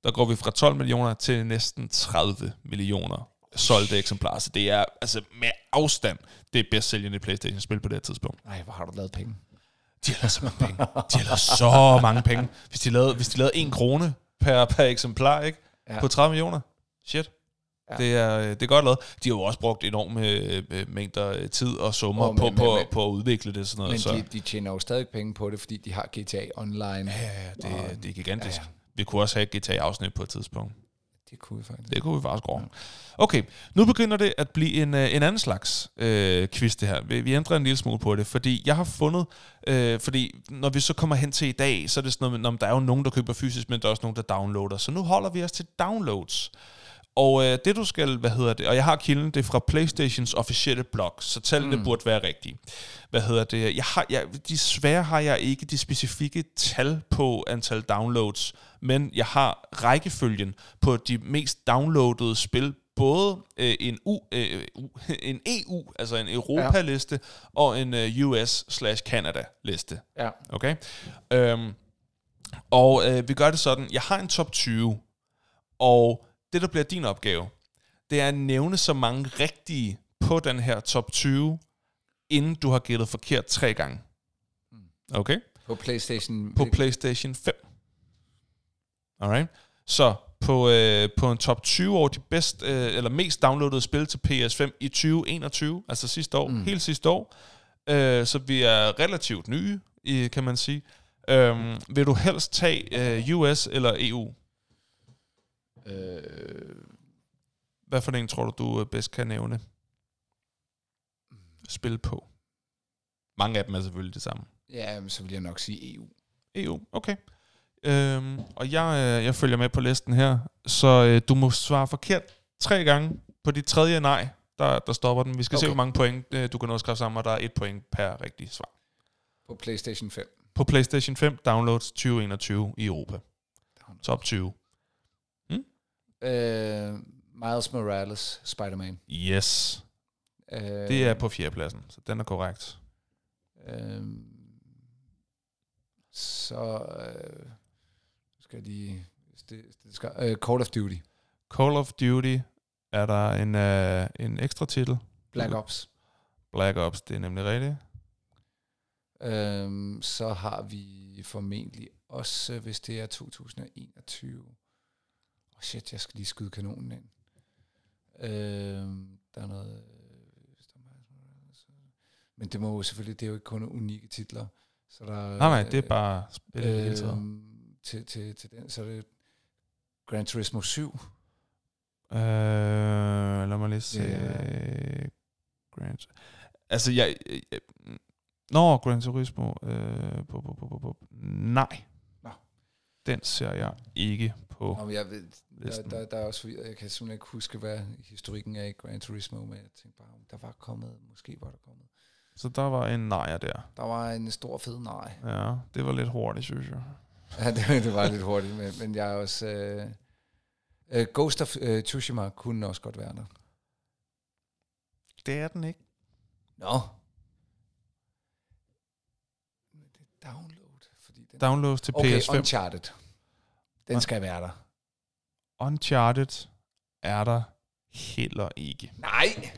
der går vi fra 12 millioner til næsten 30 millioner solgte eksemplarer. Så det er altså med afstand det bedst sælgende PlayStation-spil på det her tidspunkt. nej, hvor har du lavet penge? De har lavet så mange penge. De har lavet så mange penge. Hvis de lavede, hvis de lavede en krone per, per eksemplar, ikke? Ja. På 30 millioner. Shit. Ja. Det, er, øh, det er godt lavet. De har jo også brugt enorme øh, øh, mængder tid og summer Åh, på, men- på, men- på at udvikle det. Sådan noget. Men så, de, de tjener jo stadig penge på det, fordi de har GTA Online. ja, ja, det, Og- det er gigantisk. Ja. ja. Vi kunne også have et GTA-afsnit på et tidspunkt. Det kunne vi faktisk. Det kunne vi faktisk gå. Okay, nu begynder det at blive en, øh, en anden slags øh, quiz det her. Vi, vi ændrer en lille smule på det, fordi jeg har fundet, øh, fordi når vi så kommer hen til i dag, så er det sådan noget, når der er jo nogen, der køber fysisk, men der er også nogen, der downloader. Så nu holder vi os til downloads. Og øh, det du skal, hvad hedder det, og jeg har kilden, det er fra Playstations officielle blog, så tallene mm. burde være rigtige. Hvad hedder det, jeg har, jeg, desværre har jeg ikke de specifikke tal på antal downloads, men jeg har rækkefølgen på de mest downloadede spil, både øh, en, U, øh, U, en EU, altså en Europa-liste, og en øh, US slash Canada-liste. Ja. Okay? Øhm, og øh, vi gør det sådan, jeg har en top 20, og det, der bliver din opgave, det er at nævne så mange rigtige på den her top 20, inden du har gættet forkert tre gange. Okay? På PlayStation. På PlayStation 5. Alright? Så på, øh, på en top 20 over de bedst, øh, eller mest downloadede spil til PS5 i 2021, altså sidste år, mm. helt sidste år, øh, så vi er relativt nye, i, kan man sige. Øhm, vil du helst tage øh, US eller EU? Øh, Hvad for en tror du, du øh, bedst kan nævne? Spil på. Mange af dem er selvfølgelig det samme. ja, så vil jeg nok sige EU. EU, okay. Øhm, og jeg, øh, jeg følger med på listen her, så øh, du må svare forkert tre gange. På dit tredje nej, der, der stopper den. Vi skal okay. se, hvor mange point øh, du kan nå at skrive sammen, og der er et point per rigtig svar. På PlayStation 5. På PlayStation 5 downloads 2021 i Europa. Top 20. Øh, Miles Morales, Spider-Man. Yes. Øh, Det er på fjerdepladsen, så den er korrekt. Øh, så øh, skal det skal, øh, Call of Duty. Call of Duty er der en, øh, en ekstra titel. Black Ops. Black Ops, det er nemlig rigtigt. Øhm, så har vi formentlig også, hvis det er 2021. Oh shit, jeg skal lige skyde kanonen ind. Øhm, der er noget... øh, Men det må jo selvfølgelig, det er jo ikke kun unikke titler. Så der, Nej, nej, det er bare spil det hele taget. Til, til, til den, så er det Gran Turismo 7. Øh, lad mig lige se. Ja. Grand. Altså, jeg... jeg Nå, Gran Turismo. Øh, på, på, på, på. Nej. Nå. Den ser jeg ikke på. Om jeg ved, der, listen. der, der er også, jeg kan simpelthen ikke huske, hvad historikken er i Gran Turismo, men jeg tænkte bare, der var kommet, måske var der kommet. Så der var en nejer der. Der var en stor fed nej. Ja, det var lidt hurtigt, synes jeg. Ja, det, det var lidt hurtigt, men, men jeg er også... Øh, øh, Ghost of øh, Tsushima kunne også godt være der. Det er den ikke. Nå. Det er download, fordi den... Downloads til Okay, PS5. Uncharted. Den skal være der. Uncharted er der heller ikke. Nej!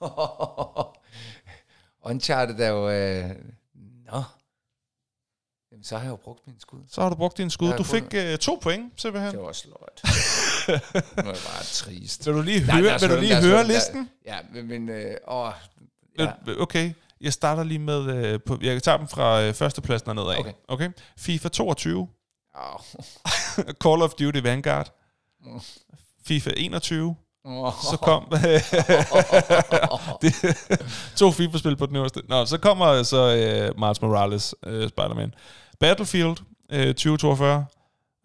Uncharted er jo... Øh, nå. Jamen, så har jeg jo brugt min skud. Så har du brugt din skud. Du fik uh, to point, simpelthen. Det var sløjt. nu er jeg bare trist. Vil du lige Nej, høre, os vil du lige høre listen? Ja, men... øh, åh, ja. Okay, jeg starter lige med... Uh, på, jeg tager dem fra uh, førstepladsen og nedad. Okay. okay. FIFA 22. Au. Call of Duty Vanguard. Mm. FIFA 21. Så kom... det, to FIFA-spil på den øverste. Nå, så kommer så uh, Miles Morales, uh, Spider-Man. Battlefield uh, 2042.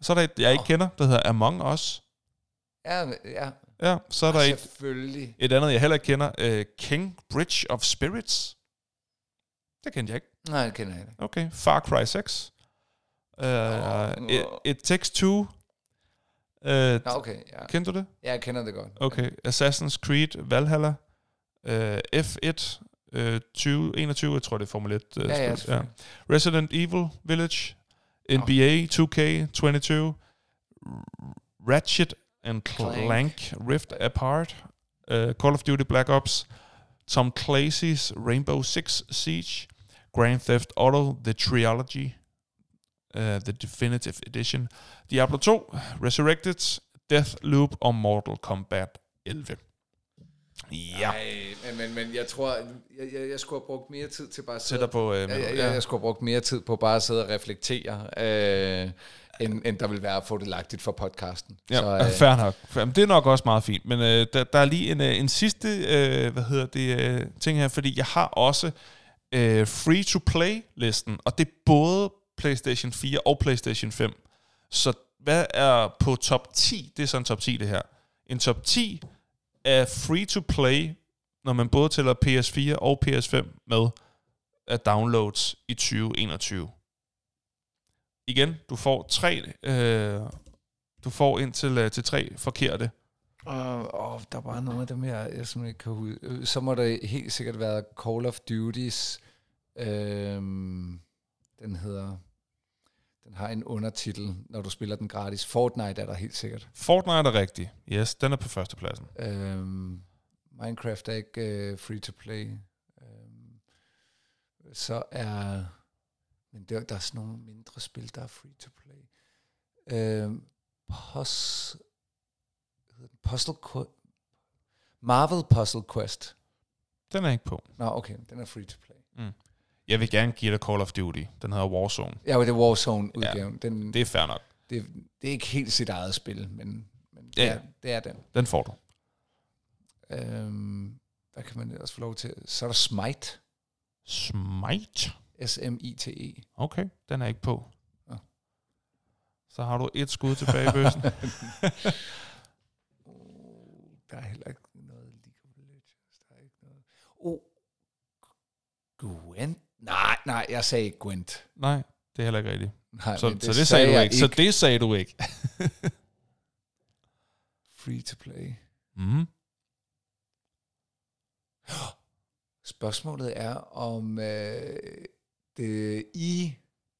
Så er der et, jeg ikke kender, der hedder Among Us. Ja, ja. Ja, så er der et, Selvfølgelig. et andet, jeg heller ikke kender. Uh, King Bridge of Spirits. Det kendte jeg ikke. Nej, det kender jeg ikke. Okay. Far Cry 6. Uh, Åh. it, it Takes Two. Uh, Nå, okay, ja. Kendte du det? Ja, jeg kender det godt. Okay. Assassin's Creed Valhalla. Uh, F1 uh, 2021, jeg tror det er Formel 1. Uh, Ja, ja, spil. selvfølgelig. Resident Evil Village. NBA 2K22. Ratchet and Clank. Clank, Rift Apart. Uh, Call of Duty Black Ops. Tom Clancy's Rainbow Six Siege. Grand Theft Auto The Trilogy. Uh, the Definitive Edition. Diablo 2, Resurrected, Deathloop og Mortal Kombat 11. Ja, Nej, men, men, jeg tror, jeg, jeg, jeg skulle have brugt mere tid til bare at sidde på... Øh, jeg, jeg, jeg, jeg skulle have brugt mere tid på bare at sidde og reflektere, øh, end, end der vil være fordelagtigt for podcasten. Ja, så, øh, fair nok. Fair, men det er nok også meget fint. Men øh, der, der er lige en, øh, en sidste øh, hvad hedder det, øh, ting her, fordi jeg har også øh, free-to-play-listen, og det er både PlayStation 4 og PlayStation 5. Så hvad er på top 10? Det er sådan top 10, det her. En top 10 er free-to-play, når man både tæller PS4 og PS5 med, af downloads i 2021. Igen, du får tre, øh, du får ind til, øh, til tre forkerte. Og, oh, der var nogle af dem her, jeg simpelthen ikke kan huske. Øh, så må der helt sikkert være Call of Duties. Øh, den hedder... Den har en undertitel, når du spiller den gratis. Fortnite er der helt sikkert. Fortnite er rigtig. Yes, den er på førstepladsen. Øhm, Minecraft er ikke øh, free to play. Øhm, så er... Men der, der er sådan nogle mindre spil, der er free to play. Øhm, Pos? Puzzle Marvel Puzzle Quest. Den er ikke på. Nå, okay, den er free to play. Jeg vil gerne give dig Call of Duty. Den hedder Warzone. Ja, det er Warzone-udgaven. Ja, den, Det er fair nok. det, det er ikke helt sit eget spil, men, men Ja. det, er, det er den. Den får du. Øhm, hvad kan man ellers få lov til? Så er der Smite. Smite. S-M-I-T-E. Okay, den er ikke på. Nå. Så har du et skud tilbage i bøssen. Uh, der er heller ikke noget League of Legends. Der er ikke noget. Oh, Gwent? Nej, nej, jeg sagde ikke Gwent. Nej, det er heller ikke rigtigt. Nej, Så, men så det sagde du ikke. Så det sagde du ikke. Free to play. mm. Spørgsmålet er om øh, det i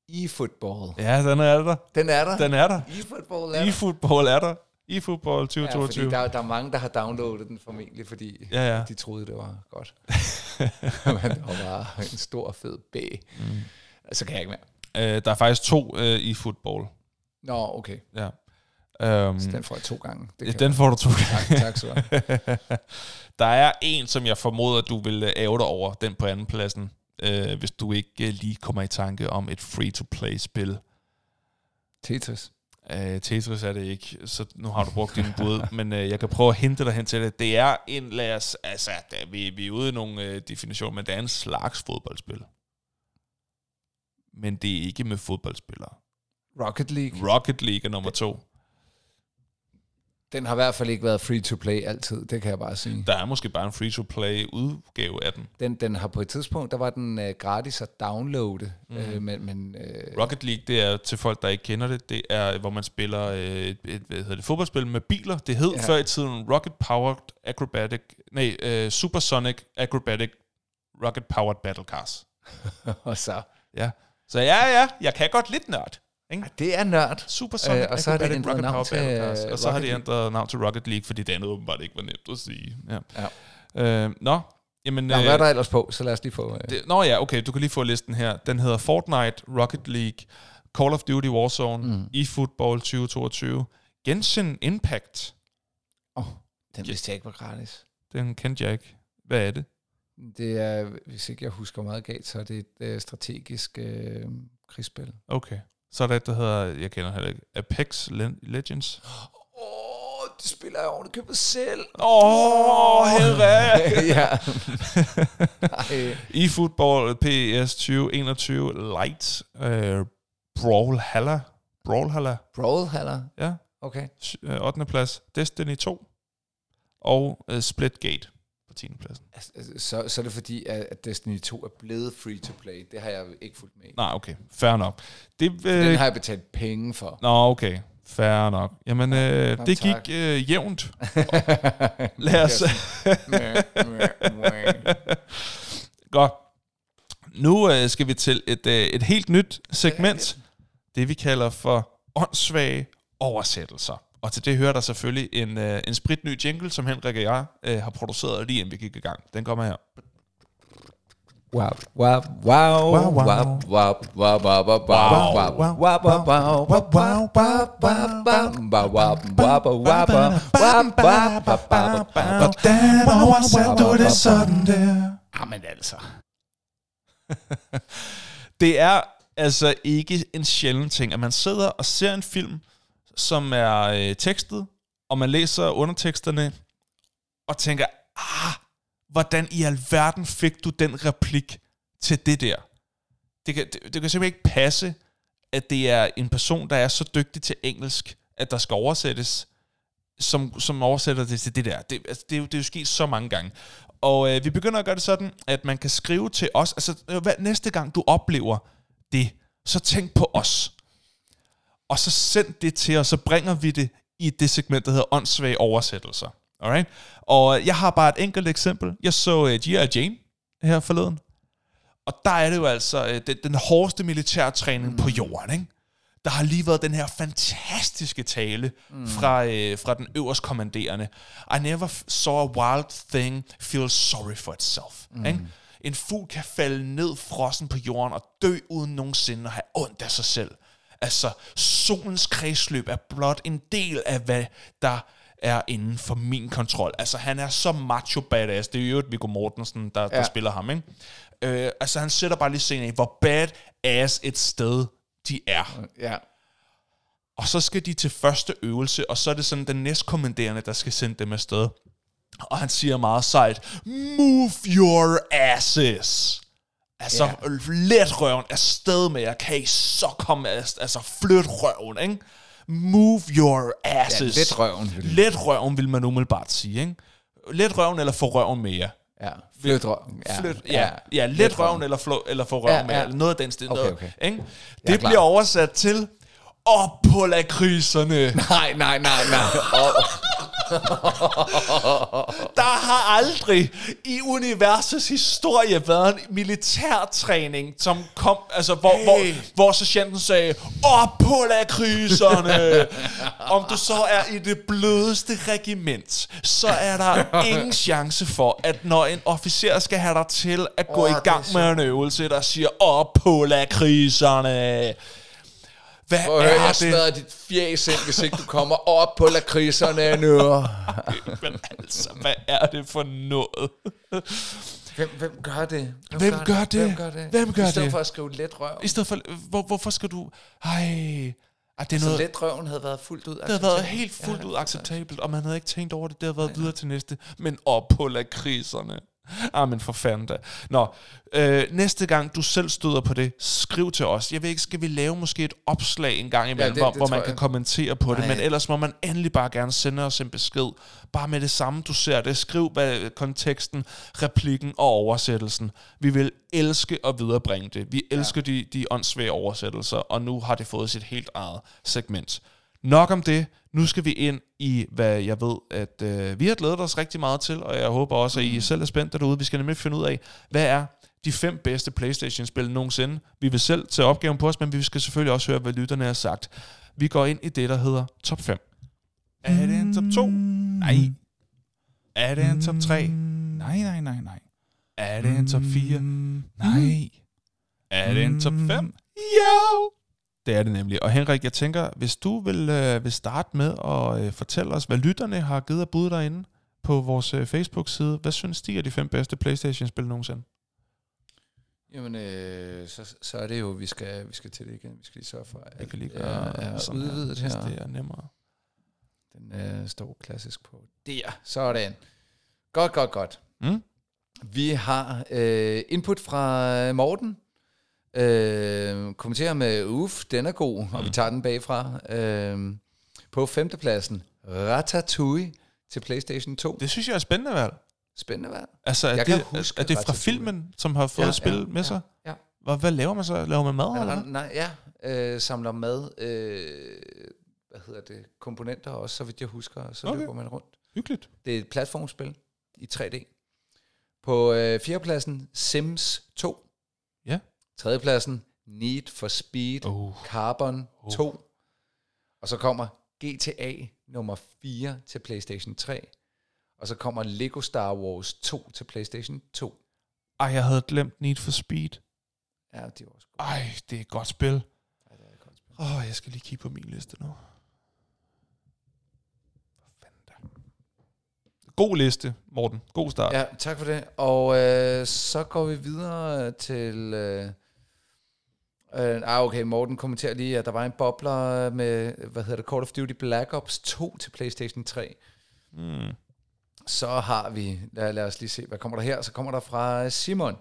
e-football. Ja, den er der. Den er der. Den er der. E-football er der. E-football er der. E-football Ja, 2022. fordi der, der er mange, der har downloadet den formentlig, fordi Ja, ja. de troede, det var godt. Men det var bare en stor, fed B. Mm. Så kan jeg ikke mere. Øh, der er faktisk to øh, e-football. Nå, okay. Ja. Um, Så den får jeg to gange. Det ja, den får du to Tak, tak så. Der er en, som jeg formoder, du vil øh, ære dig over, den på anden pladsen, øh, hvis du ikke øh, lige kommer i tanke om et free-to-play-spil. Tetris. Øh, Tetris er det ikke, så nu har du brugt din bud, men øh, jeg kan prøve at hente dig hen til det. Det er en, lad os, altså, der, vi, vi er ude i nogle øh, definitioner, men det er en slags fodboldspil. Men det er ikke med fodboldspillere. Rocket League. Rocket League er nummer to. Den har i hvert fald ikke været free to play altid, det kan jeg bare sige. Der er måske bare en free-to-play udgave af den. Den, den har på et tidspunkt, der var den øh, gratis at downloade, mm. øh, men, men øh, Rocket League, det er til folk, der ikke kender det, det er, hvor man spiller øh, et, et hvad hedder det, fodboldspil med biler. Det hed. Ja. før i tiden Rocket Powered Acrobatic, nej, øh, Supersonic Acrobatic Rocket Powered Battle Cars. og så, Ja. Så ja, ja, jeg kan godt lidt nørd. Ikke? det er nørd. Supersonic Øh, og så har de Acrobatic ændret Rocket navn til, Battle øh, Og så har Rocket de League. ændret navn til Rocket League, fordi det andet åbenbart ikke var nemt at sige. Ja. Ja. Øh, nå, jamen... Nå, hvad er der ellers på? Så lad os lige få... Øh. Det, nå ja, okay, du kan lige få listen her. Den hedder Fortnite, Rocket League, Call of Duty Warzone, mm. eFootball 2022, Genshin Impact. Oh, den vidste jeg ikke var gratis. Den kendte jeg ikke. Hvad er det? Det er, hvis ikke jeg husker meget galt, så er det et øh, strategisk øh, krigsspil. Okay. Så er der et, der hedder, jeg kender heller ikke, Apex Le- Legends. Åh, oh, det spiller jeg ovenikøbet selv. Åh, oh, Henrik! ja. EFootball PS 2021 Light, uh, Brawlhalla. Brawlhalla, Brawlhalla. ja. Okay. Uh, 8. plads. Destiny 2. Og uh, Splitgate 10. pladsen. Altså, altså, så, så er det fordi, at Destiny 2 er blevet free to play. Det har jeg ikke fulgt med i. Nej, okay. Fair nok. Det, Den øh, har jeg betalt penge for. Nå, okay. Fair nok. Jamen, øh, Nå, det tak. gik øh, jævnt. Lad os... Godt. Nu øh, skal vi til et, øh, et helt nyt segment. Det vi kalder for åndssvage oversættelser. Og til det hører der selvfølgelig en, øh, en spritny jingle, som Henrik og jeg øh, har produceret lige inden vi gik i gang. Den kommer her. Wow, wow, wow, Wow, wow. wow, wow, wow, wow, wow, wow, wow, wow, wow, wow, wow, wow, wow, wow, wow, wow, wow, Hvordan oversætter du det sådan der? Jamen altså. Det er altså ikke en sjælden ting, at man sidder og ser en film, som er øh, tekstet, og man læser underteksterne, og tænker, ah, hvordan i alverden fik du den replik til det der? Det kan, det, det kan simpelthen ikke passe, at det er en person, der er så dygtig til engelsk, at der skal oversættes, som, som oversætter det til det der. Det, altså, det, er, jo, det er jo sket så mange gange. Og øh, vi begynder at gøre det sådan, at man kan skrive til os, altså hvad, næste gang du oplever det, så tænk på os. Og så send det til os, så bringer vi det i det segment, der hedder åndssvage oversættelser. Alright? Og jeg har bare et enkelt eksempel. Jeg så uh, G.I. Jane her forleden. Og der er det jo altså uh, den, den hårdeste militærtræning mm. på jorden, ikke? Der har lige været den her fantastiske tale mm. fra, øh, fra den øverst kommanderende. I never saw a wild thing feel sorry for itself. Mm. Ikke? En fugl kan falde ned frossen på jorden og dø uden nogensinde at have ondt af sig selv. Altså, solens kredsløb er blot en del af, hvad der er inden for min kontrol. Altså, han er så macho badass. Det er jo Viggo Mortensen, der, ja. der spiller ham, ikke? Øh, altså, han sætter bare lige scenen af, hvor badass et sted de er. Ja. Og så skal de til første øvelse, og så er det sådan den næstkommanderende, der skal sende dem afsted. Og han siger meget sejt, move your asses. Altså, Ja. let røven afsted med jer. Kan I så komme, af- altså flyt røven, ikke? Move your asses. Ja, let røven, Let røven, vil man umiddelbart sige, ikke? Let røven eller få røven med jer. Ja. Flyt røven. Ja, Flyt, ja, ja, ja let røven eller, flå, eller få røven Ja, ja, med, ja. eller noget af den stil. Okay, noget, okay. Ikke? Det er klar. bliver oversat til, op på lakridserne. Nej, nej, nej, nej. Oh, Der har aldrig i universets historie været en militærtræning, som kom, altså hvor, hey. hvor, hvor sergeanten sagde, op på lakridserne. Om du så er i det blødeste regiment, så er der ingen chance for, at når en officer skal have dig til at gå Åh, i gang med en øvelse, der siger, op på lakridserne. Hvad Prøv er jeg det? smadrer dit fjes ind, hvis ikke du kommer op på lakridserne nu. Men altså, hvad er det for noget? Hvem, hvem gør det? Hvem gør det? Hvem gør det? Hvem gør I stedet det? for at skrive let røv. I stedet for, hvor, hvorfor skal du... Ej, ej det er Så noget... let røven havde været fuldt ud Det havde været helt fuldt Ja, ud acceptabelt, og man havde ikke tænkt over det. Det havde været videre til næste. Men op på lakridserne. Ah, men for fanden da. Nå, øh, næste gang du selv støder på det, skriv til os. Jeg ved ikke, skal vi lave måske et opslag en gang imellem, Ja, det- ja, hvor, det hvor man jeg. kan kommentere på det, Nej. men ellers må man endelig bare gerne sende os en besked. Bare med det samme, du ser det. Skriv hvad, konteksten, replikken og oversættelsen. Vi vil elske at viderebringe det. Vi elsker ja. de, de åndssvage oversættelser, og nu har det fået sit helt eget segment. Nok om det. Nu skal vi ind i, hvad jeg ved, at øh, vi har glædet os rigtig meget til, og jeg håber også, at I selv er spændt derude. Vi skal nemlig finde ud af, hvad er de fem bedste Playstation-spil nogensinde. Vi vil selv tage opgaven på os, men vi skal selvfølgelig også høre, hvad lytterne har sagt. Vi går ind i det, der hedder top 5. Er det en top 2? Nej. Er det en top 3? Nej, nej, nej, nej. Er det en top 4? Nej. Er det en top 5? Jo! Det er det nemlig. Og Henrik, jeg tænker, hvis du vil, øh, vil starte med at øh, fortælle os, hvad lytterne har givet af bud derinde på vores øh, Facebook-side. Hvad synes de er de fem bedste Playstation-spil nogensinde? Jamen, øh, så, så er det jo, vi skal, vi skal til det igen. Vi skal lige sørge for, at kan lige er, gøre er sådan udvidet her, det er nemmere. Den øh, står klassisk på. Der, sådan. Godt, godt, godt. Mm? Vi har øh, input fra Morten. Øh, kommenterer med, uff, den er god, og vi tager den bagfra. Øh, på femtepladsen, Ratatouille til PlayStation 2. Det synes jeg er spændende valg. Spændende valg. Altså, er Jeg det, kan huske er det fra filmen, som har fået Ja, ja, spil ja, med sig? Ja. Hvad, hvad laver man så? Laver man mad? ja. eller? ja nej, ja, øh, samler mad, øh, hvad hedder det, komponenter også, så vidt jeg husker, så okay. løber man rundt. Hyggeligt. Det er et platformspil i 3D. På øh, fjerdepladsen Sims 2. Tredjepladsen Need for Speed Oh. Carbon Oh. 2. Og så kommer GTA nummer 4 til PlayStation 3. Og så kommer Lego Star Wars 2 til PlayStation 2. Ej, jeg havde glemt Need for Speed. Ja, det var også godt. Ej, det er et godt spil. Ja, det er et godt spil. Åh, oh, jeg skal lige kigge på min liste nu. Hvad fanden da? God liste, Morten. God start. Ja, tak for det. Og øh, så går vi videre til... Øh, øh, ah, okay, Morten kommenterer lige, at der var en bobler med, hvad hedder det, Call of Duty Black Ops 2 til PlayStation 3. Mm. Så har vi, lad, lad os lige se, hvad kommer der her? Så kommer der fra Simon.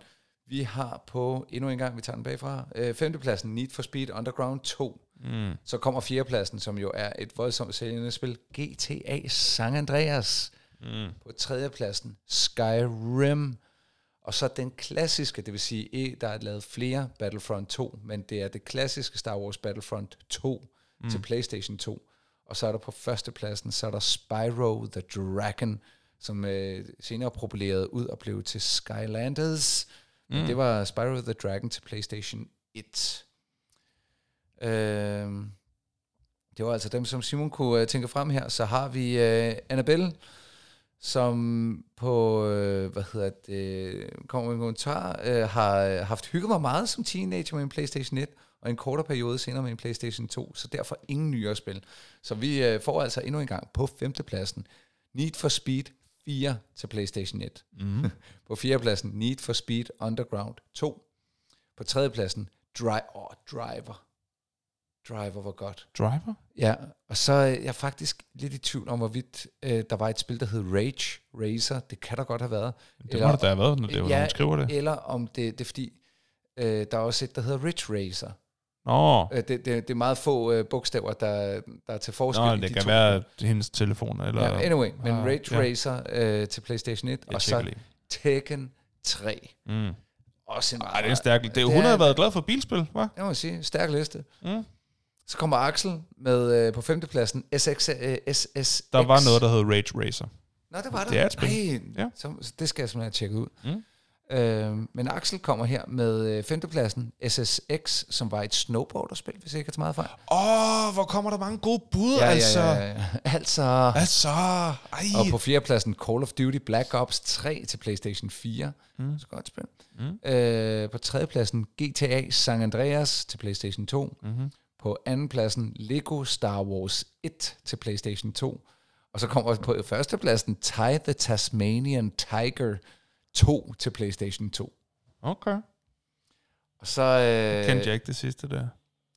Vi har på, endnu en gang, vi tager den bagfra, øh, femtepladsen Need for Speed Underground 2. Mm. Så kommer fjerdepladsen, som jo er et voldsomt sælgende spil, GTA San Andreas. Mm. På tredjepladsen Skyrim. Og så den klassiske, det vil sige, eh, der er lavet flere Battlefront 2, men det er det klassiske Star Wars Battlefront 2 mm. til PlayStation 2. Og så er der på førstepladsen, så er der Spyro the Dragon, som øh, senere populerede ud og blev til Skylanders. Men Mm. det var Spyro the Dragon til PlayStation 1. Øhm, det var altså dem, som Simon kunne øh, tænke frem her. Så har vi øh, Annabelle, som på, øh, hvad hedder det, kommer med en kommentar, øh, har øh, haft hygget mig meget som teenager med en PlayStation 1, og en kortere periode senere med en PlayStation 2, så derfor ingen nyere spil. Så vi øh, får altså endnu en gang på femtepladsen Need for Speed 4 til PlayStation 1. Mm. På fjerdepladsen Need for Speed Underground 2. På tredjepladsen Dri- oh, Driver. Driver var godt. Driver? Ja, og så er jeg faktisk lidt i tvivl om, hvorvidt øh, der var et spil, der hed Rage Racer. Det kan der godt have været. Det må det da have været, når det var, Ja, nogen skriver det. Eller om det, det er fordi, øh, der er også et, der hedder Ridge Racer. Nå, Øh, det, det, det er meget få øh, bogstaver, der, der er til forskel Nå i det de kan to. være hendes telefon. Eller, Ja, anyway, men Ah, Rage ja. Racer øh, til PlayStation 1, Jeg og så lige. Tekken 3. Mm. Også en Ej, det er stærk. Det er, hun har været glad for bilspil, hva'? Jeg må sige, stærk liste. Mm. Så kommer Axel med øh, på femtepladsen SX, øh, SSX. Der var noget, der hed Rage Racer. Nå, det var der. Det er et spil. Ej, Ja. så, så det skal jeg simpelthen tjekke ud. Mm. Øh, men Axel kommer her med øh, femtepladsen SSX, som var et snowboarderspil, hvis jeg ikke er så meget fejl. Åh, oh, hvor kommer der mange gode bud, altså. ja, ja. Altså. Altså, ej. Og på fjerdepladsen Call of Duty Black Ops 3 til PlayStation 4. Mm. Så godt spil. Mm. Øh, på tredjepladsen GTA San Andreas til PlayStation 2. Mm-hmm. På andenpladsen Lego Star Wars 1 til PlayStation 2. Og så kommer på førstepladsen Ty the Tasmanian Tiger 2 til PlayStation 2. Okay. Og så, øh, Kendte jeg ikke det sidste der.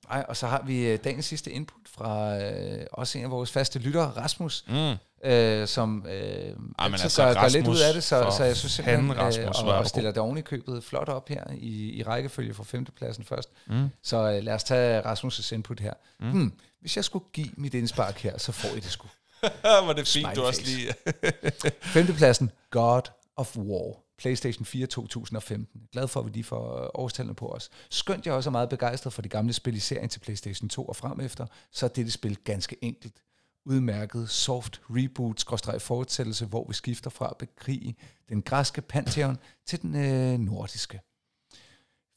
nej, og så har vi øh, dagens sidste input fra øh, også en af vores faste lyttere, Rasmus. Mm. Øh, som øh, men altid altså, gør, gør lidt ud af det, så, så jeg synes simpelthen, Rasmus, øh, og, og stiller det oven i købet flot op her i, i rækkefølge fra femtepladsen først. Mm. Så øh, lad os tage Rasmus' input her. Mm. Hmm, hvis jeg skulle give mit indspark her, så får I det sgu. Var det fint, du også lige... Femtepladsen, God of War. PlayStation 4 2015. Glad for, at vi lige får øh, årstallene på os. Skønt jeg også er meget begejstret for de gamle spil i serien til PlayStation 2 og frem efter, så er dette spil ganske enkelt. Udmærket soft reboot fortsættelse, hvor vi skifter fra at bekrige den græske pantheon til den øh, nordiske.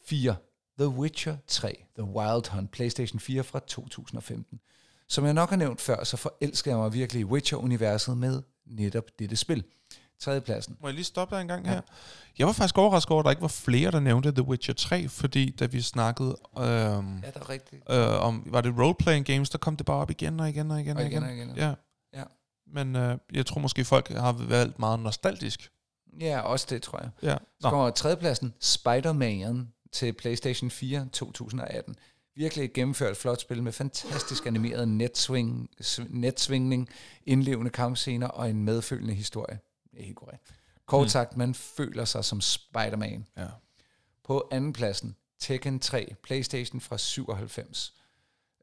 4. The Witcher 3, The Wild Hunt, PlayStation 4 fra 2015. Som jeg nok har nævnt før, så forelsker jeg mig virkelig i Witcher-universet med netop dette spil. Tredjepladsen. Må jeg lige stoppe dig en gang Ja. her? Jeg var faktisk overrasket over, at der ikke var flere, der nævnte The Witcher 3, fordi da vi snakkede øhm, Ja, der er rigtigt. øh, om, var det roleplaying games, der kom det bare op igen og igen og igen Og igen og igen. Ja. Ja. Men øh, jeg tror måske, folk har valgt meget nostalgisk. Ja, også det, tror jeg. Ja. Så kommer tredjepladsen, Spider-Man til PlayStation 4 2018. Virkelig et gennemført flot spil med fantastisk animeret netsving, sv- netsvingning, indlevende kampscener og en medfølende historie. Det er helt korrekt. Kort Hmm. sagt, man føler sig som Spider-Man. ja. På andenpladsen, Tekken 3, PlayStation fra 97.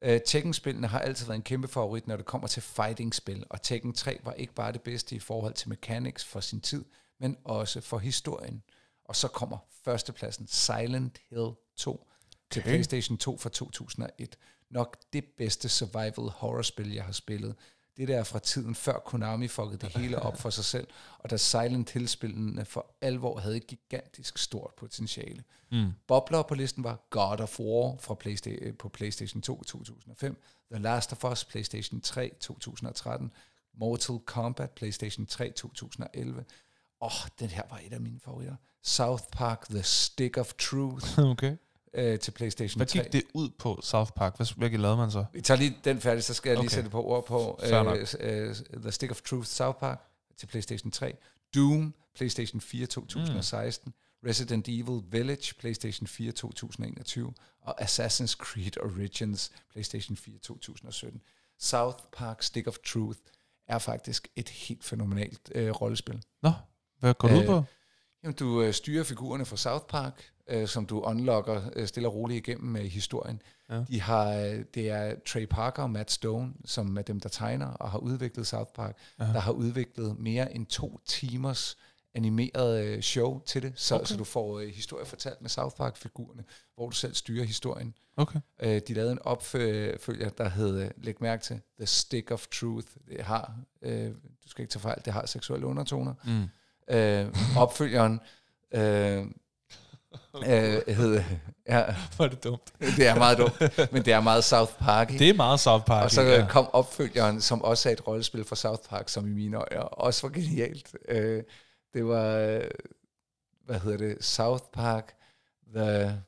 Uh, Tekken-spillene har altid været en kæmpe favorit, når det kommer til fighting-spil, og Tekken 3 var ikke bare det bedste i forhold til mechanics for sin tid, men også for historien. Og så kommer førstepladsen, Silent Hill 2 til Okay. PlayStation 2 fra 2001. Nok det bedste survival horror-spil, jeg har spillet. Det der er fra tiden før Konami fuckede det hele op for sig selv, og da Silent Hill-spillene for alvor havde et gigantisk stort potentiale. Mm. Bobler på listen var God of War fra Playsta- på PlayStation 2 2005, The Last of Us PlayStation 3 2013, Mortal Kombat PlayStation 3 2011. Åh, oh, den her var et af mine favoritter. South Park The Stick of Truth okay. Øh, til PlayStation Hvad 3. gik det ud på, South Park? Hvad, hvad lavede man så? Vi tager lige den færdig, så skal jeg lige Okay. sætte på ord på. Nok. Øh, øh, The Stick of Truth South Park til PlayStation 3. Doom, PlayStation 4 2016. Mm. Resident Evil Village, PlayStation 4 2021. Og Assassin's Creed Origins, PlayStation 4 2017. South Park Stick of Truth er faktisk et helt fænomenalt øh, rollespil. Nå, hvad går det ud Øh, på? Jamen, du øh, styrer figurerne fra South Park, øh, som du unlocker øh, stille og roligt igennem øh, historien. Ja. De har, øh, det er Trey Parker og Matt Stone, som er dem, der tegner og har udviklet South Park, Ja. der har udviklet mere end to timers animeret øh, show til det, så, Okay. så du får øh, historie fortalt med South Park-figurerne, hvor du selv styrer historien. Okay. Øh, de lavede en opfølger, der hed, øh, læg mærke til, The Stick of Truth. Det har, øh, du skal ikke tage fejl, det har seksuelle undertoner Mm. Øh, opfølgeren øh, øh, hed, ja, er det dumt. det er meget dumt, men det er meget South Park. Det er meget South Park. og så ja. kom opfølgeren, som også er et rollespil fra South Park, som i mine øjne også var genialt. Øh, det var, hvad hedder det, South Park, The,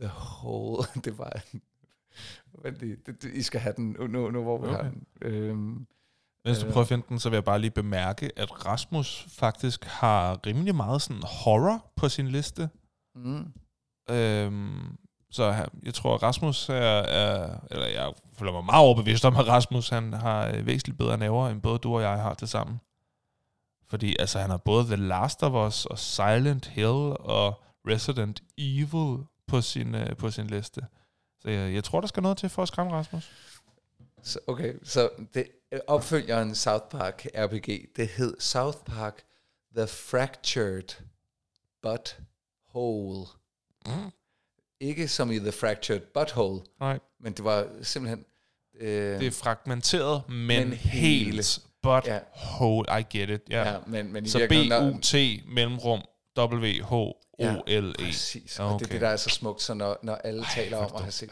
the Whole, det var, lige, det, det, I skal have den nu, nu, nu hvor vi Okay. har den. Øhm, Mens du prøver at finde den, så vil jeg bare lige bemærke, at Rasmus faktisk har rimelig meget sådan horror på sin liste. mm, Øhm, så jeg tror, at Rasmus er, er, eller jeg føler mig meget overbevist om, at Rasmus han har øh, væsentligt bedre næver, end både du og jeg har til sammen. Fordi altså, han har både The Last of Us og Silent Hill og Resident Evil på sin, øh, på sin liste. Så jeg, jeg tror, der skal noget til for at skræmme Rasmus. Så, okay, så det, opfølgeren South Park RPG, det hed South Park The Fractured Butt Hole. Ikke som i The Fractured Butthole, Nej, men det var simpelthen... Øh, det er fragmenteret, men, Men hele. helt. But Ja. whole, I get it. Ja. ja, men, men i Så virkeligheden, når- B-U-T mellemrum W-H-O-L-E. Præcis, og det er Okay. det, der er så smukt, så når, når alle Ej, taler om at have set.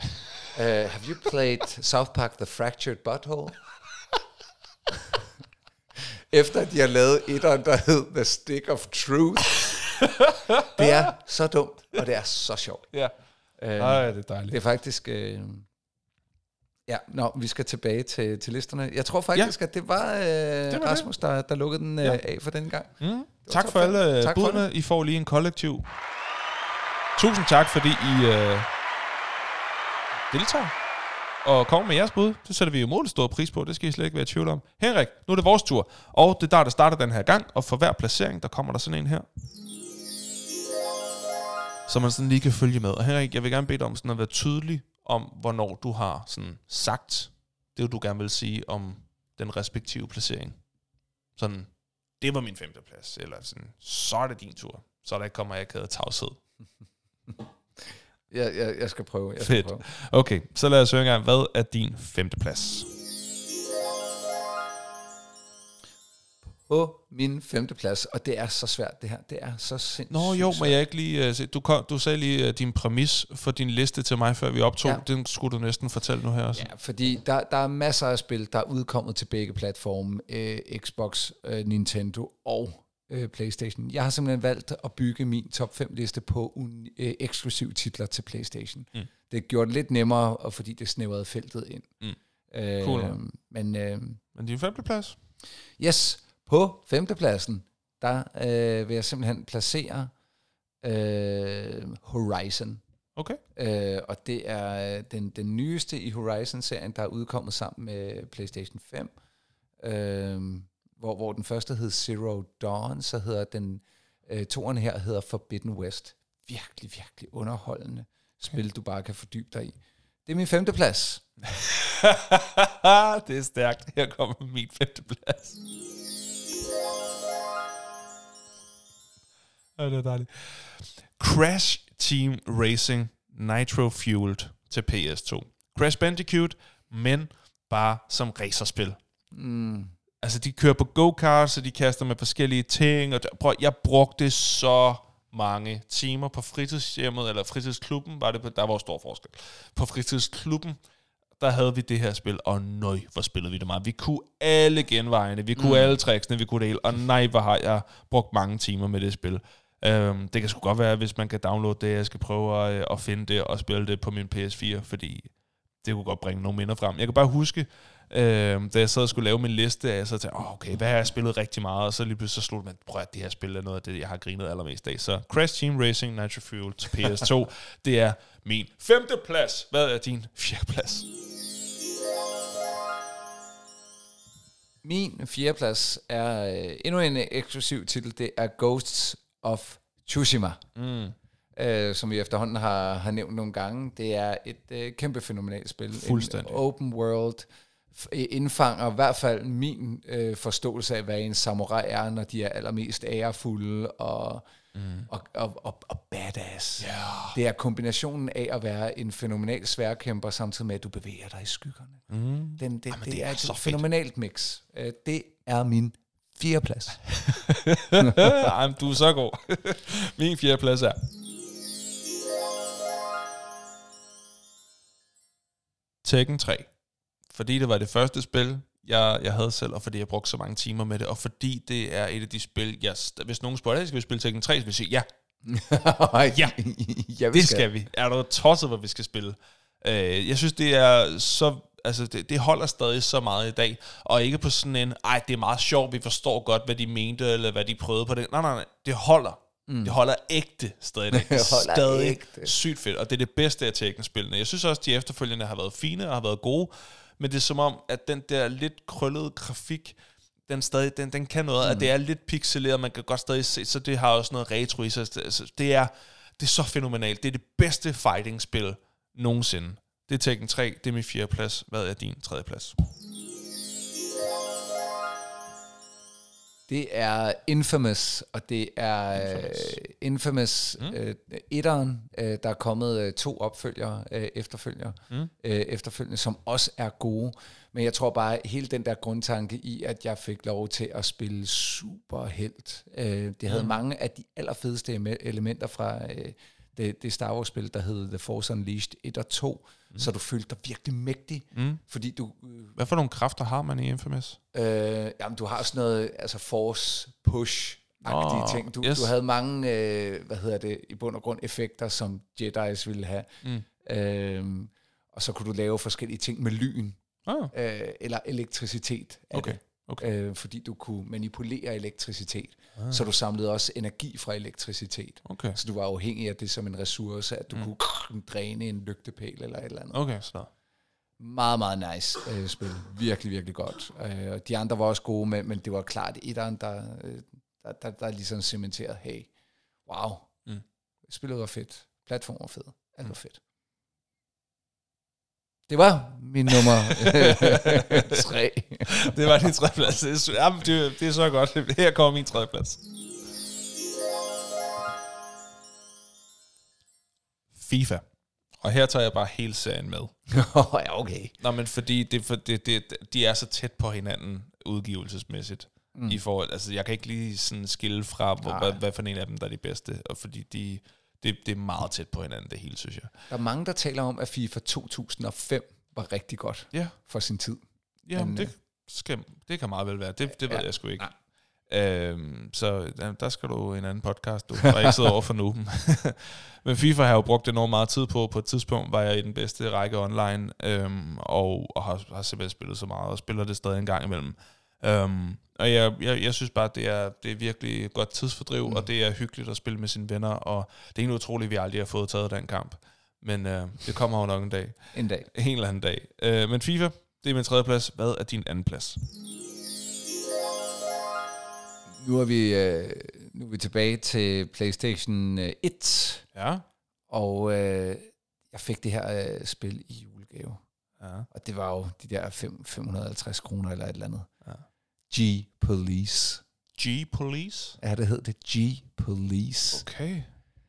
Uh, have you played South Park The Fractured Butthole? Efter at de har lavet et der hed The Stick of Truth. det er så dumt, og det er så sjovt. Ja. Uh, Ej, det er dejligt. det er faktisk... Uh, ja, nå, vi skal tilbage til, til listerne. Jeg tror faktisk, ja. at det var, uh, det var Rasmus, der, der lukkede den uh, Ja. af for den gang. Mm. Tak top for alle Tak tak for budene. I får lige en kollektiv. Tusind tak, fordi I øh, deltager. og komme med jeres bud. Det sætter vi jo målet stor pris på, det skal I slet ikke være i tvivl om. Henrik, nu er det vores tur, og det er der, der starter den her gang, og for hver placering, der kommer der sådan en her. Så man sådan lige kan følge med. Og Henrik, jeg vil gerne bede dig om sådan at være tydelig om, hvornår du har sådan sagt det, du gerne vil sige om den respektive placering. Sådan, det var min femte plads, eller sådan, så er det din tur. Så der ikke kommer jeg kæde tavshed. Jeg, jeg, jeg skal prøve. Jeg skal Fedt. prøve. Okay, så lad os høre engang, hvad er din femte plads? På min femte plads, og det er så svært det her. Det er så sindssygt Nå jo, må svært. jeg ikke lige uh. Du, kom, du sagde lige uh, din præmis for din liste til mig, før vi optog. Ja. Den skulle du næsten fortælle nu her også. Ja, fordi der, der er masser af spil, der er udkommet til begge platforme, øh, Xbox, øh, Nintendo og øh, Playstation. Jeg har simpelthen valgt at bygge min top 5 liste på un, øh, eksklusive titler til Playstation. Mm. Det gjorde det lidt nemmere, og fordi det snævrede feltet ind. Mm. Cool. Men øh, Men din femte plads? yes, på femtepladsen, der øh, vil jeg simpelthen placere øh, Horizon. Okay. Øh, og det er øh, den, den nyeste i Horizon-serien, der er udkommet sammen med PlayStation 5. Øh, hvor, hvor den første hed Zero Dawn, så hedder den øh, toeren her hedder Forbidden West. Virkelig, virkelig underholdende spil, du bare kan fordybe dig i. Det er min femte plads. det er stærkt. Her kommer min femte plads. Ja, det er dejligt. Crash Team Racing Nitro Fueled til PS2. Crash Bandicoot, men bare som racerspil. Mm. Altså, de kører på go-karts, så de kaster med forskellige ting. Og der, prøv, jeg brugte så mange timer på fritidshjemmet, eller fritidsklubben, var det på, der var jo stor forskel. På fritidsklubben, der havde vi det her spil, og nøj, hvor spillede vi det meget. Vi kunne alle genvejene, vi kunne mm. alle tricksene, vi kunne det hele, og nej, hvor har jeg brugt mange timer med det spil. Um, det kan sgu godt være, hvis man kan downloade det, jeg skal prøve at, at finde det og spille det på min PS4, fordi det kunne godt bringe nogle minder frem. Jeg kan bare huske, øh, da jeg sad og skulle lave min liste, at jeg så tænkte, oh, okay, hvad har jeg spillet rigtig meget? Og så lige pludselig så slog mig, prøv at det her spil er noget af det, jeg har grinet allermest af. Så Crash Team Racing Nitro Fuel til PS2, det er min femte plads. Hvad er din fjerde plads? Min fjerde plads er øh, endnu en eksklusiv titel. Det er Ghosts of Tsushima. Mm. øh, som vi efterhånden har, har nævnt nogle gange. Det er et øh, kæmpe fænomenalt spil. Fuldstændig. En open world f- indfanger i hvert fald min øh, forståelse af, hvad en samurai er, når de er allermest ærefulde og, mm. og, og, og, og badass. Ja. Det er kombinationen af at være en fænomenal sværkæmper, samtidig med, at du bevæger dig i skyggerne. Mm. Den, det, Jamen, det, det er er et fænomenalt mix. Øh, det er min fjerde plads. Ej, du er så god. min fjerde plads er... Tekken 3. Fordi det var det første spil, jeg, jeg havde selv, og fordi jeg brugte så mange timer med det, og fordi det er et af de spil, jeg, hvis nogen spørger, "Hey, skal vi spille Tekken 3, så vil jeg sige, ja, ja, ja det skal vi. Er du tosset, hvor vi skal spille? Øh, jeg synes, det er så... Altså, det, det holder stadig så meget i dag, og ikke på sådan en, ej, det er meget sjovt, vi forstår godt, hvad de mente, eller hvad de prøvede på det. Nej, nej, nej, det holder. Mm. Det holder ægte stadig. Det er holder stadig ægte. sygt fedt, og det er det bedste af Tekken-spillene. Jeg synes også, de efterfølgende har været fine og har været gode, men det er som om, at den der lidt krøllede grafik, den, stadig, den, den kan noget, mm. at det er lidt pixeleret, man kan godt stadig se, så det har også noget retro i sig. Altså, Det er, det er så fænomenalt. Det er det bedste fighting-spil nogensinde. Det er Tekken 3, det er min fjerde plads. Hvad er din tredje plads? Det er Infamous, og det er Infamous. Infamous mm. øh, etteren. Øh, der er kommet øh, to opfølgere øh, efterfølgere, mm. øh, efterfølgende, som også er gode. Men jeg tror bare, hele den der grundtanke i, at jeg fik lov til at spille superhelt. Det havde mm. mange af de allerfedeste eme- elementer fra øh, det, det Star Wars-spil, der hed The Force Unleashed 1 og 2. Mm. Så du følte dig virkelig mægtig, Mm. fordi du... Øh, Hvad for nogle kræfter har man i Infamous? Øh, jamen, du har sådan noget, altså force push agtige Åh, ting. Du, yes. du havde mange, øh, hvad hedder det, i bund og grund effekter, som Jedi's ville have. Mm. Øh, og så kunne du lave forskellige ting med lyn, Ah, øh, eller elektricitet Okay, det. Okay. Øh, fordi du kunne manipulere elektricitet. Ah. Så du samlede også energi fra elektricitet. okay. Så du var afhængig af det som en ressource, at du mm. kunne dræne en lygtepæl eller et eller andet. Okay, så der. Meget, meget nice øh, spil. Virkelig, virkelig godt. Øh, de andre var også gode, men, men det var klart etteren, der, øh, der, der, der ligesom cementerede, hey, wow, mm. spillet var fedt, platform var fed, alt var fedt. Det var min nummer tre. det var din tredjeplads. Det er, jamen, det, det er så godt. Her kommer min tredjeplads. FIFA. Og her tager jeg bare hele serien med. ja, okay. Nå, men fordi det, for det, det, de er så tæt på hinanden udgivelsesmæssigt. Mm. I forhold, altså, jeg kan ikke lige sådan skille fra, hvor, hvad, hvad for en af dem, der er de bedste. Og fordi de, det, det er meget tæt på hinanden, det hele, synes jeg. Der er mange, der taler om, at FIFA 2005 var rigtig godt ja. for sin tid. Ja, Men, det, øh, skal, det kan meget vel være. Det, det ved ja. jeg sgu ikke. Øhm, så der skal du en anden podcast, du har ikke siddet over for nu. Men FIFA har jo brugt enormt meget tid på. På et tidspunkt var jeg i den bedste række online, øhm, og, og har, har simpelthen spillet så meget, og spiller det stadig en gang imellem. Øhm, og jeg, jeg, jeg synes bare, det er, det er virkelig godt tidsfordriv, mm. og det er hyggeligt at spille med sine venner, og det er egentlig utroligt, at vi aldrig har fået taget den kamp. Men øh, det kommer jo nok en dag. En dag. En eller anden dag. Øh, men FIFA, det er min tredje plads. Hvad er din anden plads? Nu er vi, øh, nu er vi tilbage til PlayStation 1. Øh, ja. Og øh, jeg fik det her øh, spil i julegave. Ja. Og det var jo de der 5, 550 kroner eller et eller andet. G-Police. G-Police? Ja, det hed det. G-Police. Okay.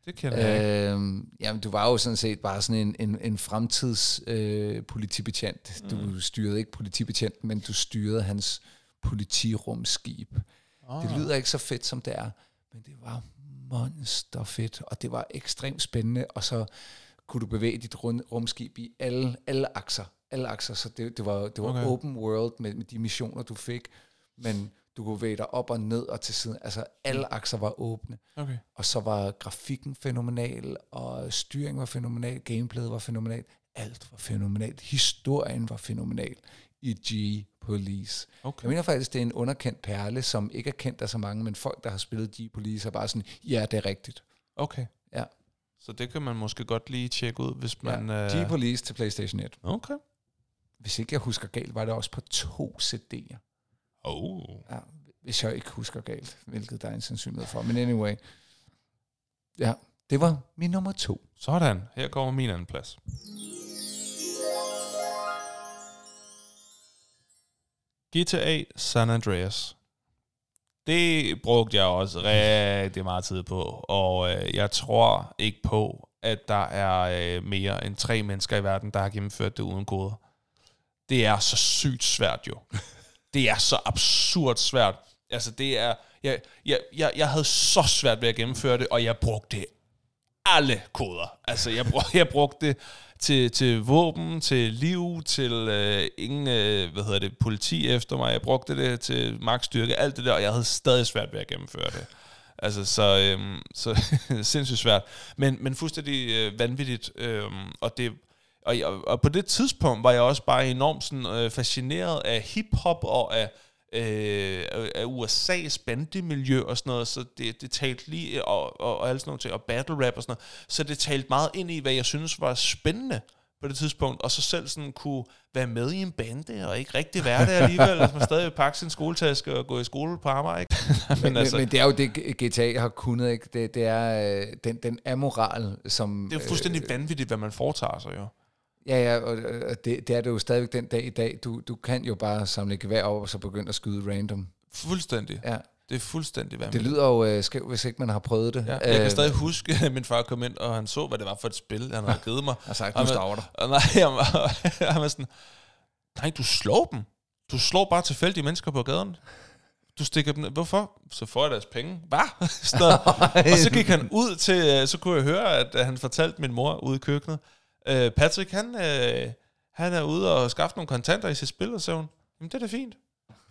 Det kender jeg. Øhm, jamen, du var jo sådan set bare sådan en, en, en fremtids øh, politibetjent. Mm. Du styrede ikke politibetjenten, men du styrede hans politirumskib. Oh. Det lyder ikke så fedt, som det er, men det var monster fedt, og det var ekstremt spændende, og så kunne du bevæge dit rund, rumskib i alle, alle akser. Alle akser, så det, det var, det var okay. open world med, med de missioner, du fik, men du kunne bevæge dig op og ned og til siden. Altså alle mm. akser var åbne. Okay. Og så var grafikken fænomenal, og styringen var fænomenal, gameplayet var fænomenal, alt var fænomenalt. Historien var fænomenal i G-Police. Okay. Jeg mener faktisk, det er en underkendt perle, som ikke er kendt af så mange, men folk, der har spillet G-Police, er bare sådan, ja, det er rigtigt. Okay. Ja. Så det kan man måske godt lige tjekke ud, hvis man... Ja, G-Police til PlayStation 1. Okay. Hvis ikke jeg husker galt, var det også på to CD'er. Oh. Ja, hvis jeg ikke husker galt, hvilket der er en sandsynlighed for. Men anyway, ja, det var min nummer to. Sådan, her kommer min anden plads. GTA San Andreas. Det brugte jeg også rigtig meget tid på, og øh, jeg tror ikke på, at der er øh, mere end tre mennesker i verden, der har gennemført det uden koder. Det er så sygt svært jo det er så absurd svært. Altså det er, jeg, jeg, jeg, jeg havde så svært ved at gennemføre det, og jeg brugte alle koder. Altså jeg, brug, jeg brugte det til, til våben, til liv, til øh, ingen, øh, hvad hedder det, politi efter mig. Jeg brugte det til magtstyrke, alt det der, og jeg havde stadig svært ved at gennemføre det. Altså, så, øhm, så sindssygt svært. Men, men fuldstændig øh, vanvittigt. Øhm, og det, og, og, og på det tidspunkt var jeg også bare enormt sådan, øh, fascineret af hiphop og af, øh, af USA's bandemiljø og sådan noget, så det, det talte lige, og, og, og alt sådan noget ting, og battle rap og sådan noget, så det talte meget ind i, hvad jeg synes var spændende på det tidspunkt, og så selv sådan kunne være med i en bande, og ikke rigtig være det alligevel, hvis man stadig pakke sin skoletaske og gå i skole på Amager, ikke? men, men, altså, men det er jo det, GTA har kunnet, ikke? Det, det er øh, den, den amoral, som... Det er fuldstændig øh, vanvittigt, hvad man foretager sig, jo. Ja, ja, og det, det er det jo stadigvæk den dag i dag. Du, du kan jo bare samle gevær op og så begynde at skyde random. Fuldstændig. Ja. Det er fuldstændig vanvittigt. Det lyder jo øh, skævt, hvis ikke man har prøvet det. Ja, jeg kan øh, stadig huske, at min far kom ind, og han så, hvad det var for et spil, han havde givet mig. og sagt, du står der. Og nej, han var, han var sådan, nej, du slår dem. Du slår bare tilfældige mennesker på gaden. Du stikker dem ned. Hvorfor? Så får jeg deres penge. Hvad? og så gik han ud til, øh, så kunne jeg høre, at han fortalte min mor ude i køkkenet, Øh, Patrick, han, øh, han er ude og skaffe nogle kontanter i sit spil, og så hun, jamen det er da fint.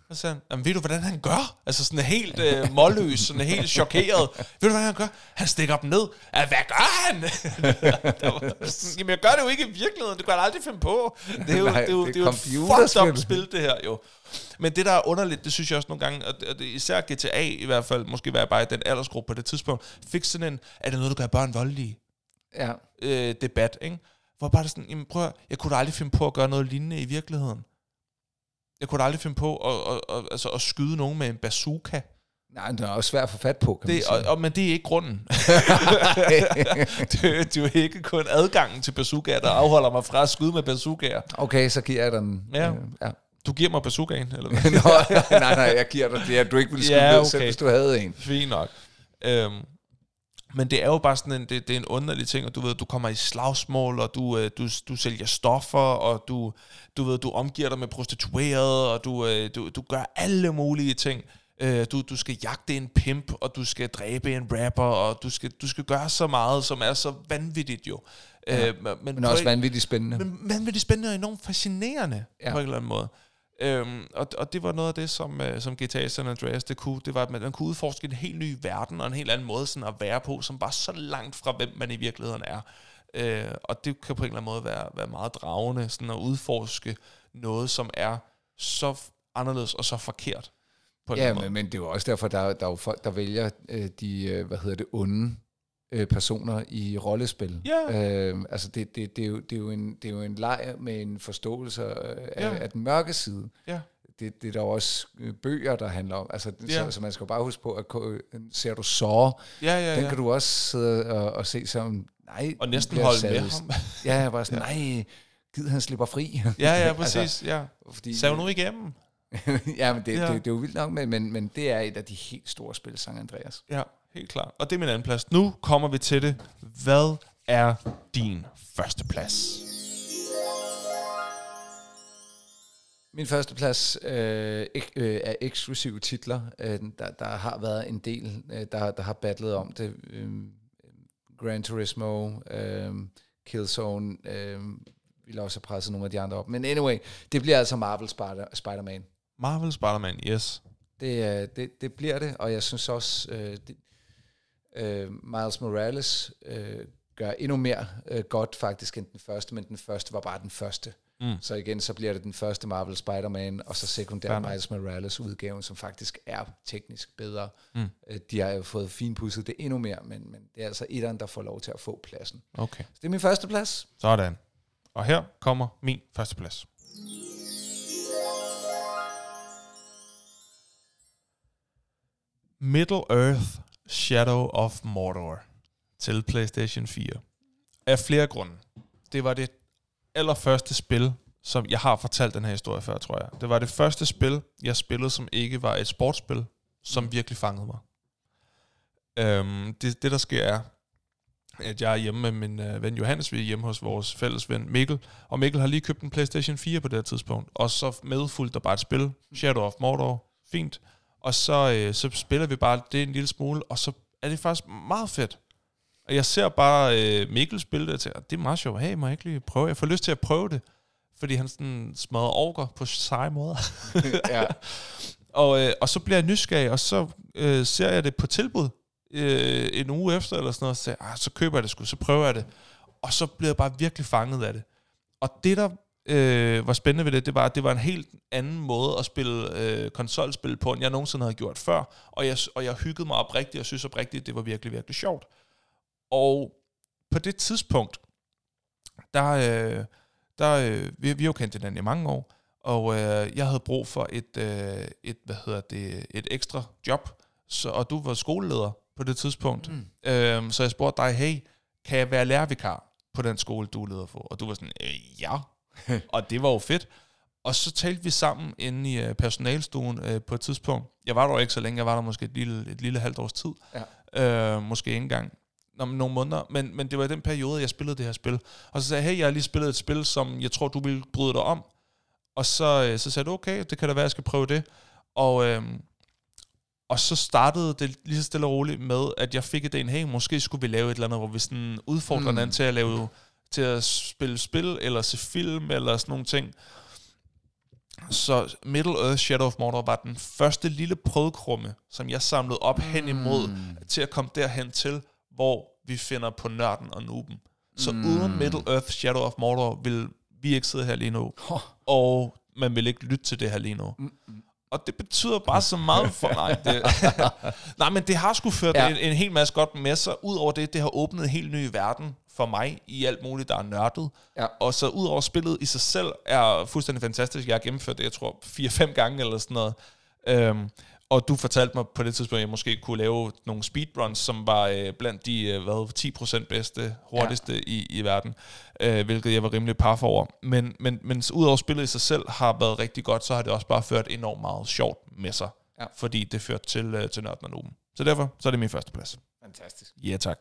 Og så sagde han, jamen ved du, hvordan han gør? Altså sådan helt øh, målløs, sådan helt chokeret. ved du, hvordan han gør? Han stikker dem ned. Ja, hvad gør han? jamen jeg gør det jo ikke i virkeligheden, det kan jeg aldrig finde på. Det er jo, Nej, det er jo, det er jo et fucked up spil, det her jo. Men det, der er underligt, det synes jeg også nogle gange, og det, især GTA i hvert fald, måske var jeg bare i den aldersgruppe på det tidspunkt, fik sådan en, er det noget, du gør børn voldelige? Ja. Øh, debat, ikke? Hvor bare sådan, jamen prøv at, jeg kunne da aldrig finde på at gøre noget lignende i virkeligheden. Jeg kunne da aldrig finde på at, at, at, altså at skyde nogen med en bazooka. Nej, det er også svært at få fat på, kan Det, man og, sige. og, men det er ikke grunden. det, det er jo ikke kun adgangen til bazookaer, der afholder mig fra at skyde med bazookaer. Okay, så giver jeg den. Ja. Øh, ja. Du giver mig bazookaen, eller hvad? Nå, nej, nej, jeg giver dig det, at du ikke ville skyde Ja, okay. selv, hvis du havde en. Fint nok. Øhm, men det er jo bare sådan en, det, det er en underlig ting, og du ved, du kommer i slagsmål, og du, øh, du, du sælger stoffer, og du, du ved, du omgiver dig med prostituerede, og du, øh, du, du gør alle mulige ting. Øh, du, du skal jagte en pimp, og du skal dræbe en rapper, og du skal, du skal gøre så meget, som er så vanvittigt jo. Ja, øh, men, Men også vanvittigt spændende. men vanvittigt spændende og enormt fascinerende. Ja. på en eller anden måde. Øhm, og, og det var noget af det, som, øh, som GTA San Andreas det kunne. Det var, at man, man kunne udforske en helt ny verden og en helt anden måde sådan at være på, som var så langt fra, hvem man i virkeligheden er. Øh, og det kan på en eller anden måde være, være meget dragende, sådan at udforske noget, som er så anderledes og så forkert. På Ja, men, men det er jo også derfor, der, er- der er jo folk, der vælger øh, de, øh, hvad hedder det, onde øh, personer i rollespil. Ja. Øh, altså, det, det, det, er jo, det, er jo en, det er jo en leg med en forståelse øh, af, Ja. af den mørke side. Ja. Det, det er der jo også øh, bøger, der handler om. Altså, Ja. så, så man skal jo bare huske på, at ko- ser du Saw, Ja, ja, den ja. kan du også sidde og, og se som, nej, Og næsten holde jeg med sadist. ham. Ja, var sådan, nej, gid han slipper fri. ja, ja, præcis. ja. Fordi, Sav nu igennem. ja, men det, Ja. ja. det, det, er jo vildt nok, men, men, men det er et af de helt store spil, Sankt Andreas. Ja, helt klart. Og det er min anden plads. Nu kommer vi til det. Hvad er din første plads? Min første plads øh, ek, øh, er eksklusive titler. Øh, der, der har været en del, øh, der, der har battlet om det. Øh, Gran Turismo, øh, Killzone, øh, ville også have presset nogle af de andre op. Men anyway, det bliver altså Marvel Spider, Spider-Man. Marvel Spider-Man, yes. Det, det, det bliver det, og jeg synes også, det, øh, Miles Morales øh, gør endnu mere øh, godt faktisk end den første, men den første var bare den første. Mm. Så igen, så bliver det den første Marvel Spider-Man, og så sekundær nok. Miles Morales udgaven, som faktisk er teknisk bedre. Mm. Øh, De har jo fået finpudset det endnu mere, men, men det er altså etteren, der får lov til at få pladsen. Okay, Så det er min første plads. sådan. Og her kommer min første plads. Middle Earth Shadow of Mordor til PlayStation 4. Af flere grunde. Det var det allerførste spil, som jeg har fortalt den her historie før, tror jeg. Det var det første spil, jeg spillede, som ikke var et sportsspil, som virkelig fangede mig. Øhm, det, det, der sker, er, at jeg er hjemme med min øh, ven Johannes, vi er hjemme hos vores fælles ven Mikkel, og Mikkel har lige købt en PlayStation 4 på det tidspunkt, og så medfulgt der bare et spil, Shadow of Mordor, fint, og så, øh, så spiller vi bare det en lille smule, og så er det faktisk meget fedt. Og jeg ser bare øh, Mikkel spille det, og tænker, det er meget sjovt, hey, må jeg ikke lige prøve? Jeg får lyst til at prøve det, fordi han sådan smadrer orker på seje måder. ja. Og, øh, og så bliver jeg nysgerrig, og så øh, ser jeg det på tilbud øh, en uge efter, eller sådan noget, og så, siger "Ah, så køber jeg det sgu, så prøver jeg det. Og så bliver jeg bare virkelig fanget af det. Og det, der øh, var spændende ved det, det var, at det var en helt anden måde at spille øh, konsolspil på, end jeg nogensinde havde gjort før. Og jeg, og jeg hyggede mig oprigtigt, og synes oprigtigt, at det var virkelig, virkelig sjovt. Og på det tidspunkt, der, øh, der øh, vi, vi har jo kendt hinanden i mange år, og øh, jeg havde brug for et, øh, et, hvad hedder det, et ekstra job, så, og du var skoleleder på det tidspunkt. Mm. Øhm, så jeg spurgte dig, hey, kan jeg være lærervikar på den skole, du er leder for? Og du var sådan, øh, ja. og det var jo fedt. Og så talte vi sammen inde i øh, personalstuen øh, på et tidspunkt. Jeg var der jo ikke så længe, jeg var der måske et lille, et lille halvt års tid. Ja. Øh, måske ikke engang om nogle måneder, men, men det var i den periode, jeg spillede det her spil. Og så sagde jeg, hey, jeg har lige spillet et spil, som jeg tror, du ville bryde dig om. Og så, øh, så sagde du, okay, det kan da være, jeg skal prøve det. Og, øhm, og så startede det lige så stille og roligt med, at jeg fik idéen, hey, måske skulle vi lave et eller andet, hvor vi sådan udfordrer Mm. hinanden til at lave til at spille spil, eller se film, eller sådan nogle ting. Så Middle Earth Shadow of Mordor var den første lille prøvekrumme, som jeg samlede op hen imod, Mm. til at komme derhen til, hvor vi finder på nørden og nuben. Så mm. uden Middle Earth Shadow of Mordor vil vi ikke sidde her lige nu, Oh. og man vil ikke lytte til det her lige nu. Mm. Og det betyder bare så meget for mig. Det, nej, men det har sgu ført. Ja. en, en hel masse godt med sig. Udover det, det har åbnet en helt ny verden for mig i alt muligt, der er nørdet. Ja. Og så udover spillet i sig selv er fuldstændig fantastisk. Jeg har gennemført det, jeg tror, 4-5 gange eller sådan noget. Øhm, og du fortalte mig på det tidspunkt, at jeg måske kunne lave nogle speedruns, som var øh, blandt de øh, hvad, 10% bedste, hurtigste ja. i, i verden, øh, hvilket jeg var rimelig par for over. Men, men, men udover spillet i sig selv har været rigtig godt, så har det også bare ført enormt meget sjovt med sig, Ja. fordi det førte til, øh, til Nørden og Nuben. Så derfor så er det min første plads. Fantastisk. Ja, tak.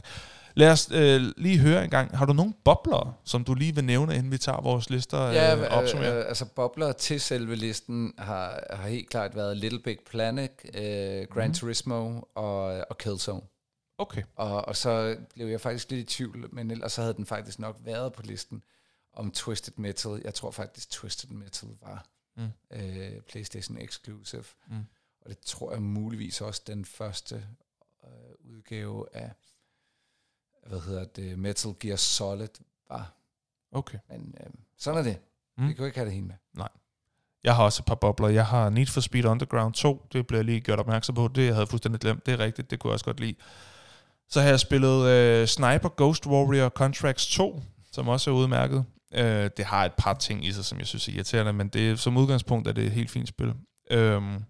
Lad os øh, lige høre en gang. Har du nogle bobler, som du lige vil nævne, inden vi tager vores lister øh, Ja, ja, opsummerer? øh, altså bobler til selve listen har, har helt klart været Little Big Planet, øh, Gran Mhm. Turismo og, og Killzone. Okay. Og, og så blev jeg faktisk lidt i tvivl, men ellers så havde den faktisk nok været på listen om Twisted Metal. Jeg tror faktisk, Twisted Metal var Mm. øh, PlayStation Exclusive. Mm. Og det tror jeg muligvis også den første øh, udgave af, hvad hedder det, Metal Gear Solid var. Okay. Men øh, sådan er det. Mm. Vi kan jo ikke have det hele med. Jeg har også et par bobler. Jeg har Need for Speed Underground 2. Det blev jeg lige gjort opmærksom på. Det jeg havde fuldstændig glemt. Det er rigtigt. Det kunne jeg også godt lide. Så har jeg spillet øh, Sniper Ghost Warrior Contracts 2, som også er udmærket. Øh, det har et par ting i sig, som jeg synes er irriterende, men det, som udgangspunkt er det et helt fint spil. Øhm,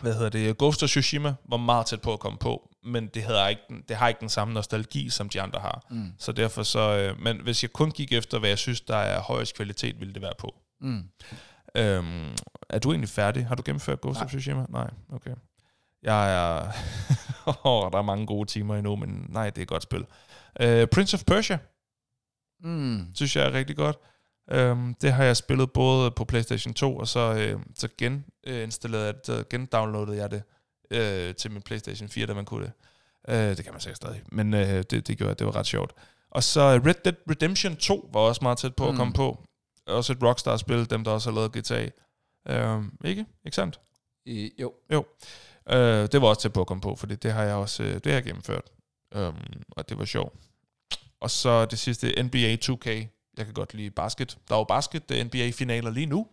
hvad hedder det? Ghost of Tsushima var meget tæt på at komme på, men det, havde ikke, den- det har ikke den samme nostalgi, som de andre har. Mm. Så derfor så... Øh, men hvis jeg kun gik efter, hvad jeg synes, der er højest kvalitet, ville det være på. Mm. Øhm, er du egentlig færdig? Har du gennemført Ghost Nej. of Tsushima? Nej, okay. Jeg er... oh, der er mange gode timer endnu, men nej, det er et godt spil. Uh, Prince of Persia, Mm. synes jeg er rigtig godt. Um, det har jeg spillet både på PlayStation 2, og så, uh, så geninstallerede jeg det, så gendownloadede jeg det uh, til min PlayStation 4, da man kunne det. Uh, det kan man sikkert stadig, men uh, det, det gjorde jeg, det var ret sjovt. Og så Red Dead Redemption 2 var også meget tæt på mm. at Mm. komme på. Også et Rockstar-spil, dem der også har lavet GTA. Um, ikke? Ikke sandt? I, jo. Uh, det var også tæt på at komme på, fordi det har jeg også uh, det har jeg gennemført. Um, og det var sjovt. Og så det sidste, NBA 2K. Jeg kan godt lide basket. Der er jo basket uh, NBA-finaler lige nu.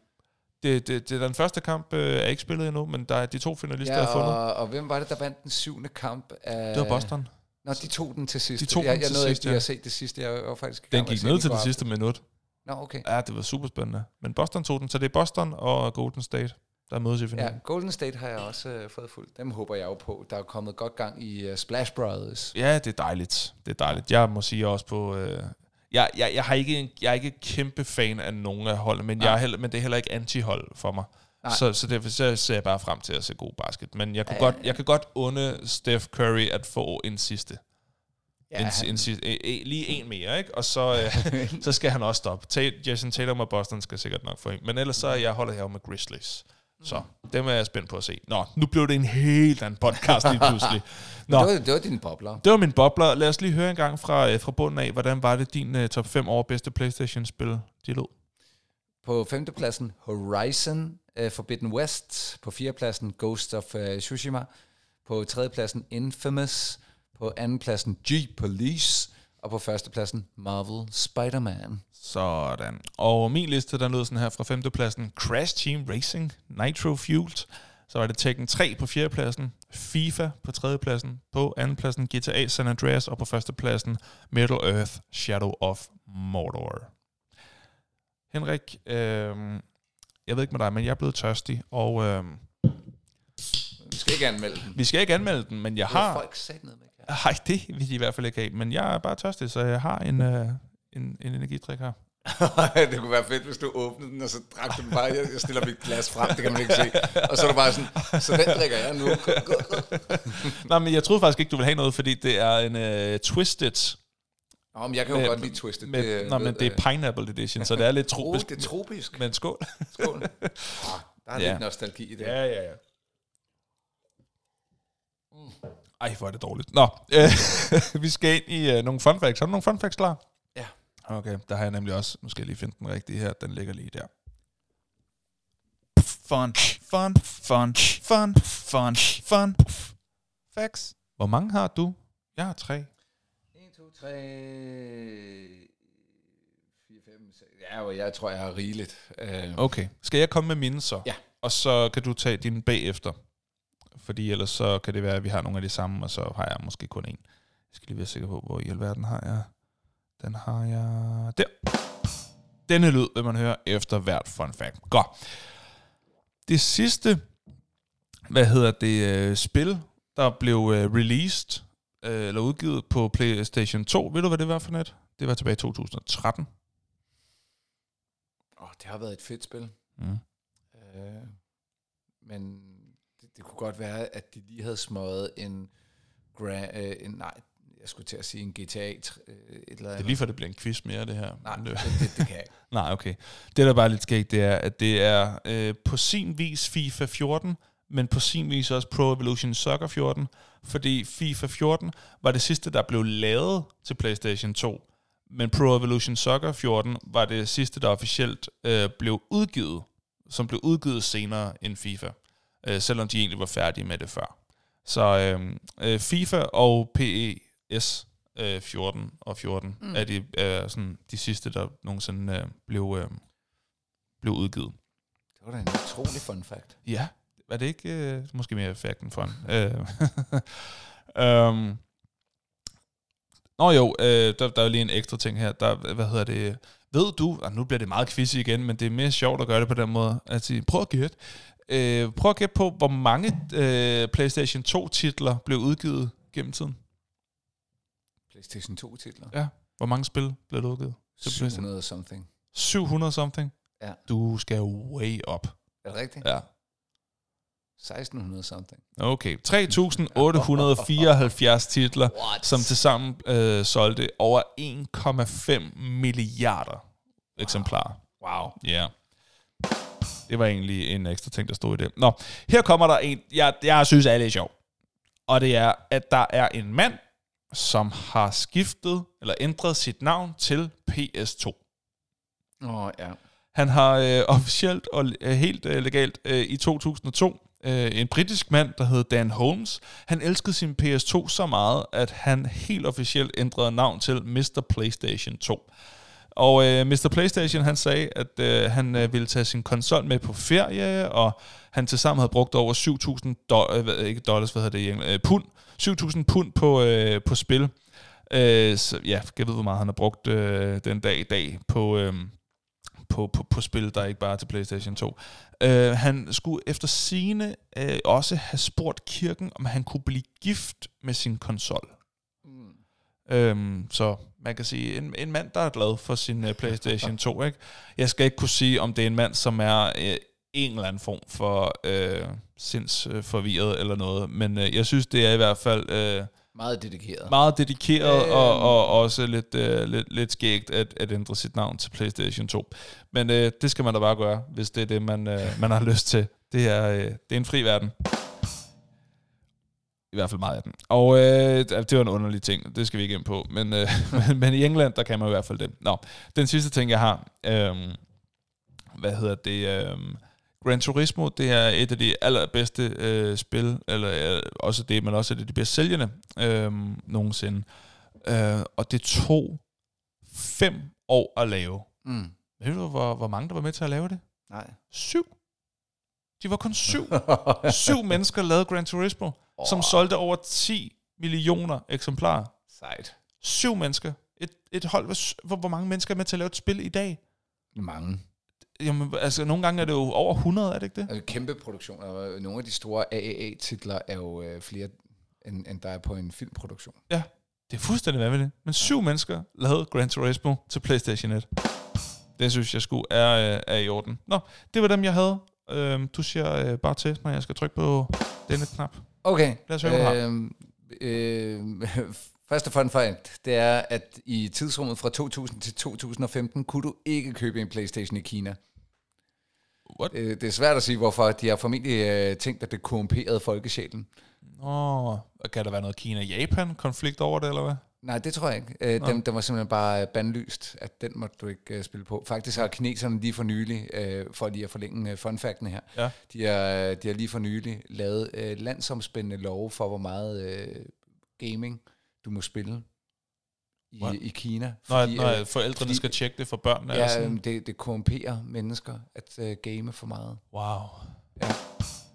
Det, det, det er den første kamp, uh, er ikke spillet endnu, men der er de to finalister, Ja, jeg har fundet. og, og hvem var det, der vandt den syvende kamp? Af, Det var Boston. Nå, de tog den til sidst. De tog jeg, den jeg til nåede sidst, ikke ja. at se det sidste. Jeg var faktisk Den gik ned til det sidste minut. Nå, okay. Ja, det var super spændende. Men Boston tog den, så det er Boston og Golden State, der mødes i Ja, finalen. Golden State har jeg også øh, fået fuldt. Dem håber jeg jo på. Der er kommet godt gang i uh, Splash Brothers. Ja, det er dejligt. Det er dejligt. Jeg må sige også på... Øh, jeg, jeg, jeg, har ikke, en- jeg er ikke kæmpe fan af nogen af holdene, men, jeg er heller, men det er heller ikke anti-hold for mig. Nej. Så, så derfor så ser jeg bare frem til at se god basket. Men jeg, kunne Ja, godt, jeg kan godt unde Steph Curry at få en sidste. Ja, en, en, sidste eh, eh, lige en mere, ikke? Og så, øh, så skal han også stoppe. Ta- Jason Tatum og Boston skal sikkert nok få en. Men ellers så jeg holder her med Grizzlies. Så dem er jeg spændt på at se. Nå, nu blev det en helt anden podcast lige pludselig. Nå, det, var, det var dine bobler. det var min bobler. Lad os lige høre en gang fra, øh, fra bunden af, hvordan var det din uh, top 5 over bedste Playstation-spil, de lød? På femtepladsen Horizon uh, Forbidden West. På fjerdepladsen Ghost of uh, Tsushima. På tredjepladsen Infamous. På andenpladsen G-Police. Og på førstepladsen Marvel Spider-Man. Sådan. Og min liste, der lød sådan her fra femtepladsen. Crash Team Racing, Nitro Fueled. Så var det Tekken 3 på fjerdepladsen, FIFA på tredjepladsen, på andenpladsen GTA San Andreas, og på førstepladsen Middle Earth Shadow of Mordor. Henrik, øh, jeg ved ikke med dig, men jeg er blevet tørstig, og øh, Vi skal ikke anmelde den. vi skal ikke anmelde den, men jeg Det har folk ned med. Nej, det vil de i hvert fald ikke have, men jeg er bare tørstig, så jeg har en, øh, en, en energidrik her. det kunne være fedt, hvis du åbnede den, og så drak du den bare. Jeg, jeg stiller mit glas frem, det kan man ikke se. Og så er du bare sådan, så den drikker jeg nu. Nej, men jeg troede faktisk ikke, du ville have noget, fordi det er en uh, Twisted. Nå, men jeg kan jo med- godt lide Twisted. Med, det, nej, men det er Pineapple Edition, så det er lidt tropisk. Oh, det er tropisk. Men skål. Skål. Ah, der er Ja. lidt nostalgi i det. ja, ja. Ej, hvor er det dårligt. Nå, øh, vi skal ind i uh, nogle fun facts. Har du nogle fun facts klar? Ja. Okay, der har jeg nemlig også. Nu skal jeg lige finde den rigtige her. Den ligger lige der. Fun, fun, fun, fun, fun, fun. Facts. Hvor mange har du? Jeg har tre. 1, 2, 3, 4, 5, 6. Ja, og jeg tror, jeg har rigeligt. Uh, Okay. Skal jeg komme med mine så? Ja. og så kan du tage din bagefter. Fordi ellers så kan det være, at vi har nogle af de samme, og så har jeg måske kun en. Jeg skal lige være sikker på, hvor i alverden har jeg. Den har jeg der. Denne lyd vil man høre efter hvert fun fact. Godt. Det sidste, hvad hedder det, øh, spil, der blev øh, released, øh, eller udgivet på PlayStation 2. Ved du, hvad det var for net? Det var tilbage i 2013. Åh, oh, det har været et fedt spil. Mm. Øh, men det, det kunne godt være, at de lige havde smøget en, gra- øh, en nej, jeg skulle til at sige en GTA øh, et eller Det andet. er lige for, det bliver en quiz mere, det her. Nej, det, det, det, det kan jeg ikke. nej, okay. Det, der bare er lidt skægt, det er, at det er øh, på sin vis FIFA 14, men på sin vis også Pro Evolution Soccer 14, fordi FIFA 14 var det sidste, der blev lavet til PlayStation 2, men Pro Evolution Soccer 14 var det sidste, der officielt øh, blev udgivet, som blev udgivet senere end FIFA, øh, selvom de egentlig var færdige med det før. Så øh, øh, FIFA og PES øh, 14 og 14 mm. er de øh, sådan de sidste, der nogensinde øh, blev, øh, blev udgivet. Det var da en utrolig fun fact. Ja, er det ikke øh, måske mere fact end fun? um, Nå jo, øh, der, der er lige en ekstra ting her. Der, hvad hedder det? Ved du, og nu bliver det meget quiz igen, men det er mere sjovt at gøre det på den måde, at sige, prøv at gætte. Øh, prøv at gætte på, hvor mange øh, PlayStation 2-titler blev udgivet gennem tiden. PlayStation 2 titler. Ja. Hvor mange spil blev der udgivet? til PlayStation? 700 something. 700 something? Ja. Du skal way up. Er det rigtigt? Ja. 1600 something. Okay. 3.874 titler, What? som tilsammen øh, solgte over 1,5 milliarder eksemplarer. Wow. Ja. Yeah. Det var egentlig en ekstra ting, der stod i det. Nå, her kommer der en, jeg, jeg synes er lidt sjov. Og det er, at der er en mand, som har skiftet eller ændret sit navn til PS2. Åh, oh, ja. Han har øh, officielt og øh, helt øh, legalt øh, i 2002 øh, en britisk mand, der hed Dan Holmes. Han elskede sin PS2 så meget, at han helt officielt ændrede navn til Mr. PlayStation 2. Og øh, Mr. PlayStation, han sagde, at øh, han øh, ville tage sin konsol med på ferie, og han tilsammen havde brugt over 7.000 do- øh, ikke dollars, hvad hedder det i England, øh, pund, 7.000 pund på, øh, på spil. Øh, så ja, jeg ved, hvor meget han har brugt øh, den dag i dag på, øh, på, på, på spil, der ikke bare er til PlayStation 2. Øh, han skulle efter sine øh, også have spurgt kirken, om han kunne blive gift med sin konsol. Øhm, så man kan sige, en, en mand, der er glad for sin uh, PlayStation 2. Ikke? Jeg skal ikke kunne sige, om det er en mand, som er uh, en eller anden form for uh, sindsforvirret eller noget, men uh, jeg synes, det er i hvert fald uh, Meget dedikeret. meget dedikeret Øhm. og, og også lidt, uh, lidt, lidt skægt at, at ændre sit navn til PlayStation 2. Men uh, det skal man da bare gøre, hvis det er det, man, uh, man har lyst til. Det er, uh, det er en fri verden. I hvert fald meget af den. Og øh, det var en underlig ting, det skal vi ikke ind på. Men, øh, men, men i England, der kan man i hvert fald det. Nå, den sidste ting, jeg har, øh, hvad hedder det? Øh, Gran Turismo, det er et af de allerbedste øh, spil, eller øh, også det, men også et af de bedst sælgende øh, nogensinde. Øh, og det tog fem år at lave. Mm. Ved du, hvor, hvor mange der var med til at lave det? Nej. Syv. De var kun syv. syv mennesker lavede Gran Turismo, oh. som solgte over 10 millioner eksemplarer. Sejt. Syv mennesker. Et, et hold, hvor, hvor, hvor mange mennesker er med til at lave et spil i dag? Mange. Jamen, altså, nogle gange er det jo over 100, er det ikke det? Altså, kæmpe produktioner. Og Nogle af de store AAA-titler er jo øh, flere, end, end der er på en filmproduktion. Det er fuldstændig vanvittigt. Men syv mennesker lavede Gran Turismo til PlayStation 1. Det synes jeg sgu er, øh, er i orden. Nå, det var dem, jeg havde. Øhm, du siger øh, bare til, når jeg skal trykke på denne knap. Okay. Lad os høre, hvad du har. øhm, øh, første fun fact, det er, at i tidsrummet fra 2000 til 2015 kunne du ikke købe en Playstation i Kina. What? Øh, det er svært at sige, hvorfor. De har formentlig øh, tænkt, at det korrumperede folkesjælen. Åh, kan der være noget Kina-Japan-konflikt over det, eller hvad? Nej, det tror jeg ikke. Øh, den, den var simpelthen bare øh, bandlyst, at den måtte du ikke øh, spille på. Faktisk har kineserne lige for nylig, øh, for lige at forlænge øh, fun facten her, Ja. de, har, de har lige for nylig lavet øh, landsomspændende love for, hvor meget øh, gaming du må spille i, What? i Kina. Når, når øh, forældrene fordi- skal tjekke det for børnene. ja, Ja, øh, det, det korrumperer mennesker at øh, game for meget. wow.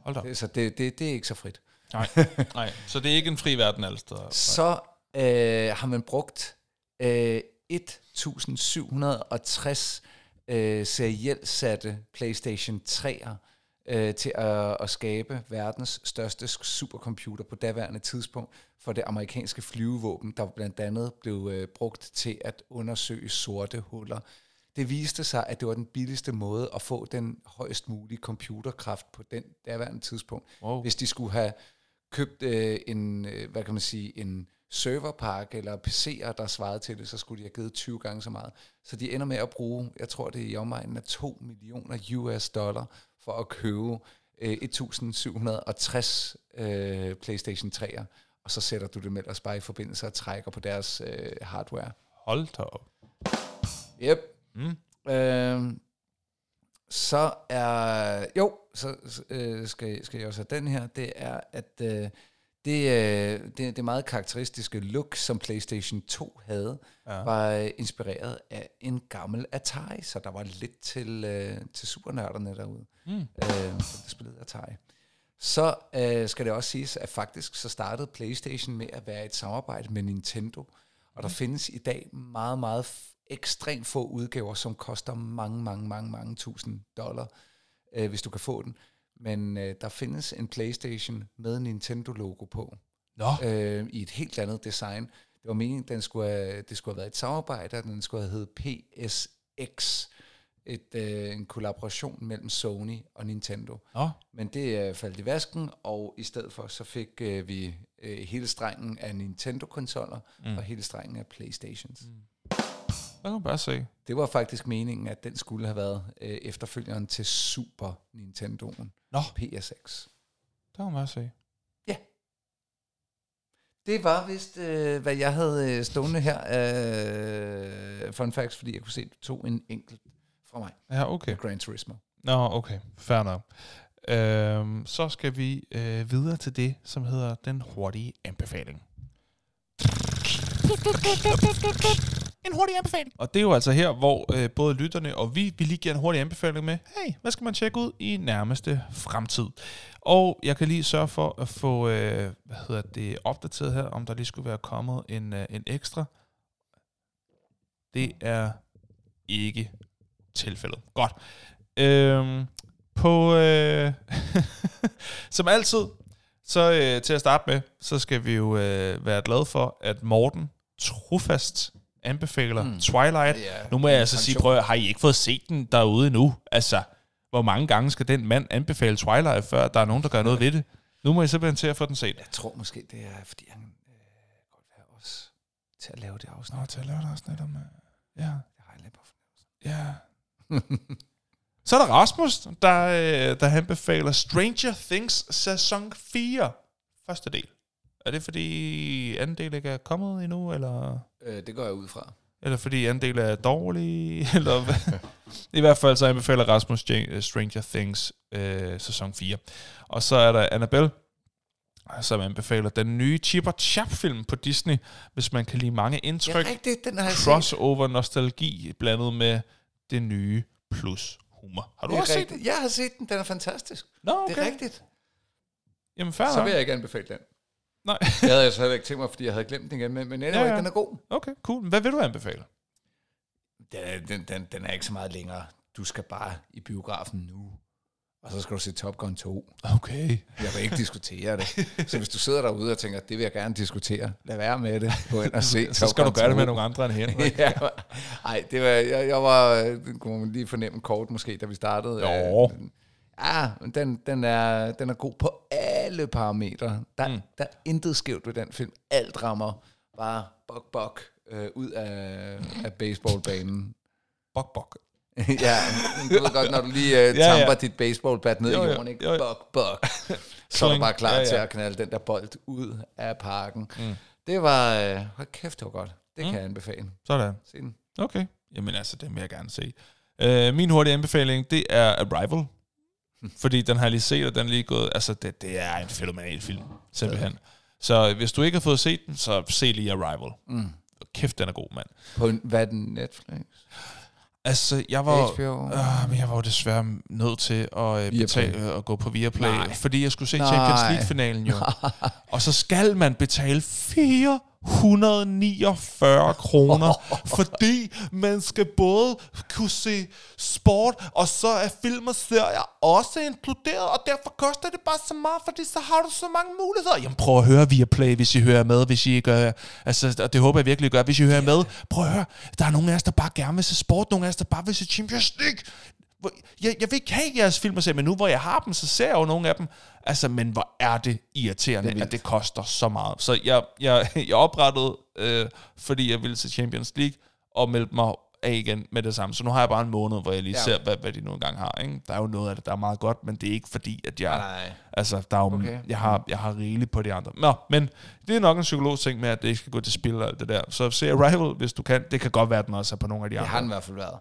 Hold da Så det, det, det er ikke så frit. Nej, nej. Så det er ikke en fri verden alle steder. Så øh, har man brugt øh, 1760 øh, serielt satte PlayStation 3'er øh, til at, at skabe verdens største supercomputer på daværende tidspunkt for det amerikanske flyvevåben, der blandt andet blev øh, brugt til at undersøge sorte huller. Det viste sig, at det var den billigste måde at få den højst mulige computerkraft på den daværende tidspunkt. Wow. Hvis de skulle have købt øh, en, øh, hvad kan man sige, en serverpark eller PC'er, der svarede til det, så skulle de have givet 20 gange så meget. Så de ender med at bruge, jeg tror det er i omegnen af 2 millioner US dollar for at købe øh, 1760 øh, PlayStation 3'er, og så sætter du det med ellers bare i forbindelse og trækker på deres øh, hardware. Hold da op. Yep. Mm. Øh, så er... Jo, så så, øh, skal, skal jeg også have den her. Det er, at øh, det, øh, det, det meget karakteristiske look, som PlayStation 2 havde, Ja. var øh, inspireret af en gammel Atari, så der var lidt til, øh, til supernørderne derude, Mm. øh, der spillede Atari. Så øh, skal det også siges, at faktisk så startede PlayStation med at være et samarbejde med Nintendo, og der findes i dag meget, meget ekstremt få udgaver, som koster mange, mange, mange, mange tusind dollar, øh, hvis du kan få den. Men øh, der findes en PlayStation med Nintendo-logo på, Nå, øh, i et helt andet design. Det var meningen, at den skulle have, det skulle have været et samarbejde, og den skulle have heddet PSX, et, øh, en kollaboration mellem Sony og Nintendo. nå. Men det øh, faldt i vasken, og i stedet for så fik øh, vi øh, hele strengen af Nintendo-konsoller mm. og hele strengen af Playstations. Mm. Der kan man bare se. Det var faktisk meningen, at den skulle have været øh, efterfølgeren til Super Nintendoen, Nå, PSX. der kan man bare se. Det var vist, øh, hvad jeg havde øh, stående her. Øh, fun facts, fordi jeg kunne se, at du tog en enkelt fra mig. Ja, okay. Gran Turismo. Nå, okay. Fair nok. Øhm, så skal vi øh, videre til det, som hedder den hurtige anbefaling. En hurtig anbefaling. Og det er jo altså her, hvor øh, både lytterne og vi vil lige give en hurtig anbefaling med, hey, hvad skal man tjekke ud i nærmeste fremtid? Og jeg kan lige sørge for at få øh, hvad hedder det, opdateret her, om der lige skulle være kommet en, øh, en ekstra. Det er ikke tilfældet. Godt. Øhm, på, øh, som altid, så øh, til at starte med, så skal vi jo øh, være glade for, at Morten trofast anbefaler mm. Twilight. Ja, Nu må jeg altså sige, prøv, har I ikke fået set den derude endnu? Altså, hvor mange gange skal den mand anbefale Twilight, før der er nogen, der gør noget ved det? Nu må I simpelthen til at få den set. Jeg tror måske, det er, fordi han øh, godt have os til at lave det afsnit. Nå, til at lave det afsnit om... øh, Ja, Jeg har lidt på ja. Så er der Rasmus, der, øh, der han befaler Stranger Things sæson 4, første del. Er det fordi anden del ikke er kommet endnu, eller, Øh, det går jeg ud fra. eller fordi anden del er dårlig, eller hvad? I hvert fald så anbefaler Rasmus øh, Stranger Things øh, sæson 4. Og så er der Annabelle, som anbefaler den nye Chip og Chap film på Disney, hvis man kan lide mange Ja, indtryk, rigtigt, den har jeg set. crossover nostalgi blandet med det nye plus humor. Har du også set rigtigt. Jeg har set den, den er fantastisk. Nå, Okay. Det er rigtigt. Jamen, fair Så vil jeg ikke anbefale den. Nej. Det havde jeg så heller ikke tænkt mig, fordi jeg havde glemt den igen, men, men anyway, Ja, ja, den er god. Okay, cool. Hvad vil du anbefale? Den er, den, den, den er ikke så meget længere. Du skal bare i biografen nu. Og så skal du se Top Gun 2. Okay. Jeg vil ikke diskutere det. Så hvis du sidder derude og tænker, det vil jeg gerne diskutere, lad være med det. Gå ind og se Så Top skal du Gun gøre det 2. med nogle andre end Henrik. ja, ej, det var, jeg, jeg var, det kunne man lige fornemme kort måske, da vi startede. Jo. Øh, Ja, men den, den, er, den er god på alle parametre. Der, Mm. der er intet skævt ved den film. Alt rammer bare bok bok øh, ud af, af baseballbanen. Bok, bok. ja, du ved godt, når du lige øh, Ja, ja. tamper dit baseballbat ned Jo, i jo, jorden, ikke? jo, jo. Bok, bok. Så er du bare klar Ja, ja, ja. ja. til at knalde den der bold ud af parken. Mm. Det var, øh, hold kæft, det var godt. Det Mm. kan jeg anbefale. Sådan. Se den. Okay. Jamen altså, det vil jeg gerne se. Uh, min hurtige anbefaling, det er Arrival. Fordi den har jeg lige set, og den er lige gået... Altså, det, det er en fænomenal film, simpelthen. Så hvis du ikke har fået set den, så se lige Arrival. Mm. Kæft, den er god, mand. På en, hvad er den Netflix? Altså, jeg var, HBO. øh, men jeg var desværre nødt til at øh, betale øh, at gå på Viaplay, Nej. fordi jeg skulle se Nej. Champions League-finalen jo. og så skal man betale 449 kroner, fordi man skal både kunne se sport, og så er film og serier også inkluderet, og derfor koster det bare så meget, fordi så har du så mange muligheder. Jamen prøv at høre Viaplay, hvis I hører med, hvis I ikke gør, altså og det håber jeg virkelig gør, hvis I hører med. Prøv at høre, der er nogle af os, der bare gerne vil se sport, nogle af os, der bare vil se Champions League. Jeg, jeg vil ikke have jeres film at se, men nu hvor jeg har dem, så ser jeg jo nogle af dem. Altså, men hvor er det irriterende, det at det koster så meget. Så jeg, jeg, jeg oprettede, øh, fordi jeg ville se Champions League, og meldte mig af igen med det samme. Så nu har jeg bare en måned, hvor jeg lige Ja. ser, hvad, hvad de nu engang har. Ikke? Der er jo noget af det, der er meget godt, men det er ikke fordi, at jeg... Nej. Altså, der er jo, Okay. jeg, har, jeg har rigeligt på de andre. Nå, men det er nok en psykolog ting med, at det ikke skal gå til spil og alt det der. Så se Arrival, hvis du kan. Det kan godt være, at den også er på nogle af de Det andre. har den i hvert fald været.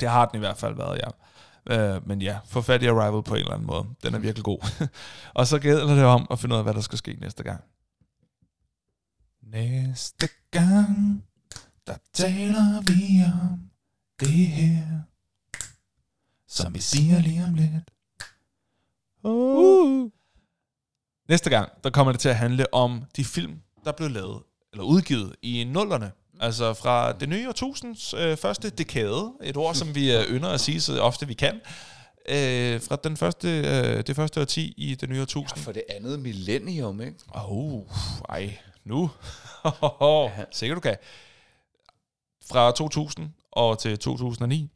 Det har den i hvert fald været, ja. Øh, men ja, få fat i Arrival på en eller anden måde. Den er virkelig god. og så gælder det om at finde ud af, hvad der skal ske næste gang. Næste gang, der taler vi om det her, som vi siger lige om lidt. Uh. Næste gang, der kommer det til at handle om de film, der blev lavet, eller udgivet i nullerne. Altså fra det nye årtusinds øh, første dekade, et ord, som vi øh, ynder at sige så ofte vi kan, øh, fra den første, øh, det første årti i det nye årtusind. For det andet millennium, ikke? Oh, ej, nu. Sikkert du kan. Fra 2000 og til 2009,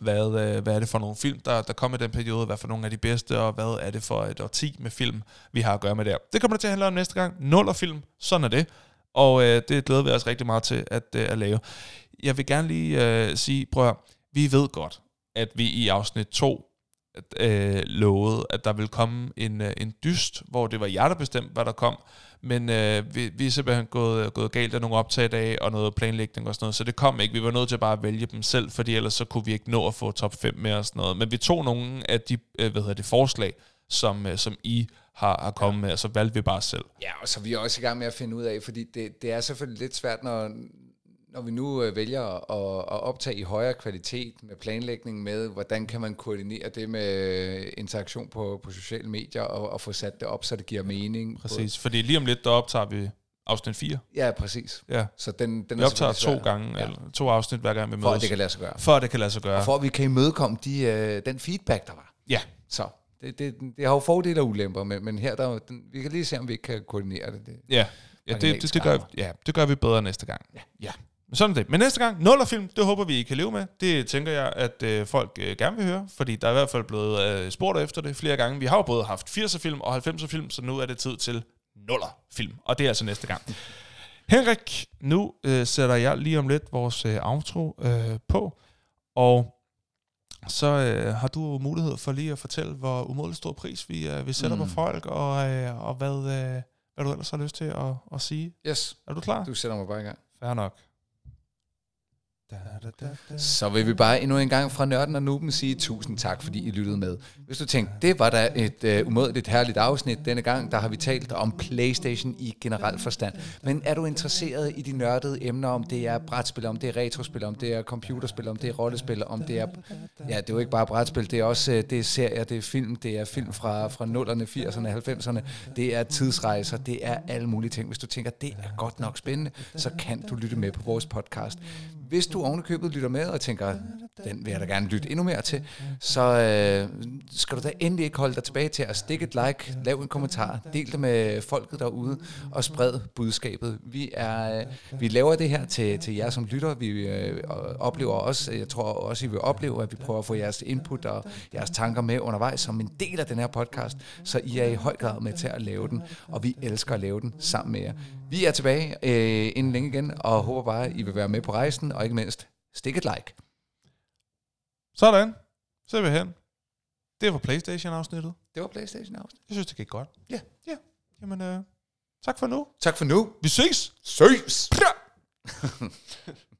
hvad, øh, hvad er det for nogle film, der, der kom i den periode? Hvad for nogle af de bedste, og hvad er det for et årti med film, vi har at gøre med der? Det kommer det til at handle om næste gang. Nuller film, sådan er det. Og øh, det glæder vi os rigtig meget til at, øh, at lave. Jeg vil gerne lige øh, sige, prøv at, høre, vi ved godt, at vi i afsnit 2 øh, lovede, at der ville komme en, øh, en dyst, hvor det var jer, der bestemte, hvad der kom. Men øh, vi, vi er simpelthen gået, øh, gået galt af nogle optagedage og noget planlægning og sådan noget, så det kom ikke. Vi var nødt til bare at vælge dem selv, fordi ellers så kunne vi ikke nå at få top 5 med og sådan noget. Men vi tog nogle af de øh, hvad hedder det, forslag, som, øh, som I har, har kommet med, og så valgte vi bare selv. Ja, og så er vi også i gang med at finde ud af, fordi det, det er selvfølgelig lidt svært, når, når vi nu øh, vælger at, at optage i højere kvalitet med planlægning med, hvordan kan man koordinere det med interaktion på, på sociale medier og, og få sat det op, så det giver mening. Præcis, fordi lige om lidt, der optager vi afsnit 4. Ja, præcis. Ja. Så den, den Vi optager to gange, Ja. ja. eller to afsnit hver gang vi mødes. For at det kan lade sig gøre. for at det kan lade sig gøre. Og for at vi kan imødekomme de, øh, den feedback, der var. Ja, Så det, det, det har jo fordele og ulemper, men, men her der, er den, vi kan lige se, om vi ikke kan koordinere det. det. Ja, ja det, det, det, gør, ja det gør vi bedre næste gang. Ja. ja. Men sådan det. Men næste gang, nullerfilm, det håber vi, I kan leve med. Det tænker jeg, at øh, folk øh, gerne vil høre, fordi der er i hvert fald blevet øh, spurgt efter det flere gange. Vi har jo både haft 80'er-film og 90'er-film, så nu er det tid til nullerfilm, og det er altså næste gang. Henrik, nu øh, sætter jeg lige om lidt vores øh, outro øh, på, og så øh, har du mulighed for lige at fortælle, hvor umådelig stor pris vi, øh, vi sætter mm. På folk, og, øh, og hvad, øh, hvad du ellers har lyst til at, at sige. Yes, Er du klar? du sætter mig bare i gang. Fair nok. Så vil vi bare endnu en gang fra Nørden og Nuben sige tusind tak, fordi I lyttede med. Hvis du tænkte, det var da et uh, umådeligt herligt afsnit denne gang, der har vi talt om Playstation i generel forstand. Men er du interesseret i de nørdede emner, om det er brætspil, om det er retrospil, om det er computerspil, om det er rollespil, om det er... Ja, det er jo ikke bare brætspil, det er også uh, det er serier, det er film, det er film fra, fra 0'erne, 80'erne, 90'erne, det er tidsrejser, det er alle mulige ting. Hvis du tænker, det er godt nok spændende, så kan du lytte med på vores podcast. Hvis du ovenikøbet lytter med og tænker, den vil jeg da gerne lytte endnu mere til, så øh, skal du da endelig ikke holde dig tilbage til at stikke et like, lav en kommentar, del det med folket derude og spred budskabet. Vi, er, øh, vi laver det her til, til jer som lytter. Vi øh, oplever også, jeg tror også, I vil opleve, at vi prøver at få jeres input og jeres tanker med undervejs som en del af den her podcast, så I er i høj grad med til at lave den, og vi elsker at lave den sammen med jer. Vi er tilbage øh, inden længe igen, og håber bare, at I vil være med på rejsen, og ikke mindst, stik et like. Sådan. Simpelthen. Det var Playstation-afsnittet. Det var Playstation afsnit. Jeg synes, det gik godt. Ja. Ja. Jamen, øh, tak for nu. Tak for nu. Vi ses! Søs!